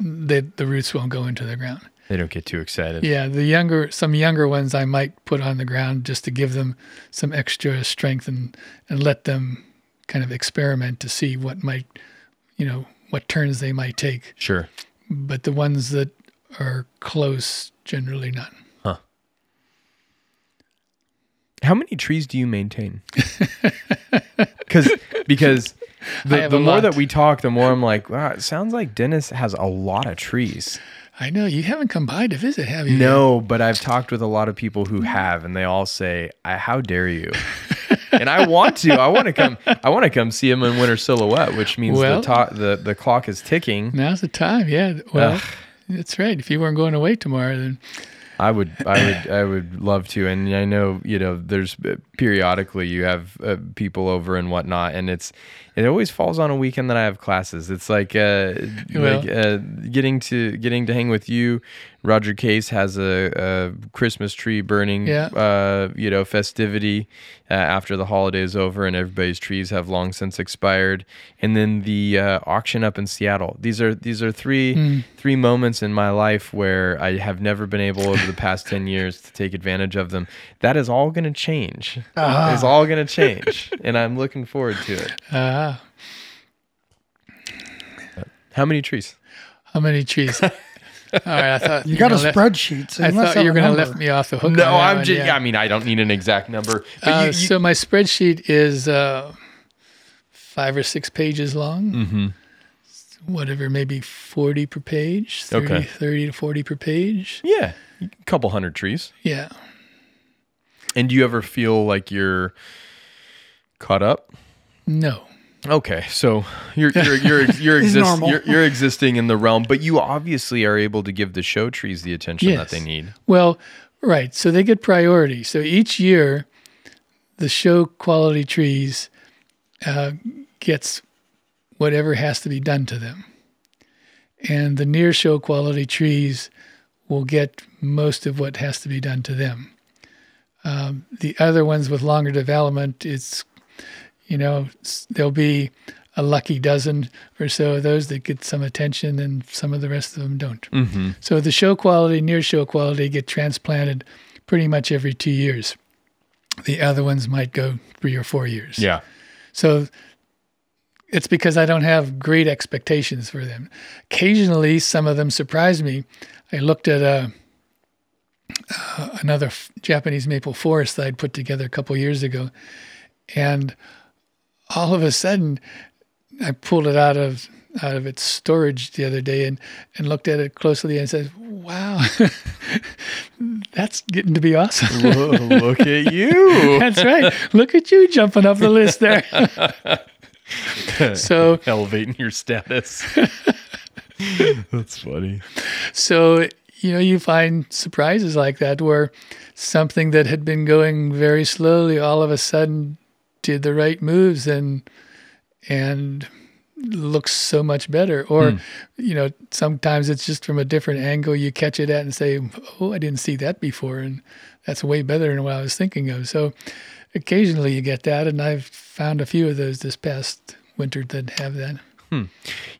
they, the roots won't go into the ground. They don't get too excited. Yeah, the younger, some younger ones I might put on the ground just to give them some extra strength and and let them kind of experiment to see what might, you know, what turns they might take. Sure. But the ones that are close, generally not. Huh. How many trees do you maintain? (laughs) Cuz because (laughs) the, the more lot. that we talk, the more I'm like, wow, it sounds like Dennis has a lot of trees. I know you haven't come by to visit, have you? No, but I've talked with a lot of people who have, and they all say, I, "How dare you?" (laughs) and I want to. I want to come. I want to come see him in winter silhouette, which means Well- the, to- the the clock is ticking. Now's the time. Yeah. Well, Ugh. that's right. If you weren't going away tomorrow, then I would, I would, I would love to. And I know, you know, there's uh, periodically you have uh, people over and whatnot, and it's it always falls on a weekend that I have classes. It's like uh, Well- like uh, getting to getting to hang with you. Roger Case has a, a Christmas tree burning, Yeah. uh, you know, festivity uh, after the holiday is over, and everybody's trees have long since expired. And then the uh, auction up in Seattle. These are these are three Hmm. three moments in my life where I have never been able over the past ten (laughs) years to take advantage of them. That is all going to change. Ah. It's all going to change, and I'm looking forward to it. Ah, How many trees? how many trees? (laughs) All right, I thought You got a gonna spreadsheet, so I you must thought have you were going to number. let me off the hook. no, on I'm just. yeah. I mean, I don't need an exact number. But Uh, you, you, so my spreadsheet is uh, five or six pages long. Mhm. Whatever, maybe 40 per page, 30, Okay. 30 to 40 per page. yeah, a couple hundred trees. Yeah. And do you ever feel like you're caught up? No. Okay, so you're you're (laughs) you're you're, exist, you're you're existing in the realm, but you obviously are able to give the show trees the attention that they need. Well, right. So they get priority. So each year, the show quality trees uh, gets whatever has to be done to them, and the near show quality trees will get most of what has to be done to them. Um, the other ones with longer development, it's you know there'll be a lucky dozen or so of those that get some attention, and some of the rest of them don't. Mm-hmm. So the show quality, near show quality get transplanted pretty much every two years. The other ones might go three or four years. Yeah. So it's because I don't have great expectations for them. Occasionally, some of them surprise me. I looked at a, uh, another f- Japanese maple forest that I'd put together a couple years ago, and all of a sudden, I pulled it out of out of its storage the other day and and looked at it closely and said, "Wow, (laughs) that's getting to be awesome." Whoa, look at (laughs) you. That's right. Look at you jumping up the list there. (laughs) so Elevating your status. That's funny. so you know you find surprises like that where something that had been going very slowly all of a sudden did the right moves and and looks so much better. Or you know sometimes it's just from a different angle you catch it at and say oh i didn't see that before and that's way better than what i was thinking of. So occasionally you get that and i've found a few of those this past winter that have that.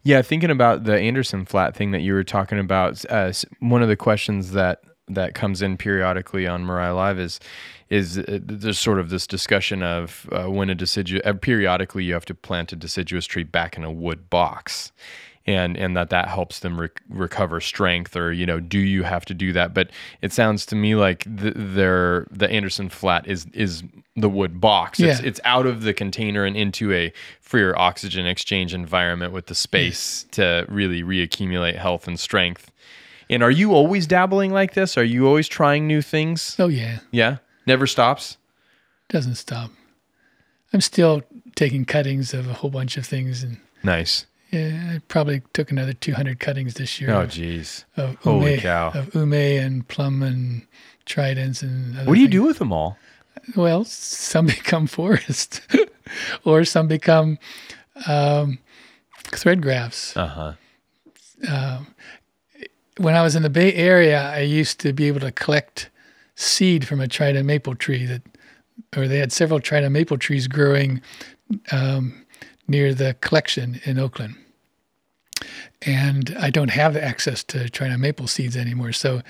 Yeah, thinking about the Anderson flat thing that you were talking about, uh, one of the questions that that comes in periodically on Mirai Live is is uh, there's sort of this discussion of uh, when a deciduous uh, periodically you have to plant a deciduous tree back in a wood box. And, and that that helps them rec- recover strength, or you know, do you have to do that? But it sounds to me like the, their the Anderson flat is is the wood box. It's, Yeah. it's out of the container and into a freer oxygen exchange environment with the space to really reaccumulate health and strength. And are you always dabbling like this? Are you always trying new things? oh yeah Yeah, never stops. doesn't stop i'm still taking cuttings of a whole bunch of things and Nice. yeah, I probably took another 200 cuttings this year Oh, of, geez. of Holy ume, cow. of ume and plum and tridents and other What do you things. do with them all? Well, some (laughs) become forest, (laughs) or some become um, thread grafts. Uh huh. When I was in the Bay Area, I used to be able to collect seed from a trident maple tree that, or they had several trident maple trees growing um, near the collection in Oakland. And I don't have access to trident maple seeds anymore. So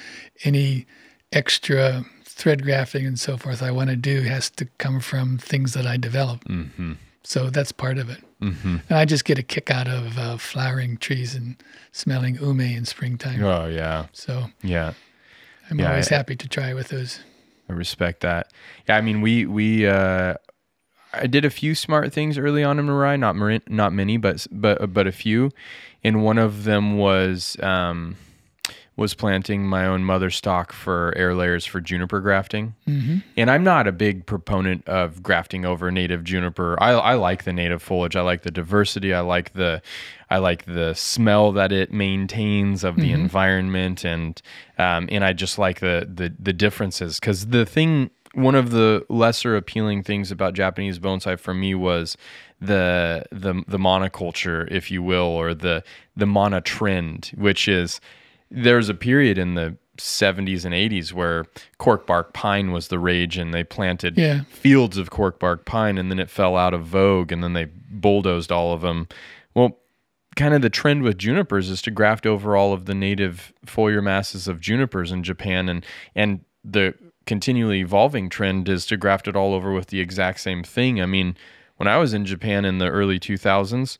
any extra thread grafting and so forth I want to do has to come from things that I develop. Mm-hmm. So that's part of it. Mm-hmm. And I just get a kick out of uh, flowering trees and smelling ume in springtime. Oh yeah, So yeah. I'm Yeah, always I- happy to try with those. I respect that. Yeah, I mean, we we uh, I did a few smart things early on in Mirai, not not many, but but but a few, and one of them was um, was planting my own mother stock for air layers for juniper grafting. hmm And I'm not a big proponent of grafting over native juniper. I, I like the native foliage. I like the diversity. I like the I like the smell that it maintains of the environment, and um, and I just like the the the differences. Because the thing, one of the lesser appealing things about Japanese bonsai for me was the the the monoculture, if you will, or the the mono trend, which is there's a period in the 70s and 80s where cork bark pine was the rage and they planted Yeah. fields of cork bark pine and then it fell out of vogue and then they bulldozed all of them. Well, kind of the trend with junipers is to graft over all of the native foliar masses of junipers in Japan and and the continually evolving trend is to graft it all over with the exact same thing. I mean, when I was in Japan in the early 2000s,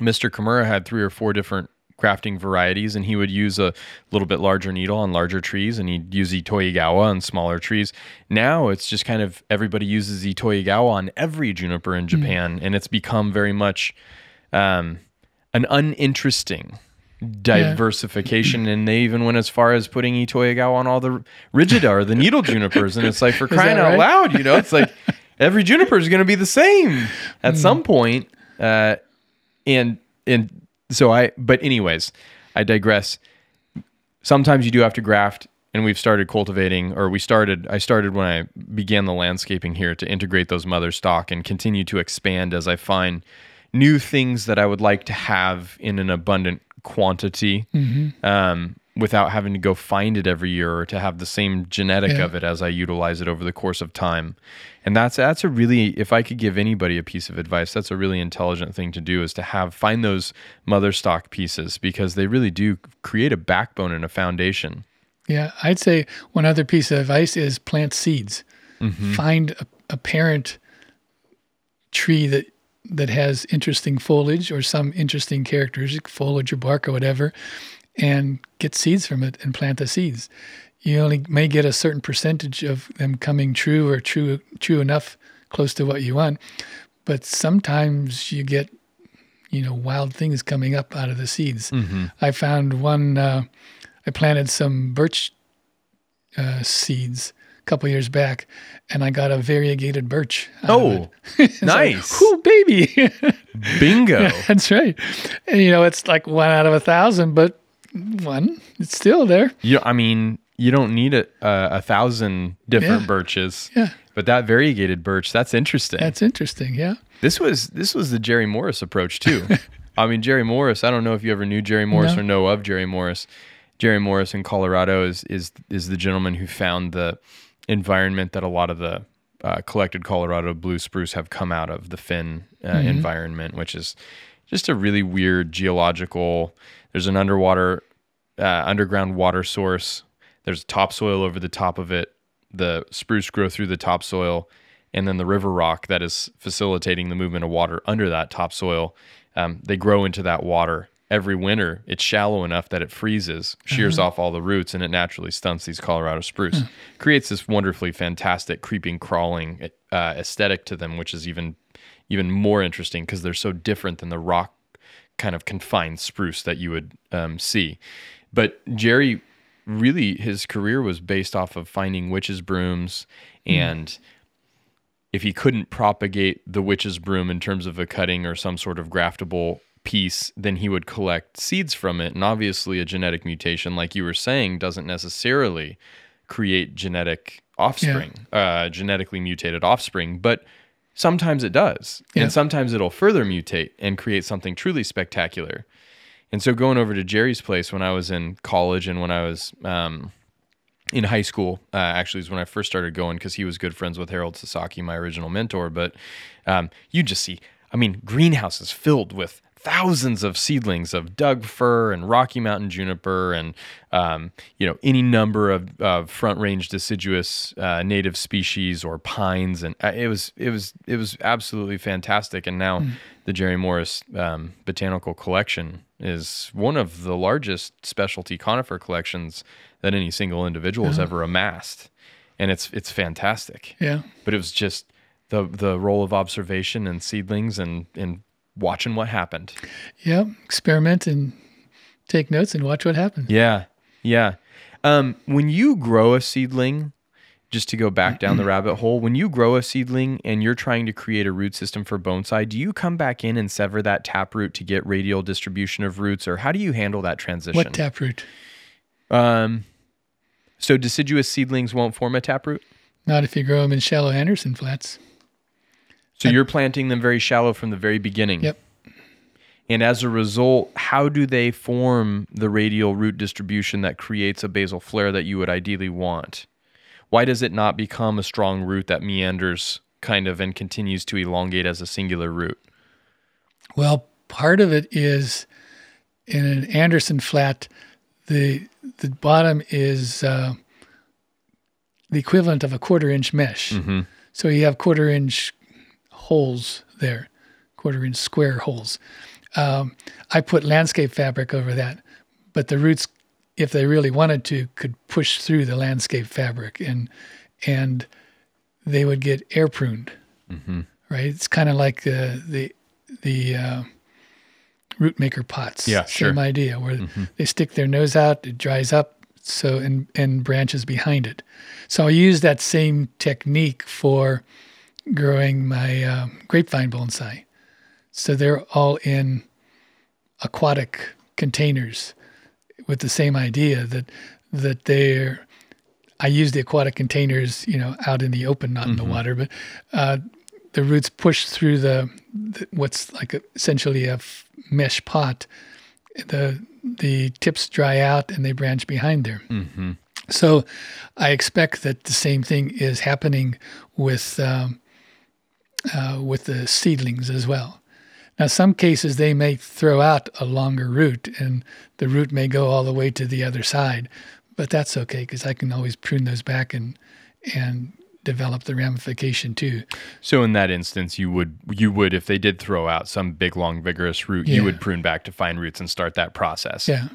Mr. Kimura had three or four different grafting varieties, and he would use a little bit larger needle on larger trees, and he'd use Itoigawa on smaller trees. Now it's just kind of everybody uses Itoigawa on every juniper in Japan, and it's become very much um, an uninteresting diversification (clears throat) and they even went as far as putting Itoigawa on all the rigida or the needle (laughs) junipers and it's like for crying out right? loud you know it's like (laughs) every juniper is going to be the same at some point uh, and and so I but anyways I digress. Sometimes you do have to graft and we've started cultivating or we started I started when I began the landscaping here to integrate those mother stock and continue to expand as I find new things that I would like to have in an abundant quantity. Um, without having to go find it every year or to have the same genetic Yeah. of it as I utilize it over the course of time. And that's that's a really if I could give anybody a piece of advice, that's a really intelligent thing to do is to have find those mother stock pieces because they really do create a backbone and a foundation. Yeah, I'd say one other piece of advice is plant seeds. Mm-hmm. Find a, a parent tree that that has interesting foliage or some interesting characteristic, foliage or bark or whatever, and get seeds from it and plant the seeds. You only may get a certain percentage of them coming true or true true enough close to what you want, but sometimes you get you know wild things coming up out of the seeds. I found one. Uh, I planted some birch uh, seeds a couple years back, and I got a variegated birch. out of it. Oh, (laughs) It's like, nice. Whoo, baby! (laughs) Bingo. That's right. And you know, it's like one out of a thousand, but one, it's still there. You, I mean, you don't need a, a, a thousand different Yeah. birches, Yeah, but that variegated birch, that's interesting. that's interesting. Yeah. This was this was the Jerry Morris approach too. (laughs) I mean, Jerry Morris. I don't know if you ever knew Jerry Morris No. or know of Jerry Morris. Jerry Morris in Colorado is is is the gentleman who found the environment that a lot of the uh, collected Colorado blue spruce have come out of the Finn uh, environment, which is just a really weird geological. There's an underwater, uh, underground water source. There's topsoil over the top of it. The spruce grow through the topsoil, and then the river rock that is facilitating the movement of water under that topsoil. Um, they grow into that water every winter. It's shallow enough that it freezes, shears off all the roots, and it naturally stunts these Colorado spruce. Creates this wonderfully fantastic creeping, crawling uh, aesthetic to them, which is even even more interesting because they're so different than the rock kind of confined spruce that you would um, see. But Jerry really his career was based off of finding witches brooms and if he couldn't propagate the witch's broom in terms of a cutting or some sort of graftable piece, then he would collect seeds from it. And obviously, a genetic mutation, like you were saying, doesn't necessarily create genetic offspring, uh, genetically mutated offspring, but sometimes it does. Yeah. And sometimes it'll further mutate and create something truly spectacular. And so, going over to Jerry's place when I was in college and when I was um, in high school, uh, actually, is when I first started going because he was good friends with Harold Sasaki, my original mentor. But um, you just see, I mean, greenhouses filled with thousands of seedlings of Doug fir and Rocky Mountain juniper and um, you know any number of uh, front range deciduous uh, native species or pines. And uh, it was it was it was absolutely fantastic. And now the Jerry Morris um, botanical collection is one of the largest specialty conifer collections that any single individual has ever amassed. And it's it's fantastic. Yeah. but it was just the the role of observation and seedlings and and watching what happened. Yeah. Experiment and take notes and watch what happens. Yeah, yeah. Um, when you grow a seedling, just to go back down the (clears throat) rabbit hole, when you grow a seedling and you're trying to create a root system for bonsai, do you come back in and sever that taproot to get radial distribution of roots, or how do you handle that transition? What taproot? um, so deciduous seedlings won't form a taproot. Not if you grow them in shallow Anderson flats. So you're planting them very shallow from the very beginning. Yep. And as a result, how do they form the radial root distribution that creates a basal flare that you would ideally want? Why does it not become a strong root that meanders kind of and continues to elongate as a singular root? Well, part of it is in an Anderson flat, the the bottom is uh, the equivalent of a quarter inch mesh. So you have quarter inch holes there, quarter inch square holes. um, I put landscape fabric over that, but the roots, if they really wanted to, could push through the landscape fabric and and they would get air pruned. Right? It's kind of like the the the uh, root maker pots. Yeah, same sure. idea where they stick their nose out, it dries up, so and and branches behind it. So I use that same technique for growing my uh, grapevine bonsai. So they're all in aquatic containers with the same idea that that they're I use the aquatic containers, you know, out in the open, not in the water, but uh, the roots push through the, the what's like a, essentially a f- mesh pot. The the tips dry out and they branch behind there. So I expect that the same thing is happening with um, uh, with the seedlings as well. Now, some cases they may throw out a longer root, and the root may go all the way to the other side, but that's okay because I can always prune those back and and develop the ramification too. So in that instance, you would you would if they did throw out some big long vigorous root, you would prune back to fine roots and start that process. Yeah,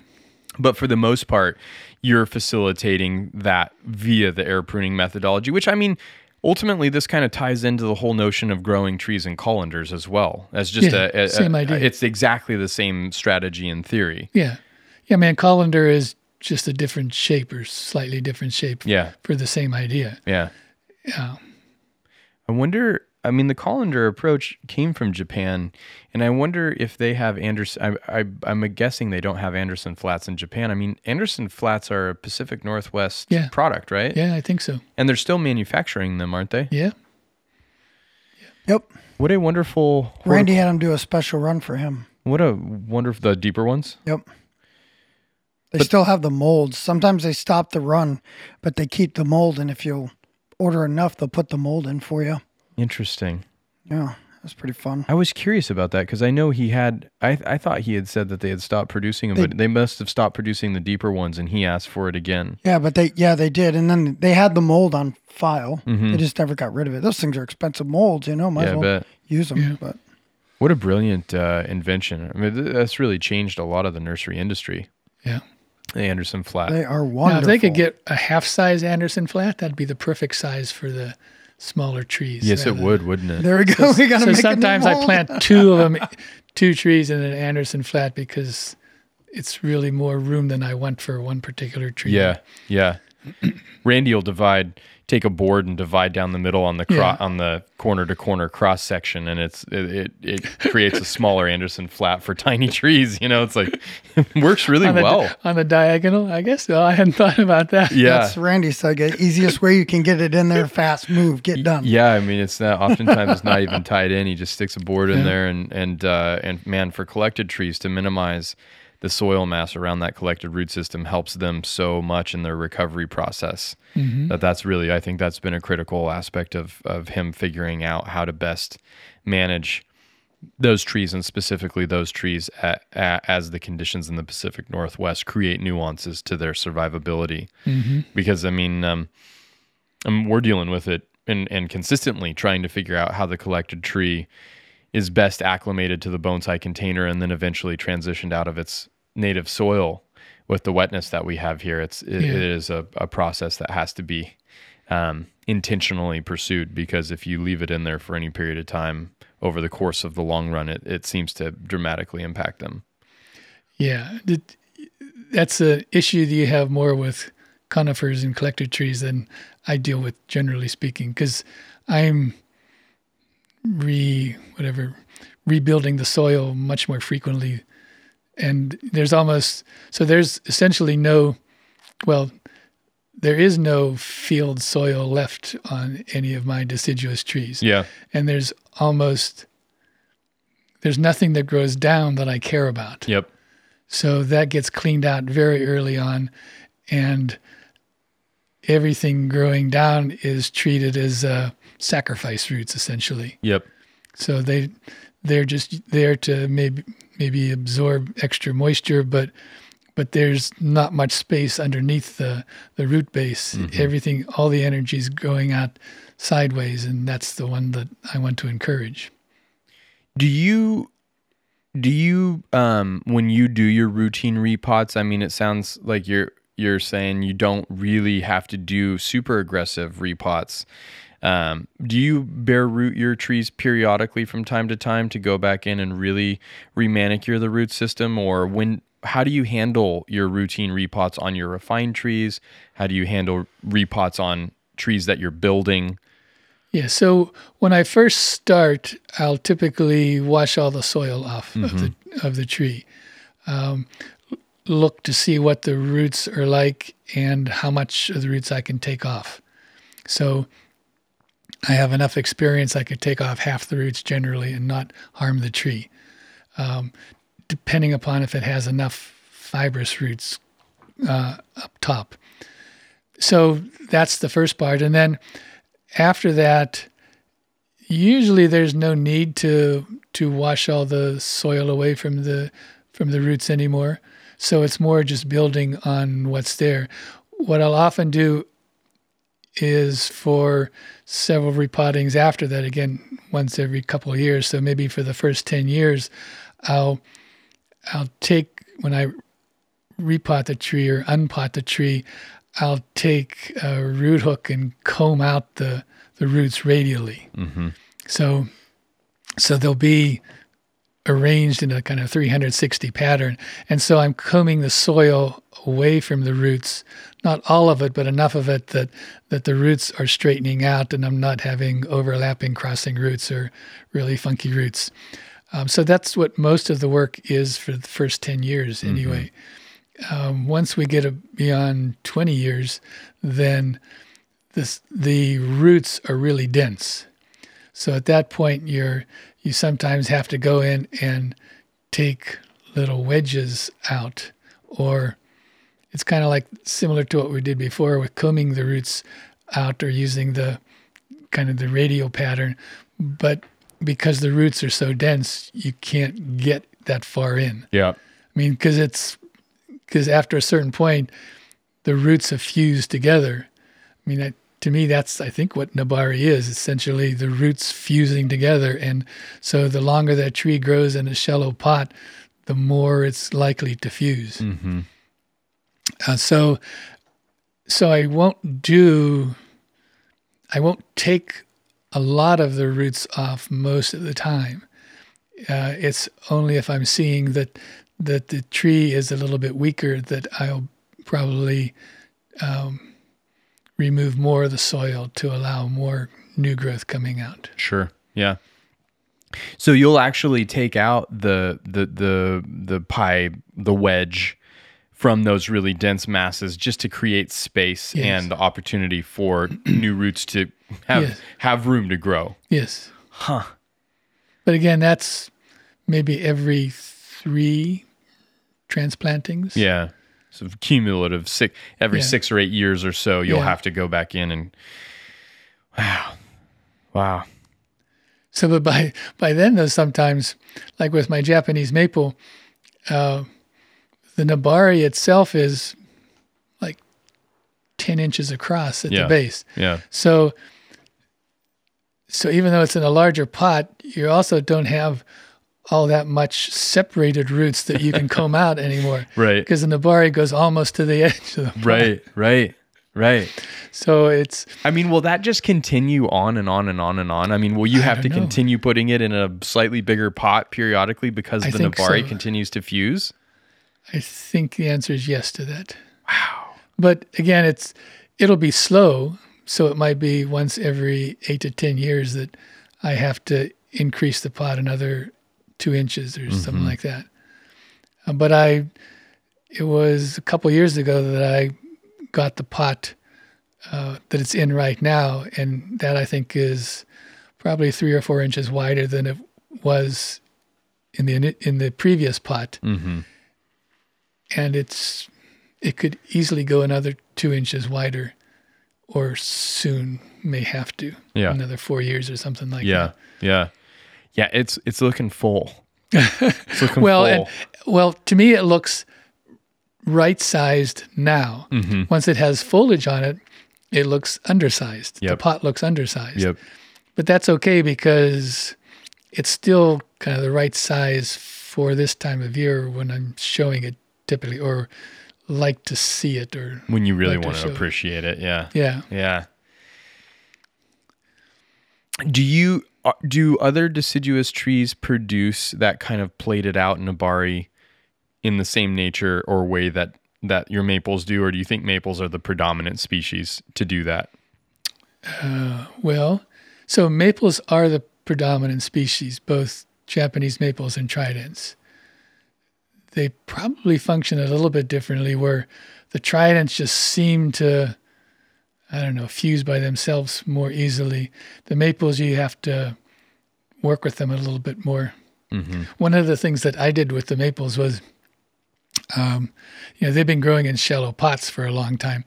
But for the most part, you're facilitating that via the air pruning methodology, which I mean, ultimately, this kind of ties into the whole notion of growing trees and colanders as well. As just Yeah, a, a- same a- idea. It's exactly the same strategy in theory. yeah, yeah. Man, colander is just a different shape or slightly different shape Yeah, for the same idea. yeah. Yeah. I wonder. I mean, the colander approach came from Japan, and I wonder if they have Anderson. I, I, I'm guessing they don't have Anderson flats in Japan. I mean, Anderson flats are a Pacific Northwest Yeah. product, right? Yeah, I think so. And they're still manufacturing them, aren't they? Yeah. Yep. What a wonderful Randy had him do a special run for him. What a wonderful the deeper ones. Yep. They still have the molds. Sometimes they stop the run, but they keep the mold. And if you order enough, they'll put the mold in for you. Interesting. Yeah, that was pretty fun. I was curious about that because I know he had. I I thought he had said that they had stopped producing them, but they must have stopped producing the deeper ones, and he asked for it again. Yeah, but they yeah they did, and then they had the mold on file. Mhm. They just never got rid of it. Those things are expensive molds, you know. Might yeah, as I well bet. use them. Yeah. But What a brilliant uh, invention! I mean, th- that's really changed a lot of the nursery industry. Yeah. The Anderson flat. they are Now, wonderful. if they could get a half size Anderson flat, that'd be the perfect size for the smaller trees. yes, it would, wouldn't it? there we go. (laughs) we gotta So make a sometimes I plant two of them, (laughs) two trees in an Anderson flat because it's really more room than I want for one particular tree. Yeah, yeah. (clears throat) Randy will divide, take a board and divide down the middle on the cro- Yeah. on the corner to corner cross section, and it's it, it it creates a smaller Anderson flat for tiny (laughs) trees. You know, it's like it (laughs) works really On the, well. on the diagonal, I guess. So I hadn't thought about that. Yeah. That's Randy said. "Get Easiest way you can get it in there fast, move, get done. Yeah, I mean it's not oftentimes it's not even tied in. He just sticks a board in there and and uh, and man, for collected trees to minimize the soil mass around that collected root system helps them so much in their recovery process. That that's really I think that's been a critical aspect of of him figuring out how to best manage those trees and specifically those trees a a as the conditions in the Pacific Northwest create nuances to their survivability. Because I mean, um, um, we're dealing with it and, and consistently trying to figure out how the collected tree is best acclimated to the bonsai container and then eventually transitioned out of its native soil with the wetness that we have here. It's it, Yeah. it is a, a process that has to be um, intentionally pursued because if you leave it in there for any period of time over the course of the long run, it, it seems to dramatically impact them. Yeah, that's an issue that you have more with conifers and collected trees than I deal with, generally speaking, because I'm re whatever rebuilding the soil much more frequently, and there's almost so there's essentially no, well, there is no field soil left on any of my deciduous trees Yeah. and there's almost there's nothing that grows down that I care about. Yep. So that gets cleaned out very early on, and everything growing down is treated as uh, sacrifice roots essentially. Yep. So they they're just there to maybe maybe absorb extra moisture, but but there's not much space underneath the the root base. Everything, all the energy is going out sideways, and that's the one that I want to encourage. Do you Do you um when you do your routine repots, I mean it sounds like you're you're saying you don't really have to do super aggressive repots. Um, do you bare root your trees periodically from time to time to go back in and really remanicure the root system or when how do you handle your routine repots on your refined trees? How do you handle repots on trees that you're building? Yeah, so when I first start, I'll typically wash all the soil off of the of the tree. Um, look to see what the roots are like and how much of the roots I can take off. So I have enough experience I could take off half the roots generally and not harm the tree, um, depending upon if it has enough fibrous roots uh, up top. So that's the first part, and then after that, usually there's no need to to wash all the soil away from the from the roots anymore. So it's more just building on what's there. What I'll often do is for several repottings after that, again, once every couple of years. So maybe for the first 10 years, I'll I'll take when I repot the tree or unpot the tree, I'll take a root hook and comb out the, the roots radially. Mm-hmm. So so they'll be arranged in a kind of 360 pattern. And so I'm combing the soil away from the roots, not all of it, but enough of it that, that the roots are straightening out and I'm not having overlapping crossing roots or really funky roots. Um, so that's what most of the work is for the first 10 years, anyway. Um, once we get a, beyond 20 years, then this, the roots are really dense. So at that point, you're you sometimes have to go in and take little wedges out, or it's kind of like similar to what we did before with combing the roots out or using the kind of the radial pattern, but because the roots are so dense, you can't get that far in. Yeah. I mean, because it's because after a certain point, the roots have fused together. I mean, that, to me, that's I think what nebari is essentially the roots fusing together, and so the longer that tree grows in a shallow pot, the more it's likely to fuse. Mm-hmm. Uh, so, so I won't do. I won't take a lot of the roots off most of the time. Uh, it's only if I'm seeing that that the tree is a little bit weaker that I'll probably um, remove more of the soil to allow more new growth coming out. Sure. Yeah. So you'll actually take out the the the the pie the wedge from those really dense masses just to create space Yes. and the opportunity for (clears throat) new roots to have Yes. have room to grow. Yes, Huh. but again, that's maybe every three transplantings. Yeah. So cumulative six every Yeah. six or eight years or so, you'll Yeah. have to go back in and wow, wow. So, but by by then, though, sometimes, like with my Japanese maple, uh, the nebari itself is like ten inches across at Yeah. the base. Yeah. So, so even though it's in a larger pot, you also don't have all that much separated roots that you can (laughs) comb out anymore Right. because the nebari goes almost to the (laughs) edge of the pot. Right. Right. Right. So it's I mean, will that just continue on and on and on and on? I mean, will you have to know. continue putting it in a slightly bigger pot periodically because I the Nebari so. continues to fuse? I think the answer is yes to that. Wow. But again, it's it'll be slow, so it might be once every eight to ten years that I have to increase the pot another two inches or something like that. Uh, but I, it was a couple years ago that I got the pot uh, that it's in right now, and that I think is probably three or four inches wider than it was in the in the previous pot Mm-hmm. And it's it could easily go another two inches wider, or soon may have to. Yeah. another four years or something like that. Yeah. Yeah. Yeah. It's it's looking full. (laughs) It's looking. Well, full. and well, to me it looks right sized now. mm-hmm. Once it has foliage on it, it looks undersized. The pot looks undersized. Yep. But that's okay because it's still kind of the right size for this time of year when I'm showing it typically, or like to see it, or When you really Like want to show- appreciate it. Yeah. yeah. Yeah. Do you uh, do other deciduous trees produce that kind of plated out nebari in the same nature or way that that your maples do, or do you think maples are the predominant species to do that? Well, so maples are the predominant species, both Japanese maples and tridents. They probably function a little bit differently, where the tridents just seem to, I don't know, fuse by themselves more easily. The maples, you have to work with them a little bit more. One of the things that I did with the maples was, um, you know, they've been growing in shallow pots for a long time,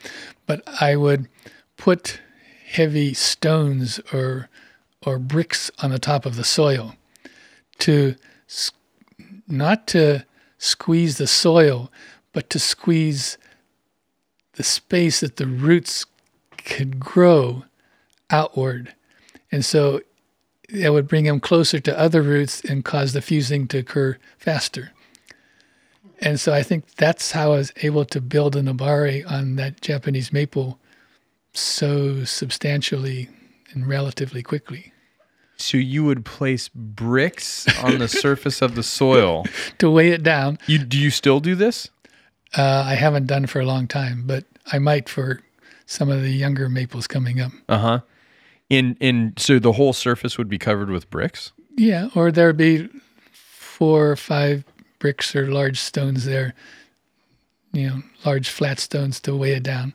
but I would put heavy stones or or bricks on the top of the soil to not to squeeze the soil, but to squeeze the space that the roots could grow outward. And so that would bring them closer to other roots and cause the fusing to occur faster. And so I think that's how I was able to build a nebari on that Japanese maple so substantially and relatively quickly. So you would place bricks on the (laughs) surface of the soil. To weigh it down, You do you still do this? uh, I haven't done for a long time, but I might for some of the younger maples coming up. Uh huh. In in so the whole surface would be covered with bricks. Yeah, or there'd be four or five bricks or large stones there, you know, large flat stones to weigh it down.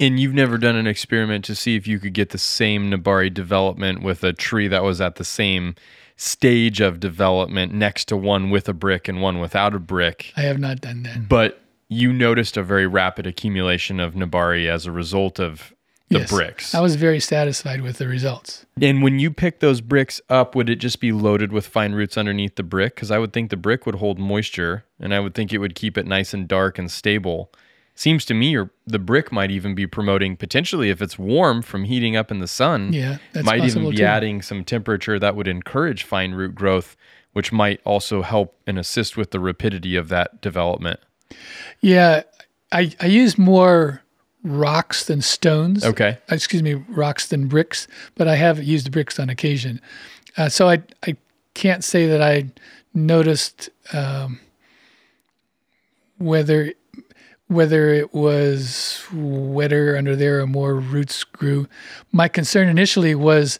And you've never done an experiment to see if you could get the same Nebari development with a tree that was at the same stage of development next to one with a brick and one without a brick. I have not done that. But you noticed a very rapid accumulation of Nebari as a result of the Yes. bricks. I was very satisfied with the results. and when you pick those bricks up, would it just be loaded with fine roots underneath the brick? Because I would think the brick would hold moisture and I would think it would keep it nice and dark and stable. Seems to me your the brick might even be promoting potentially if it's warm from heating up in the sun. Yeah, that's might even be too. adding some temperature that would encourage fine root growth, which might also help and assist with the rapidity of that development. Yeah, I I use more rocks than stones. Okay. Excuse me, rocks than bricks, but I have used bricks on occasion. Uh, so I I can't say that I noticed um, whether whether it was wetter under there or more roots grew. My concern initially was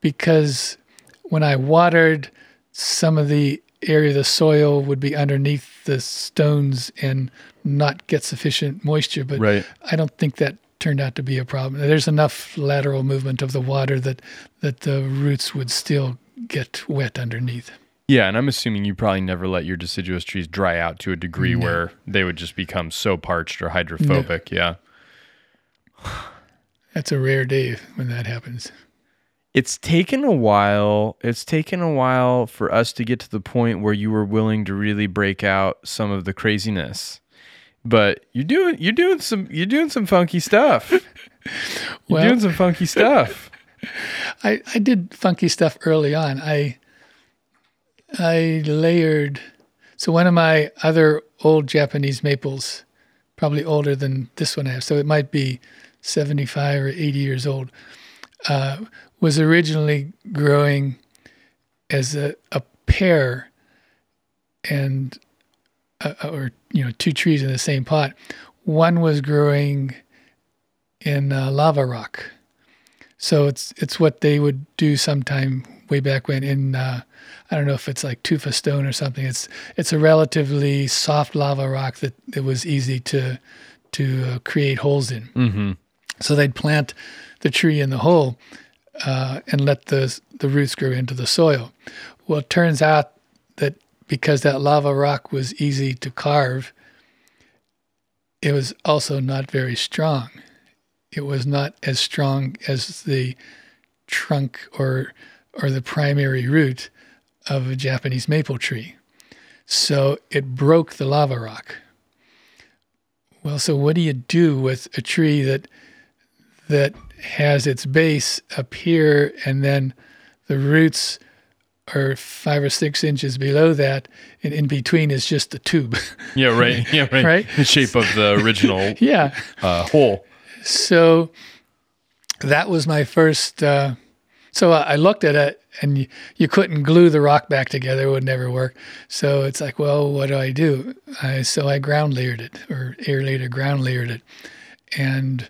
because when I watered, some of the area of the soil would be underneath the stones and not get sufficient moisture. But Right. I don't think that turned out to be a problem. There's enough lateral movement of the water that that the roots would still get wet underneath. Yeah, and I'm assuming you probably never let your deciduous trees dry out to a degree where they would just become so parched or hydrophobic. Yeah. (sighs) That's a rare day when that happens. It's taken a while. It's taken a while for us to get to the point where you were willing to really break out some of the craziness. But you're doing you're doing some you're doing some funky stuff. (laughs) You're Well- doing some funky stuff. (laughs) I, I did funky stuff early on. I I layered so one of my other old Japanese maples, probably older than this one I have, so it might be 75 or 80 years old, uh, was originally growing as a, a pair and uh, or you know two trees in the same pot. One was growing in uh, lava rock. So it's it's what they would do sometime way back when in uh, I don't know if it's like tufa stone or something. It's it's a relatively soft lava rock that it was easy to to uh, create holes in. Mm-hmm. So they'd plant the tree in the hole uh, and let the the roots grow into the soil. Well, it turns out that because that lava rock was easy to carve, it was also not very strong. It was not as strong as the trunk or or the primary root of a Japanese maple tree. So it broke the lava rock. Well, so what do you do with a tree that that has its base up here and then the roots are five or six inches below that, and in between is just the tube. (laughs) Yeah, right. (laughs) Yeah, right. Right? The shape of the original (laughs) yeah. uh, hole. So that was my first. Uh, so I looked at it, and you, you couldn't glue the rock back together; it would never work. So it's like, well, what do I do? I, so I ground layered it, or air layered, or ground layered it, and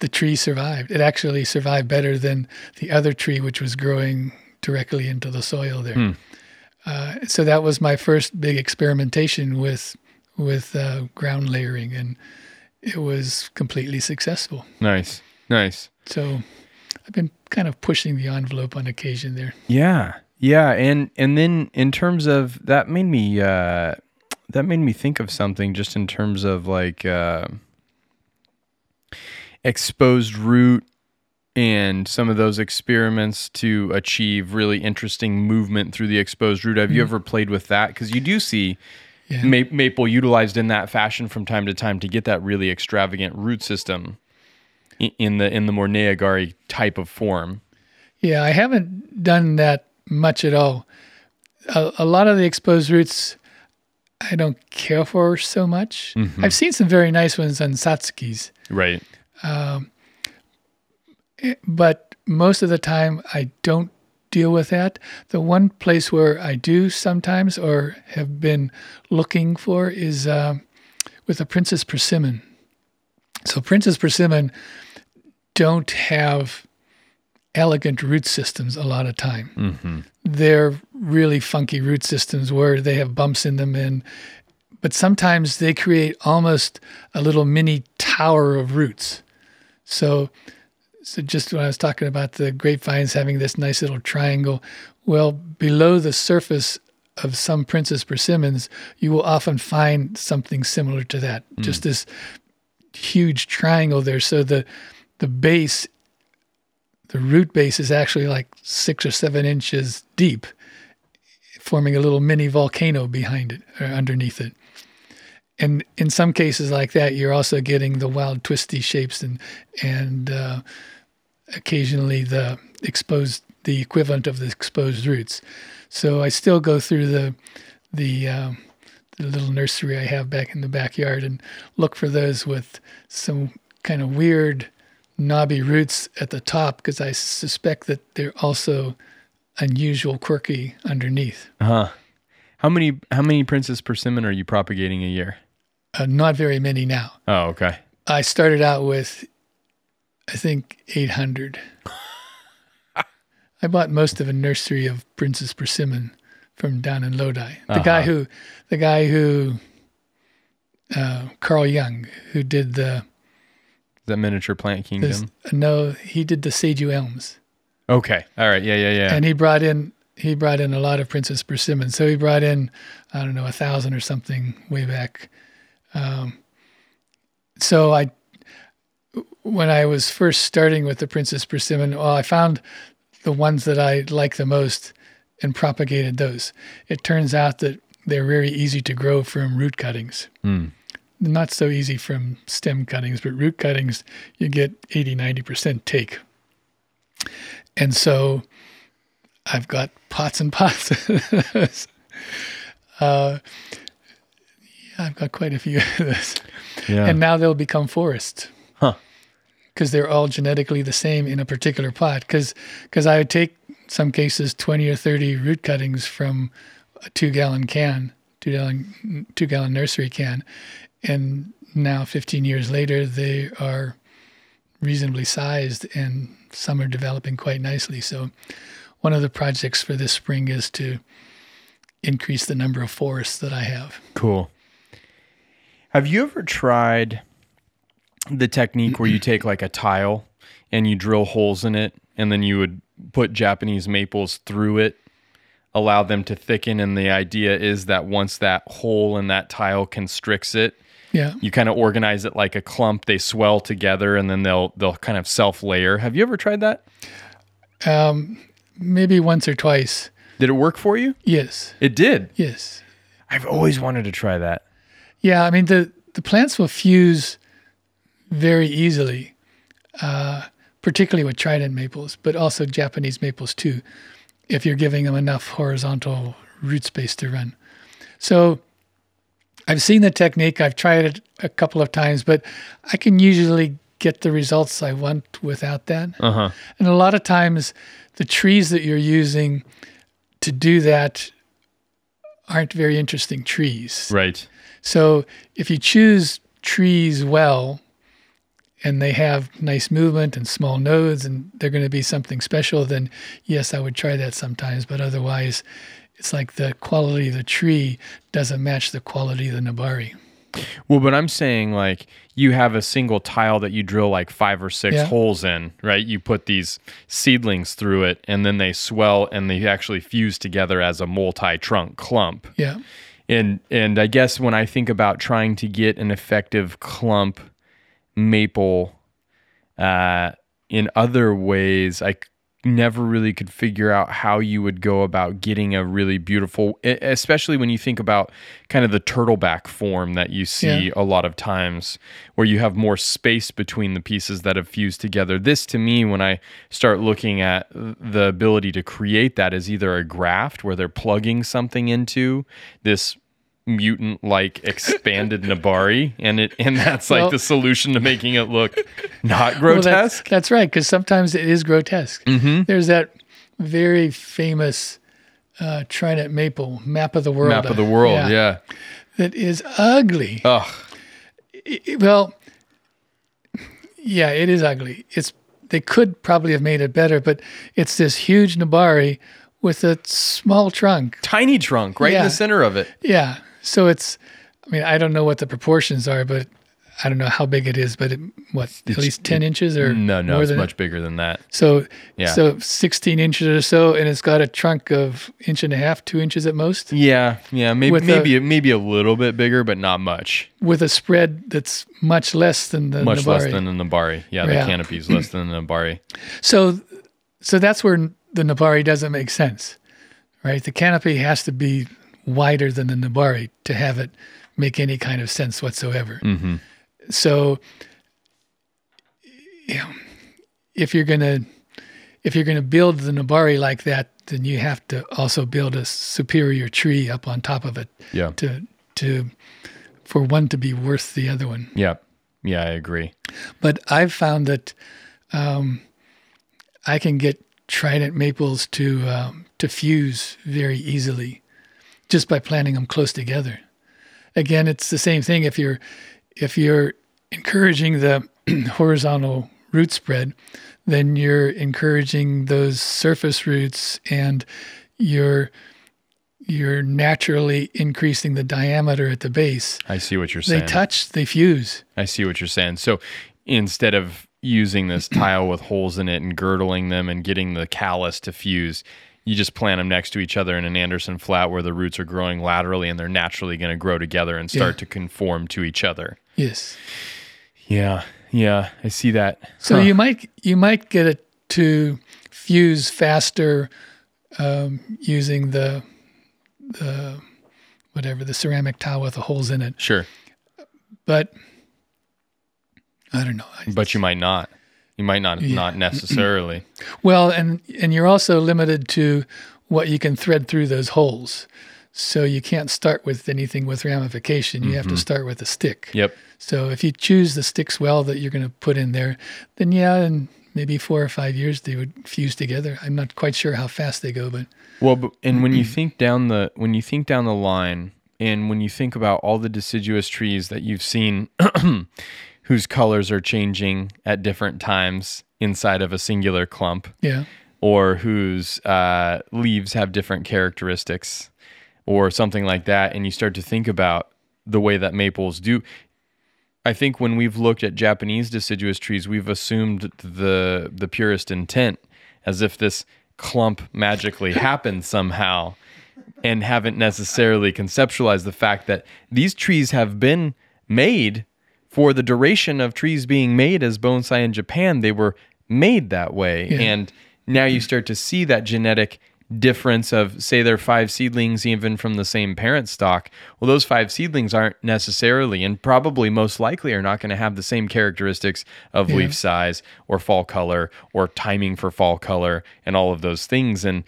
the tree survived. It actually survived better than the other tree, which was growing directly into the soil there. Uh, so that was my first big experimentation with with uh, ground layering, and it was completely successful. Nice. Nice. So I've been kind of pushing the envelope on occasion there. Yeah. Yeah, and and then in terms of that made me uh that made me think of something just in terms of like uh exposed root and some of those experiments to achieve really interesting movement through the exposed root. Have you ever played with that? Because you do see Yeah. ma- maple utilized in that fashion from time to time to get that really extravagant root system in the in the more Neagari type of form. Yeah, I haven't done that much at all. A, a lot of the exposed roots I don't care for so much. Mm-hmm. I've seen some very nice ones on Satsukis, Right. Um, eh, but most of the time I don't deal with that. The one place where I do sometimes or have been looking for is um with the Princess Persimmon. So Princess Persimmon don't have elegant root systems a lot of time. Mm-hmm. They're really funky root systems where they have bumps in them and but sometimes they create almost a little mini tower of roots. So so just when I was talking about the grapevines having this nice little triangle, well, below the surface of some Princess persimmons, you will often find something similar to that. Hmm. Just this huge triangle there. So the the base, the root base is actually like six or seven inches deep, forming a little mini volcano behind it or underneath it. And in some cases like that, you're also getting the wild twisty shapes and and uh, occasionally the exposed the equivalent of the exposed roots. So I still go through the the, um, the little nursery I have back in the backyard and look for those with some kind of weird knobby roots at the top because I suspect that they're also unusual quirky underneath. Uh-huh. How many how many princess persimmon are you propagating a year? Uh, not very many now. Oh, okay. I started out with, I think, 800. (laughs) I bought most of a nursery of Princess Persimmon from down in Lodi. The guy Uh-huh. who, the guy who, uh, Carl Young, who did the, That miniature plant this, kingdom? no, he did the Seiju Elms, Okay. All right. Yeah, yeah, yeah. and he brought in he brought in a lot of Princess Persimmon. So he brought in, I don't know, a thousand or something way back. Um, so I, when I was first starting with the Princess Persimmon, well, I found the ones that I like the most and propagated those. It turns out that they're very easy to grow from root cuttings. Hmm. Not so easy from stem cuttings, but root cuttings, you get 80, 90% take. And so I've got pots and pots. (laughs) uh, yeah, I've got quite a few of this. yeah. And now they'll become forests. Huh. Because they're all genetically the same in a particular pot. Because I would take some cases 20 or 30 root cuttings from a two gallon can, two gallon, two gallon nursery can. And now, 15 years later, they are reasonably sized and some are developing quite nicely. So, one of the projects for this spring is to increase the number of forests that I have. Cool. Have you ever tried the technique where you take like a tile and you drill holes in it and then you would put Japanese maples through it, allow them to thicken and the idea is that once that hole in that tile constricts it, Yeah. you kind of organize it like a clump, they swell together and then they'll they'll kind of self-layer. Have you ever tried that? Um, maybe once or twice. Did it work for you? Yes. It did. Yes. I've always wanted to try that. Yeah. I mean, the, the plants will fuse very easily, uh, particularly with trident maples, but also Japanese maples too. if you're giving them enough horizontal root space to run. So I've seen the technique, I've tried it a couple of times, but I can usually get the results I want without that. Uh-huh. And a lot of times, the trees that you're using to do that aren't very interesting trees. Right. So if you choose trees well and they have nice movement and small nodes and they're going to be something special, then yes, I would try that sometimes. But otherwise, it's like the quality of the tree doesn't match the quality of the Nebari. Well, but I'm saying like you have a single tile that you drill like five or six Yeah. holes in, right? You put these seedlings through it and then they swell and they actually fuse together as a multi-trunk clump. Yeah. And and I guess when I think about trying to get an effective clump maple uh, in other ways, I never really could figure out how you would go about getting a really beautiful, especially when you think about kind of the turtleback form that you see Yeah. a lot of times, where you have more space between the pieces that have fused together. This, to me, when I start looking at the ability to create that, is either a graft where they're plugging something into this mutant like expanded (laughs) Nebari and it and that's like Well- the solution to making it look (laughs) not Well, grotesque. that's, that's right, because sometimes it is grotesque. Mm-hmm. There's that very famous uh, Trident Maple map of the world. Map of the world, yeah. That is ugly. Ugh. It- well, yeah, it is ugly. It's they could probably have made it better, but it's this huge Nebari with a small trunk. Tiny trunk right in the center of it. Yeah, so it's. I mean, I don't know what the proportions are, but I don't know how big it is. But it, what at least ten inches or No, no, more it's much bigger than that. So Yeah. so sixteen inches or so, and it's got a trunk of inch and a half, two inches at most, Yeah, yeah, maybe maybe maybe a little bit bigger, but not much. with a spread that's much less than the Much less Nebari. than the Nebari. Yeah, the Yeah. is less than the Nebari. (clears throat) So, so that's where the Nebari doesn't make sense, right? The canopy has to be wider than the Nebari to have it make any kind of sense whatsoever. Mhm. So, yeah, if you're gonna if you're gonna build the Nebari like that, then you have to also build a superior tree up on top of it Yeah. to to for one to be worth the other one. Yeah. Yeah, I agree. But I've found that um, I can get trident maples to um, to fuse very easily just by planting them close together. Again, it's the same thing if you're if you're encouraging the (clears throat) horizontal root spread, then you're encouraging those surface roots and you're you're naturally increasing the diameter at the base. I see what you're saying. They touch, they fuse. I see what you're saying. So instead of using this tile with holes in it and girdling them and getting the callus to fuse, you just plant them next to each other in an Anderson flat where the roots are growing laterally and they're naturally going to grow together and start Yeah. to conform to each other. Yes. Yeah. Yeah. I see that. So Huh. you might you might get it to fuse faster um, using the the whatever the ceramic tile with the holes in it, Sure. but I don't know. I- But you might not. You might not not necessarily. (clears throat) well, and and you're also limited to what you can thread through those holes. So you can't start with anything with ramification. You have to mm-hmm. start with a stick. Yep. So if you choose the sticks well that you're going to put in there, then yeah, in maybe four or five years they would fuse together. I'm not quite sure how fast they go, but Well, but, and when you mm-hmm. think down the when you think down the line, and when you think about all the deciduous trees that you've seen, (clears throat) whose colors are changing at different times inside of a singular clump, yeah, or whose uh, leaves have different characteristics, or something like that, and you start to think about the way that maples do. I think when we've looked at Japanese deciduous trees, we've assumed the the purest intent, as if this clump magically (laughs) happened somehow, and haven't necessarily conceptualized the fact that these trees have been made for the duration of trees being made as bonsai in Japan. They were made that way, Yeah. and now you start to see that genetic difference of say there are five seedlings even from the same parent stock well those five seedlings aren't necessarily and probably most likely are not going to have the same characteristics of leaf size or fall color or timing for fall color and all of those things and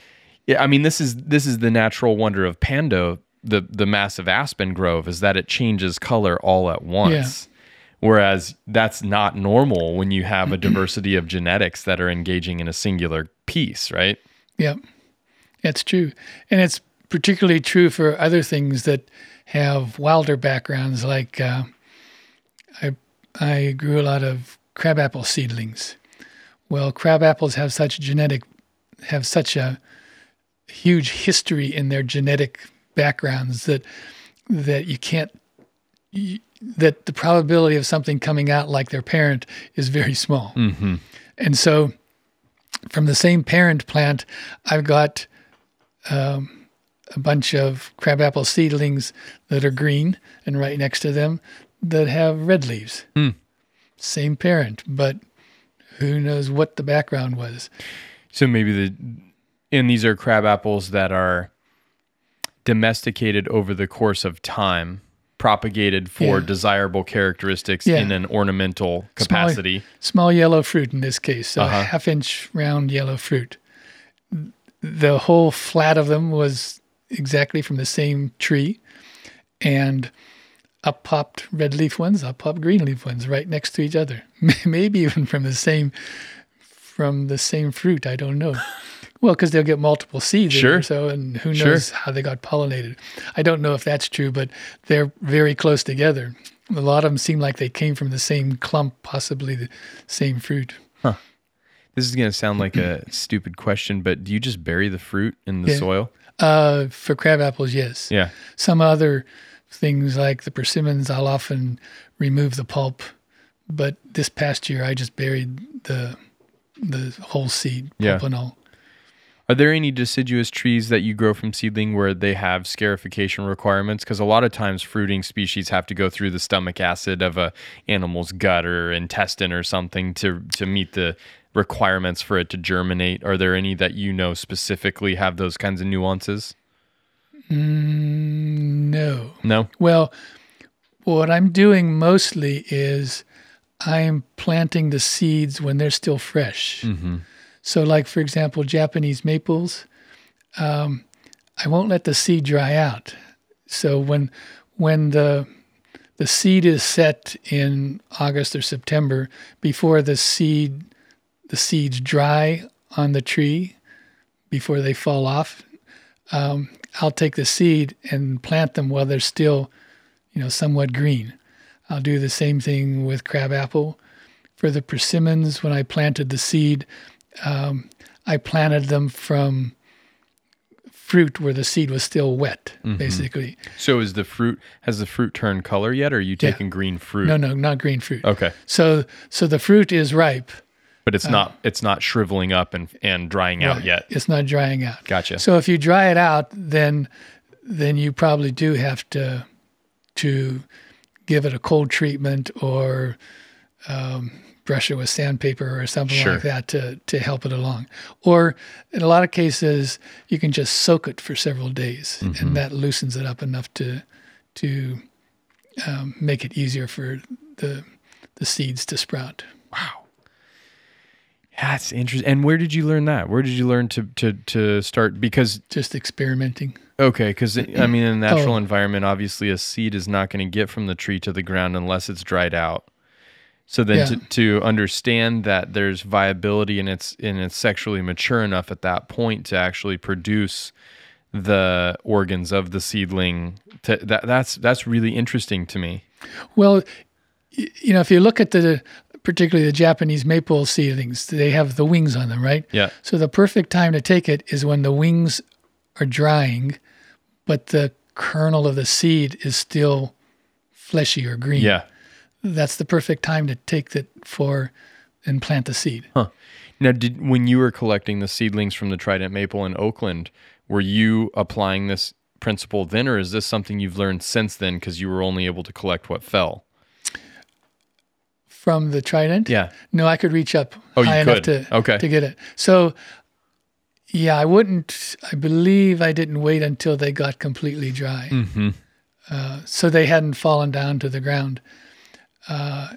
Yeah, I mean this is this is the natural wonder of Pando, the the massive aspen grove, is that it changes color all at once. Whereas that's not normal when you have a diversity of genetics that are engaging in a singular piece, right? Yep, that's true, and it's particularly true for other things that have wilder backgrounds. Like uh, I, I grew a lot of crabapple seedlings. Well, crabapples have such genetic, have such a huge history in their genetic backgrounds that that you can't you, that the probability of something coming out like their parent is very small. Mm-hmm. And so, from the same parent plant, I've got um, a bunch of crabapple seedlings that are green, and right next to them that have red leaves. Hmm. Same parent, but who knows what the background was. So maybe the and these are crab apples that are domesticated over the course of time, propagated for Yeah. desirable characteristics Yeah. in an ornamental capacity. Small yellow fruit in this case, so Uh-huh. half inch round yellow fruit. The whole flat of them was exactly from the same tree, and up popped red leaf ones, up popped green leaf ones right next to each other. (laughs) Maybe even from the same from the same fruit. I don't know. (laughs) Well, because they'll get multiple seeds, Sure. so and who Sure. knows how they got pollinated. I don't know if that's true, but they're very close together. A lot of them seem like they came from the same clump, possibly the same fruit. This is going to sound like a stupid question, but do you just bury the fruit in the Yeah. soil? Uh, for crab apples, yes. Yeah. Some other things like the persimmons, I'll often remove the pulp. But this past year, I just buried the the whole seed, Yeah. pulp and all. Are there any deciduous trees that you grow from seedling where they have scarification requirements? Because a lot of times fruiting species have to go through the stomach acid of a animal's gut or intestine or something to to meet the requirements for it to germinate. Are there any that you know specifically have those kinds of nuances? No. No. Well, what I'm doing mostly is I'm planting the seeds when they're still fresh. Mm-hmm. So, like for example, Japanese maples, um, I won't let the seed dry out. So when when the the seed is set in August or September, before the seed the seeds dry on the tree, before they fall off, um, I'll take the seed and plant them while they're still, you know, somewhat green. I'll do the same thing with crabapple. For the persimmons, when I planted the seed, um, I planted them from fruit where the seed was still wet, basically. So is the fruit has the fruit turned color yet, or are you Yeah. taking green fruit? No, no, not green fruit. Okay, So, so the fruit is ripe. but it's not it's not shriveling up and and drying out yet. It's not drying out. Gotcha. So if you dry it out, then then you probably do have to to give it a cold treatment or um, brush it with sandpaper or something Sure. like that to to help it along. Or in a lot of cases, you can just soak it for several days, Mm-hmm. and that loosens it up enough to to um, make it easier for the the seeds to sprout. Wow. That's interesting. And where did you learn that? Where did you learn to to to start? Because Just experimenting. okay, because I mean, in a (clears throat) natural Oh. environment, obviously, a seed is not going to get from the tree to the ground unless it's dried out. So then, Yeah. to, to understand that there's viability and it's and it's sexually mature enough at that point to actually produce the organs of the seedling, to, that that's that's really interesting to me. Well, you know, if you look at the particularly the Japanese maple seedlings, they have the wings on them, right? Yeah. So the perfect time to take it is when the wings are drying, but the kernel of the seed is still fleshy or green. Yeah. That's the perfect time to take it for and plant the seed. Now, did when you were collecting the seedlings from the Trident Maple in Oakland, were you applying this principle then, or is this something you've learned since then because you were only able to collect what fell? From the trident? Yeah. No, I could reach up Oh, you high enough could. to Okay. to get it. So yeah, I wouldn't I believe I didn't wait until they got completely dry. Mm-hmm. Uh, so they hadn't fallen down to the ground. Uh,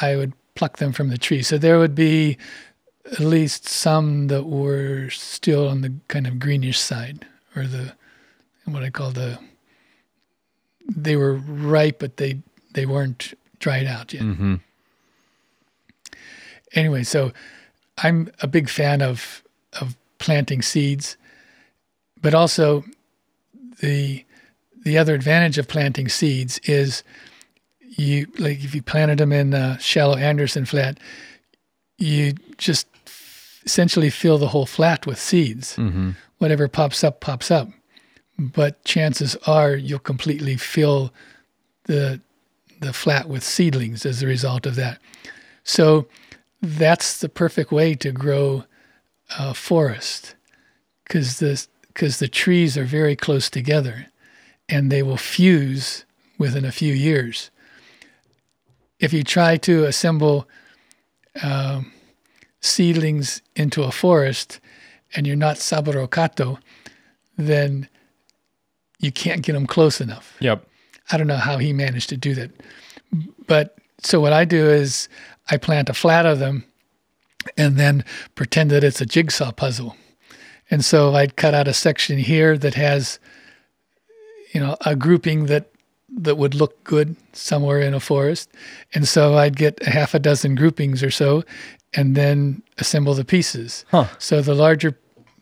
I would pluck them from the tree. So there would be at least some that were still on the kind of greenish side, or the what I call the they were ripe, but they they weren't dried out yet. Mm-hmm. Anyway, so I'm a big fan of of planting seeds, but also the the other advantage of planting seeds is you like if you planted them in a shallow Anderson flat, you just essentially fill the whole flat with seeds. Mm-hmm. Whatever pops up, pops up. But chances are you'll completely fill the the flat with seedlings as a result of that. So that's the perfect way to grow a forest because the because the trees are very close together and they will fuse within a few years. If you try to assemble um, seedlings into a forest and you're not Saburo Kato, then you can't get them close enough. Yep. I don't know how he managed to do that. But so what I do is I plant a flat of them and then pretend that it's a jigsaw puzzle. And so I'd cut out a section here that has, you know, a grouping that that would look good somewhere in a forest. And so I'd get a half a dozen groupings or so and then assemble the pieces. Huh. So the larger,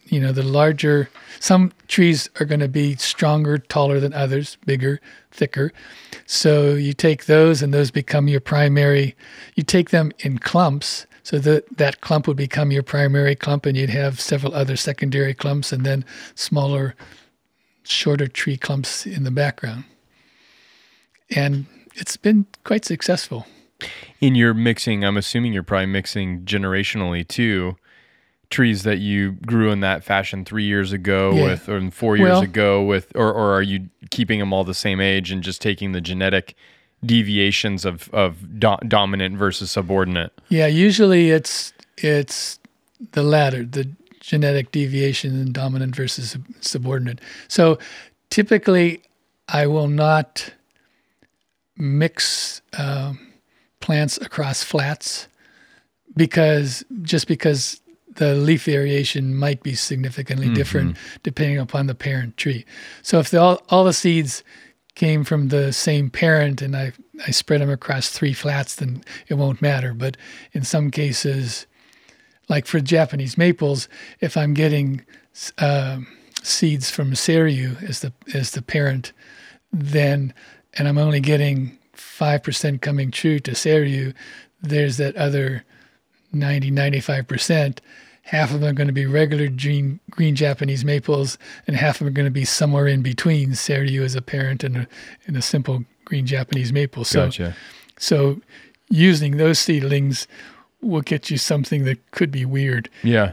you know, the larger, some trees are going to be stronger, taller than others, bigger, thicker. So you take those and those become your primary, you take them in clumps. So that that clump would become your primary clump, and you'd have several other secondary clumps, and then smaller, shorter tree clumps in the background and it's been quite successful. In your mixing, I'm assuming you're probably mixing generationally too. Trees that you grew in that fashion three years ago Yeah. with, or four years Well- ago with, or, or are you keeping them all the same age and just taking the genetic deviations of, of do- dominant versus subordinate? Yeah, usually it's it's the latter, the genetic deviation and dominant versus sub- subordinate. So typically, I will not mix um, plants across flats because just because the leaf variation might be significantly different depending upon the parent tree. So if the, all, all the seeds came from the same parent and I, I spread them across three flats, then it won't matter. But in some cases, like for Japanese maples, if I'm getting uh, seeds from Seiryu as the as the parent, then and I'm only getting five percent coming true to Seiryu, there's that other 90 95 percent. Half of them are going to be regular green, green Japanese maples, and half of them are going to be somewhere in between Seiryu as a parent and a, and a simple green Japanese maple. So, Gotcha. so using those seedlings will get you something that could be weird. Yeah.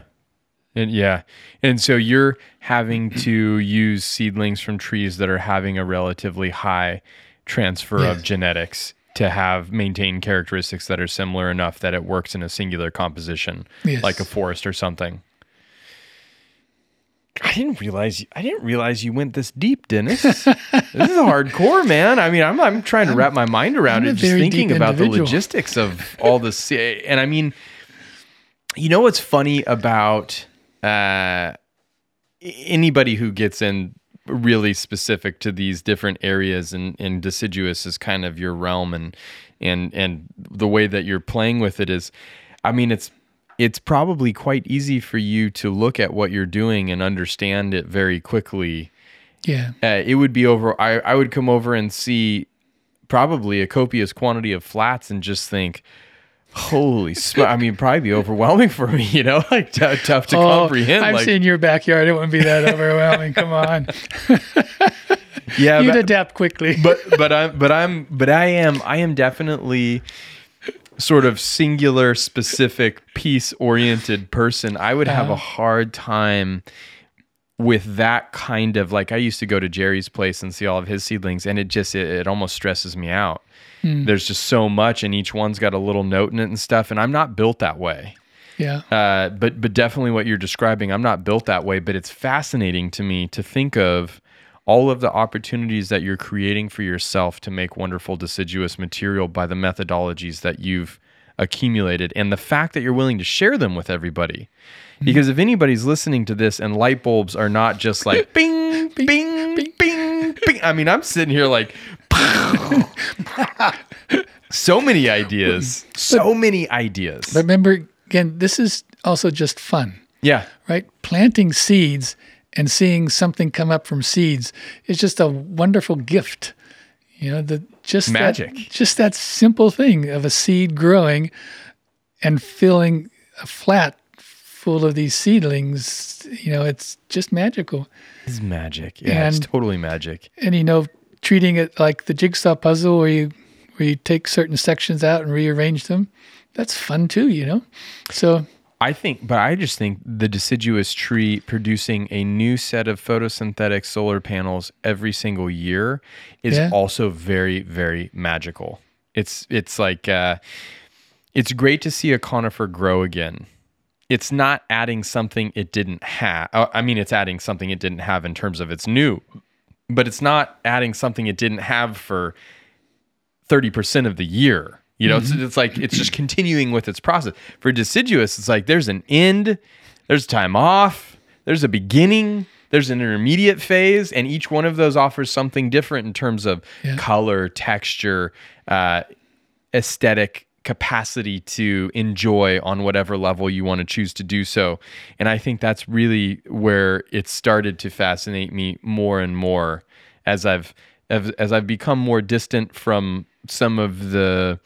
And yeah. And so you're having to use seedlings from trees that are having a relatively high transfer Yes. of genetics to have maintain characteristics that are similar enough that it works in a singular composition, Yes. like a forest or something. I didn't realize I didn't realize you went this deep, Dennis. (laughs) this is hardcore, man. I mean, I'm I'm trying to wrap my mind around I'm it, just thinking about the logistics of all this. (laughs) And I mean, you know what's funny about uh, anybody who gets in really specific to these different areas and, and deciduous is kind of your realm and and and the way that you're playing with it is I mean it's it's probably quite easy for you to look at what you're doing and understand it very quickly Yeah. uh, it would be over I, I would come over and see probably a copious quantity of flats and just think holy sm- i mean probably be overwhelming for me you know (laughs) like t- tough to comprehend Oh, I've like seen your backyard. It wouldn't be that overwhelming. Come on. (laughs) yeah You'd but, adapt quickly. (laughs) but but i'm but i'm but i am i am definitely sort of singular specific piece oriented person i would have a Uh-huh. hard time with that kind of like I used to go to Jerry's place and see all of his seedlings and it just it, it almost stresses me out. There's just so much and each one's got a little note in it and stuff and I'm not built that way. yeah. Uh, but but definitely what you're describing, I'm not built that way, but it's fascinating to me to think of all of the opportunities that you're creating for yourself to make wonderful deciduous material by the methodologies that you've accumulated and the fact that you're willing to share them with everybody. Because if anybody's listening to this and light bulbs are not just like (laughs) bing, bing, bing, bing, bing. I mean, I'm sitting here like (laughs) so many ideas. So many ideas. But remember, again, this is also just fun, Yeah. right? Planting seeds and seeing something come up from seeds is just a wonderful gift. You know, the just Magic. That, just that simple thing of a seed growing and filling a flat full of these seedlings. You know, it's just magical. It's magic. Yeah, it's totally magic. and you know treating it like the jigsaw puzzle where you where you take certain sections out and rearrange them that's fun too you know so I think, but I just think the deciduous tree producing a new set of photosynthetic solar panels every single year is Yeah. also very, very magical. It's it's like uh, it's great to see a conifer grow again. It's not adding something it didn't have. I mean, it's adding something it didn't have in terms of it's new, but it's not adding something it didn't have for 30% of the year. You know, it's, it's like it's just continuing with its process. For deciduous, it's like there's an end, there's time off, there's a beginning, there's an intermediate phase, and each one of those offers something different in terms of Yeah. color, texture, uh, aesthetic capacity to enjoy on whatever level you want to choose to do so. And I think that's really where it started to fascinate me more and more as I've as, I've become more distant from some of the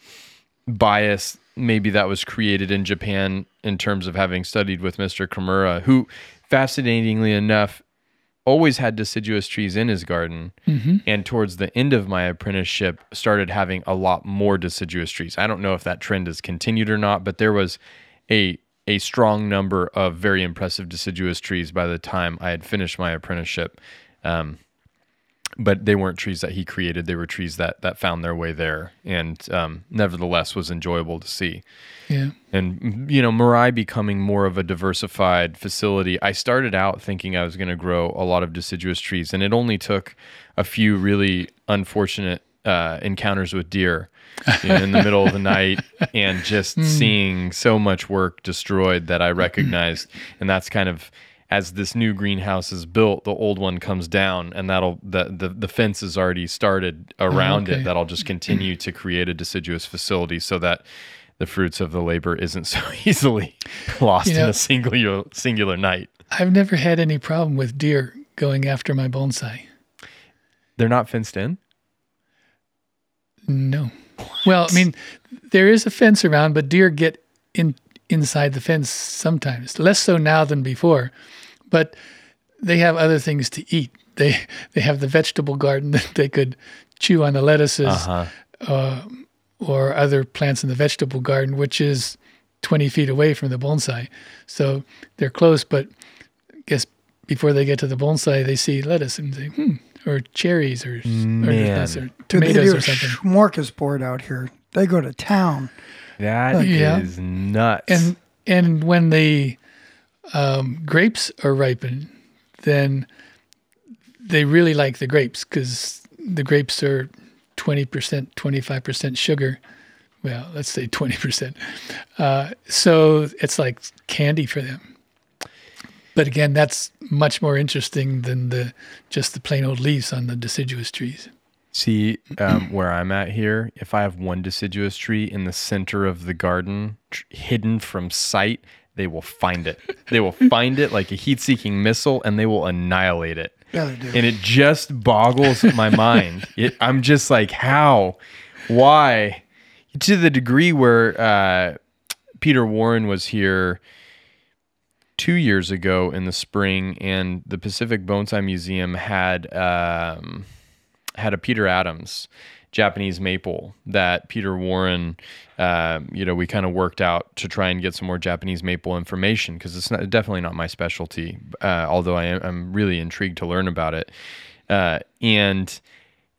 bias maybe that was created in Japan in terms of having studied with Mr. Kimura, who fascinatingly enough always had deciduous trees in his garden. And towards the end of my apprenticeship started having a lot more deciduous trees. I don't know if that trend has continued or not but there was a a strong number of very impressive deciduous trees by the time i had finished my apprenticeship. Um, but they weren't trees that he created. They were trees that that found their way there and um, nevertheless was enjoyable to see. Yeah. And you know Mirai becoming more of a diversified facility i started out thinking i was going to grow a lot of deciduous trees and it only took a few really unfortunate uh, encounters with deer you know, in the middle of the night (laughs) and just seeing so much work destroyed that i recognized and that's kind of as this new greenhouse is built the old one comes down and that'll the the, the fence is already started oh, around okay. it that'll just continue to create a deciduous facility so that the fruits of the labor isn't so (laughs) easily lost You in a singular singular night. i've never had any problem with deer going after my bonsai They're not fenced in. no well i mean there is a fence around but deer get in inside the fence sometimes less so now than before but they have other things to eat they they have the vegetable garden (laughs) that they could chew on the lettuces Uh-huh. or other plants in the vegetable garden, which is 20 feet away from the bonsai. So they're close, but I guess before they get to the bonsai, they see lettuce and say, hmm, or cherries or, or, Man. or Dude, they tomatoes do or a something. smorgasbord out here. They go to town. That is Yeah. nuts. And and when the um, grapes are ripened, then they really like the grapes because the grapes are 20%, 25% sugar. Well, let's say 20%. Uh, so it's like candy for them. But again, that's much more interesting than the just the plain old leaves on the deciduous trees. See um, (clears throat) where I'm at here. If I have one deciduous tree in the center of the garden, tr- hidden from sight, they will find it. They will find it like a heat-seeking missile, and they will annihilate it. Yeah, they do. and it just boggles my mind. (laughs) It, I'm just like, how, why, to the degree where uh, Peter Warren was here two years ago in the spring, and the Pacific Bonsai Museum had um, had a Peter Adams Japanese maple that Peter Warren, uh, you know, we kind of worked out to try and get some more Japanese maple information because it's not definitely not my specialty. Uh, although I am I'm really intrigued to learn about it. Uh, and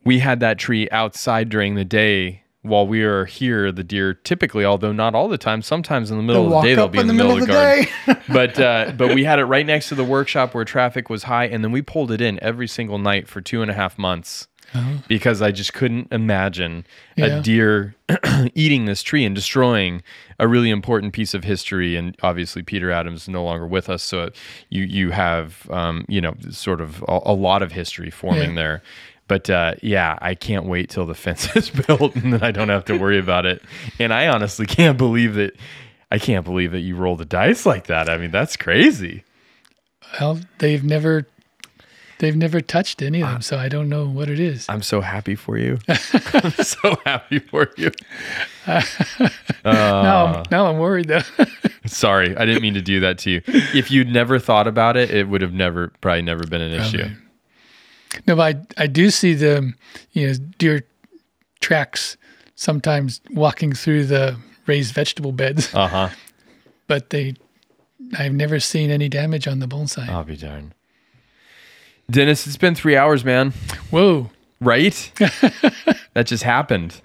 we had that tree outside during the day while we are here. The deer typically, although not all the time, sometimes in the middle They'll of the day they'll be in the, middle, of the, garden. (laughs) (laughs) but uh, but we had it right next to the workshop where traffic was high, and then we pulled it in every single night for two and a half months because I just couldn't imagine Yeah. a deer (clears throat) eating this tree and destroying a really important piece of history. And obviously, Peter Adams is no longer with us, so you you have um, you know sort of a, a lot of history forming Yeah. there. But uh, yeah, I can't wait till the (laughs) fence is built and then I don't have to worry about it. And I honestly (laughs) can't believe that I can't believe that you roll the dice like that. I mean, that's crazy. Well, they've never they've never touched any of them, so I don't know what it is. I'm so happy for you. (laughs) I'm so happy for you. (laughs) now, now I'm worried though. (laughs) Sorry, I didn't mean to do that to you. If you'd never thought about it, it would have never, probably never been an issue. no, but I I do see the you know deer tracks sometimes walking through the raised vegetable beds, Uh huh. but they I've never seen any damage on the bonsai. I'll be darned. Dennis, it's been three hours, man. Whoa, Right? (laughs) that just happened.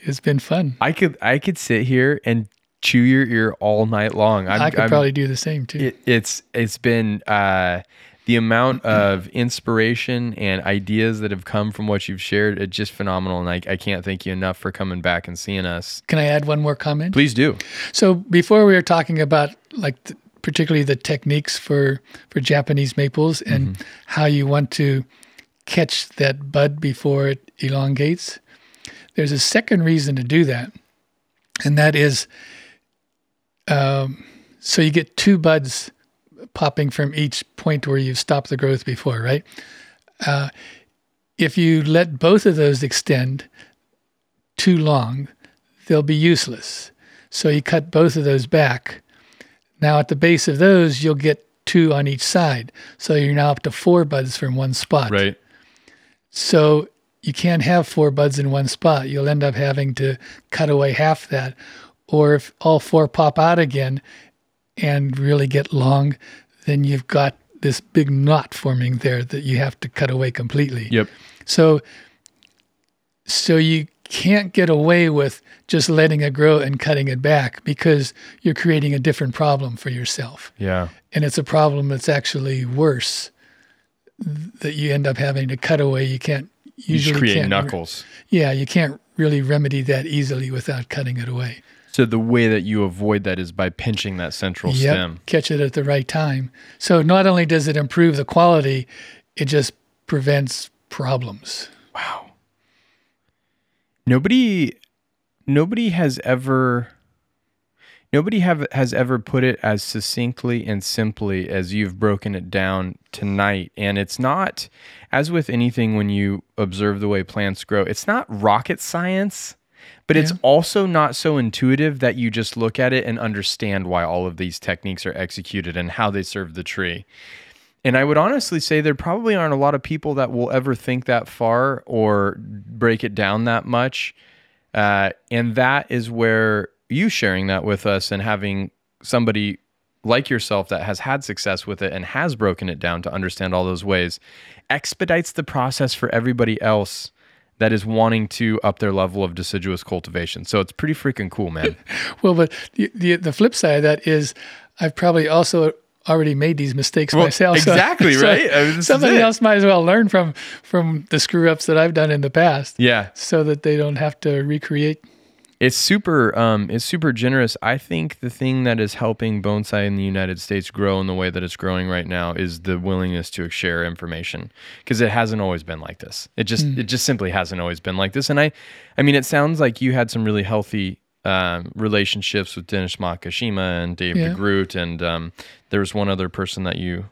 it's been fun. I could, I could sit here and chew your ear all night long. I'm, I could I'm- probably do the same too. it, it's it's been uh, the amount of inspiration and ideas that have come from what you've shared. It's just phenomenal, and I, I can't thank you enough for coming back and seeing us. Can I add one more comment? Please do. So before we were talking about like particularly the techniques for for Japanese maples and how you want to catch that bud before it elongates. There's a second reason to do that, and that is um, so you get two buds popping from each point where you've stopped the growth before, right? Uh, if you let both of those extend too long, they'll be useless. So you cut both of those back. Now at the base of those, you'll get two on each side. So you're now up to four buds from one spot. Right. So you can't have four buds in one spot. You'll end up having to cut away half that. Or if all four pop out again and really get long, then you've got this big knot forming there that you have to cut away completely. Yep. So so you can't get away with just letting it grow and cutting it back because you're creating a different problem for yourself. Yeah. And it's a problem that's actually worse that you end up having to cut away. You can't usually just create can't, knuckles. Yeah, you can't really remedy that easily without cutting it away. So the way that you avoid that is by pinching that central Yep, stem. catch it at the right time. So not only does it improve the quality, it just prevents problems. Wow. Nobody nobody has ever nobody have has ever put it as succinctly and simply as you've broken it down tonight. And it's not as with anything when you observe the way plants grow it's not rocket science but it's also not so intuitive that you just look at it and understand why all of these techniques are executed and how they serve the tree. And I would honestly say there probably aren't a lot of people that will ever think that far or break it down that much. Uh, and that is where you sharing that with us and having somebody like yourself that has had success with it and has broken it down to understand all those ways expedites the process for everybody else that is wanting to up their level of deciduous cultivation. So it's pretty freaking cool, man. (laughs) Well, but the, the the flip side of that is I've probably also already made these mistakes Well, myself. Exactly, (laughs) so right? I mean, somebody else might as well learn from from the screw ups that I've done in the past, yeah. so that they don't have to recreate. It's super um it's super generous. I think the thing that is helping bonsai in the United States grow in the way that it's growing right now is the willingness to share information because it hasn't always been like this. It just it just simply hasn't always been like this. And I I mean it sounds like you had some really healthy um, relationships with Dennis Makishima and Dave Yeah. DeGroot and um, there was one other person that you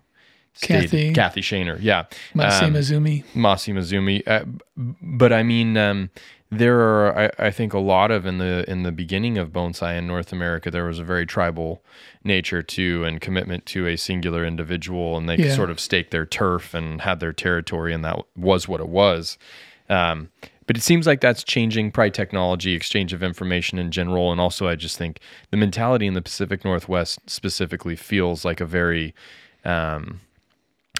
stated, Kathy. Kathy Shaner. Yeah. Masi Um, Mazumi. Masi Mazumi. Uh, but I mean, um, there are I, I think a lot of in the in the beginning of bonsai in North America, there was a very tribal nature to and commitment to a singular individual, and they Yeah. sort of staked their turf and had their territory, and that was what it was. Um, but it seems like that's changing probably technology, exchange of information in general. And also, I just think the mentality in the Pacific Northwest specifically feels like a very um,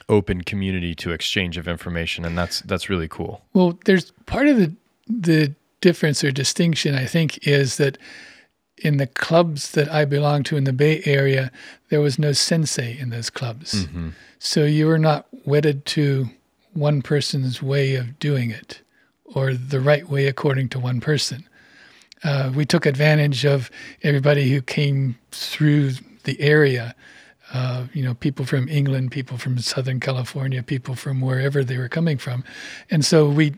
open community to exchange of information. And that's, that's really cool. Well, there's part of the the difference or distinction I think is that in the clubs that I belong to in the Bay Area, there was no sensei in those clubs. Mm-hmm. So you were not wedded to one person's way of doing it. Or the right way according to one person. Uh, we took advantage of everybody who came through the area. Uh, you know, people from England, people from Southern California, people from wherever they were coming from, and so we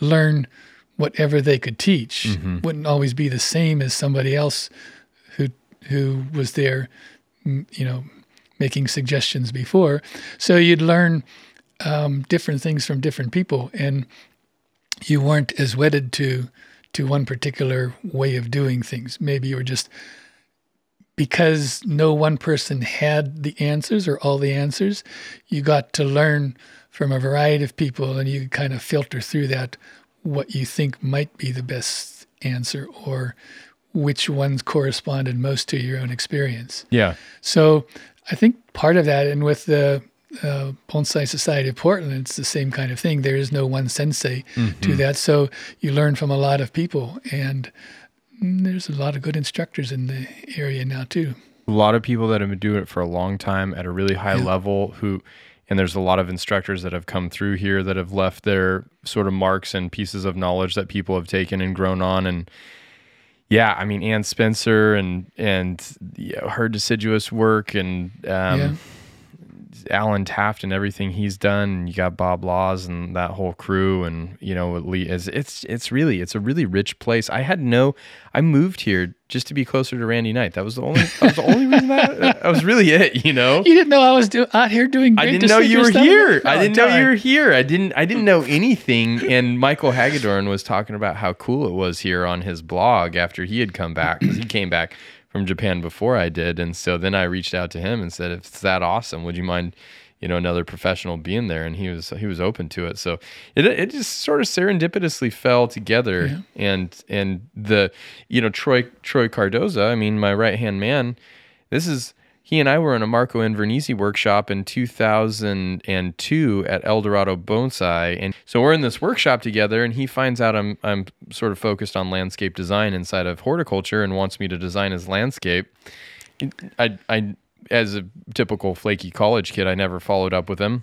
learn whatever they could teach. Mm-hmm. Wouldn't always be the same as somebody else who who was there, you know, making suggestions before. So you'd learn um, different things from different people, and you weren't as wedded to to one particular way of doing things. Maybe you were just because no one person had the answers or all the answers, you got to learn from a variety of people and you kind of filter through that what you think might be the best answer or which ones corresponded most to your own experience. Yeah. So I think part of that, and with the uh, Bonsai Society of Portland, it's the same kind of thing. There is no one sensei to that. So you learn from a lot of people, and there's a lot of good instructors in the area now too. a lot of people that have been doing it for a long time at a really high level who and there's a lot of instructors that have come through here that have left their sort of marks and pieces of knowledge that people have taken and grown on and yeah i mean ann spencer and and you know, her deciduous work and um, Yeah. Alan Taft and everything he's done. You got Bob Laws and that whole crew, and you know, Lee is it's it's really it's a really rich place. I had no, I moved here just to be closer to Randy Knight. That was the only that was the only reason that that was really it. You know, You didn't know I was do- out here doing. I didn't know you were here. I Oh, didn't know you were here. I didn't I didn't know anything. And Michael Hagedorn was talking about how cool it was here on his blog after he had come back because he came back from Japan before I did. And so then I reached out to him and said, if it's that awesome, would you mind, you know, another professional being there? And he was he was open to it. So it it just sort of serendipitously fell together. And and the you know Troy Troy Cardoza, I mean my right hand man, this is he and I were in a Marco Invernizzi workshop in 2002 at El Dorado Bonsai, and so we're in this workshop together. And he finds out I'm I'm sort of focused on landscape design inside of horticulture and wants me to design his landscape. I I as a typical flaky college kid, I never followed up with him.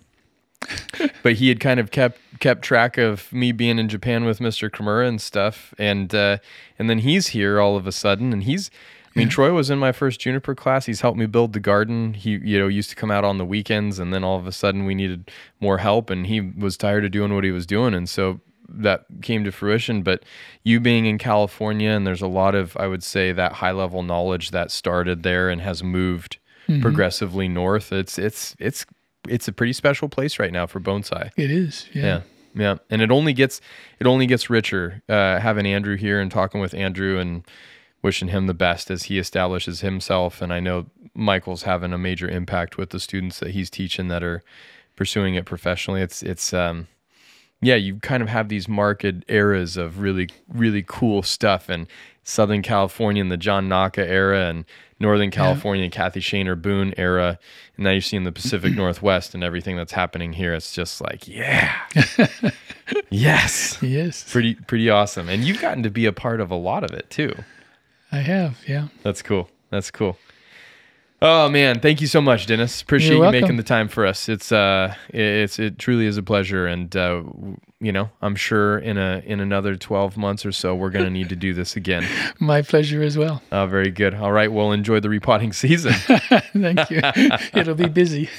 (laughs) but he had kind of kept kept track of me being in Japan with Mr. Kimura and stuff, and uh, and then he's here all of a sudden, and he's. I mean, Troy was in my first juniper class. He's helped me build the garden. He, you know, used to come out on the weekends, and then all of a sudden we needed more help, and he was tired of doing what he was doing, and so that came to fruition. But you being in California, and there's a lot of, I would say, that high level knowledge that started there and has moved progressively north. It's it's it's it's a pretty special place right now for bonsai. It is. Yeah. Yeah. Yeah. And it only gets it only gets richer uh, having Andrew here and talking with Andrew and wishing him the best as he establishes himself. And I know Michael's having a major impact with the students that he's teaching that are pursuing it professionally. It's it's um yeah, you kind of have these marked eras of really, really cool stuff. And Southern California in the John Naka era, and Northern California, Kathy Shaner Boon era. And now you're seeing the Pacific (clears throat) Northwest and everything that's happening here. It's just like, yeah, (laughs) yes, Yes, pretty, pretty awesome. And you've gotten to be a part of a lot of it too. I have. Yeah. That's cool. That's cool. Oh man, thank you so much, Dennis. Appreciate you making the time for us. It's uh, it's it truly is a pleasure, and uh, you know, I'm sure in a in another 12 months or so, we're gonna need to do this again. (laughs) My pleasure as well. Oh, very good. All right, well, enjoy the repotting season. (laughs) Thank you. (laughs) It'll be busy.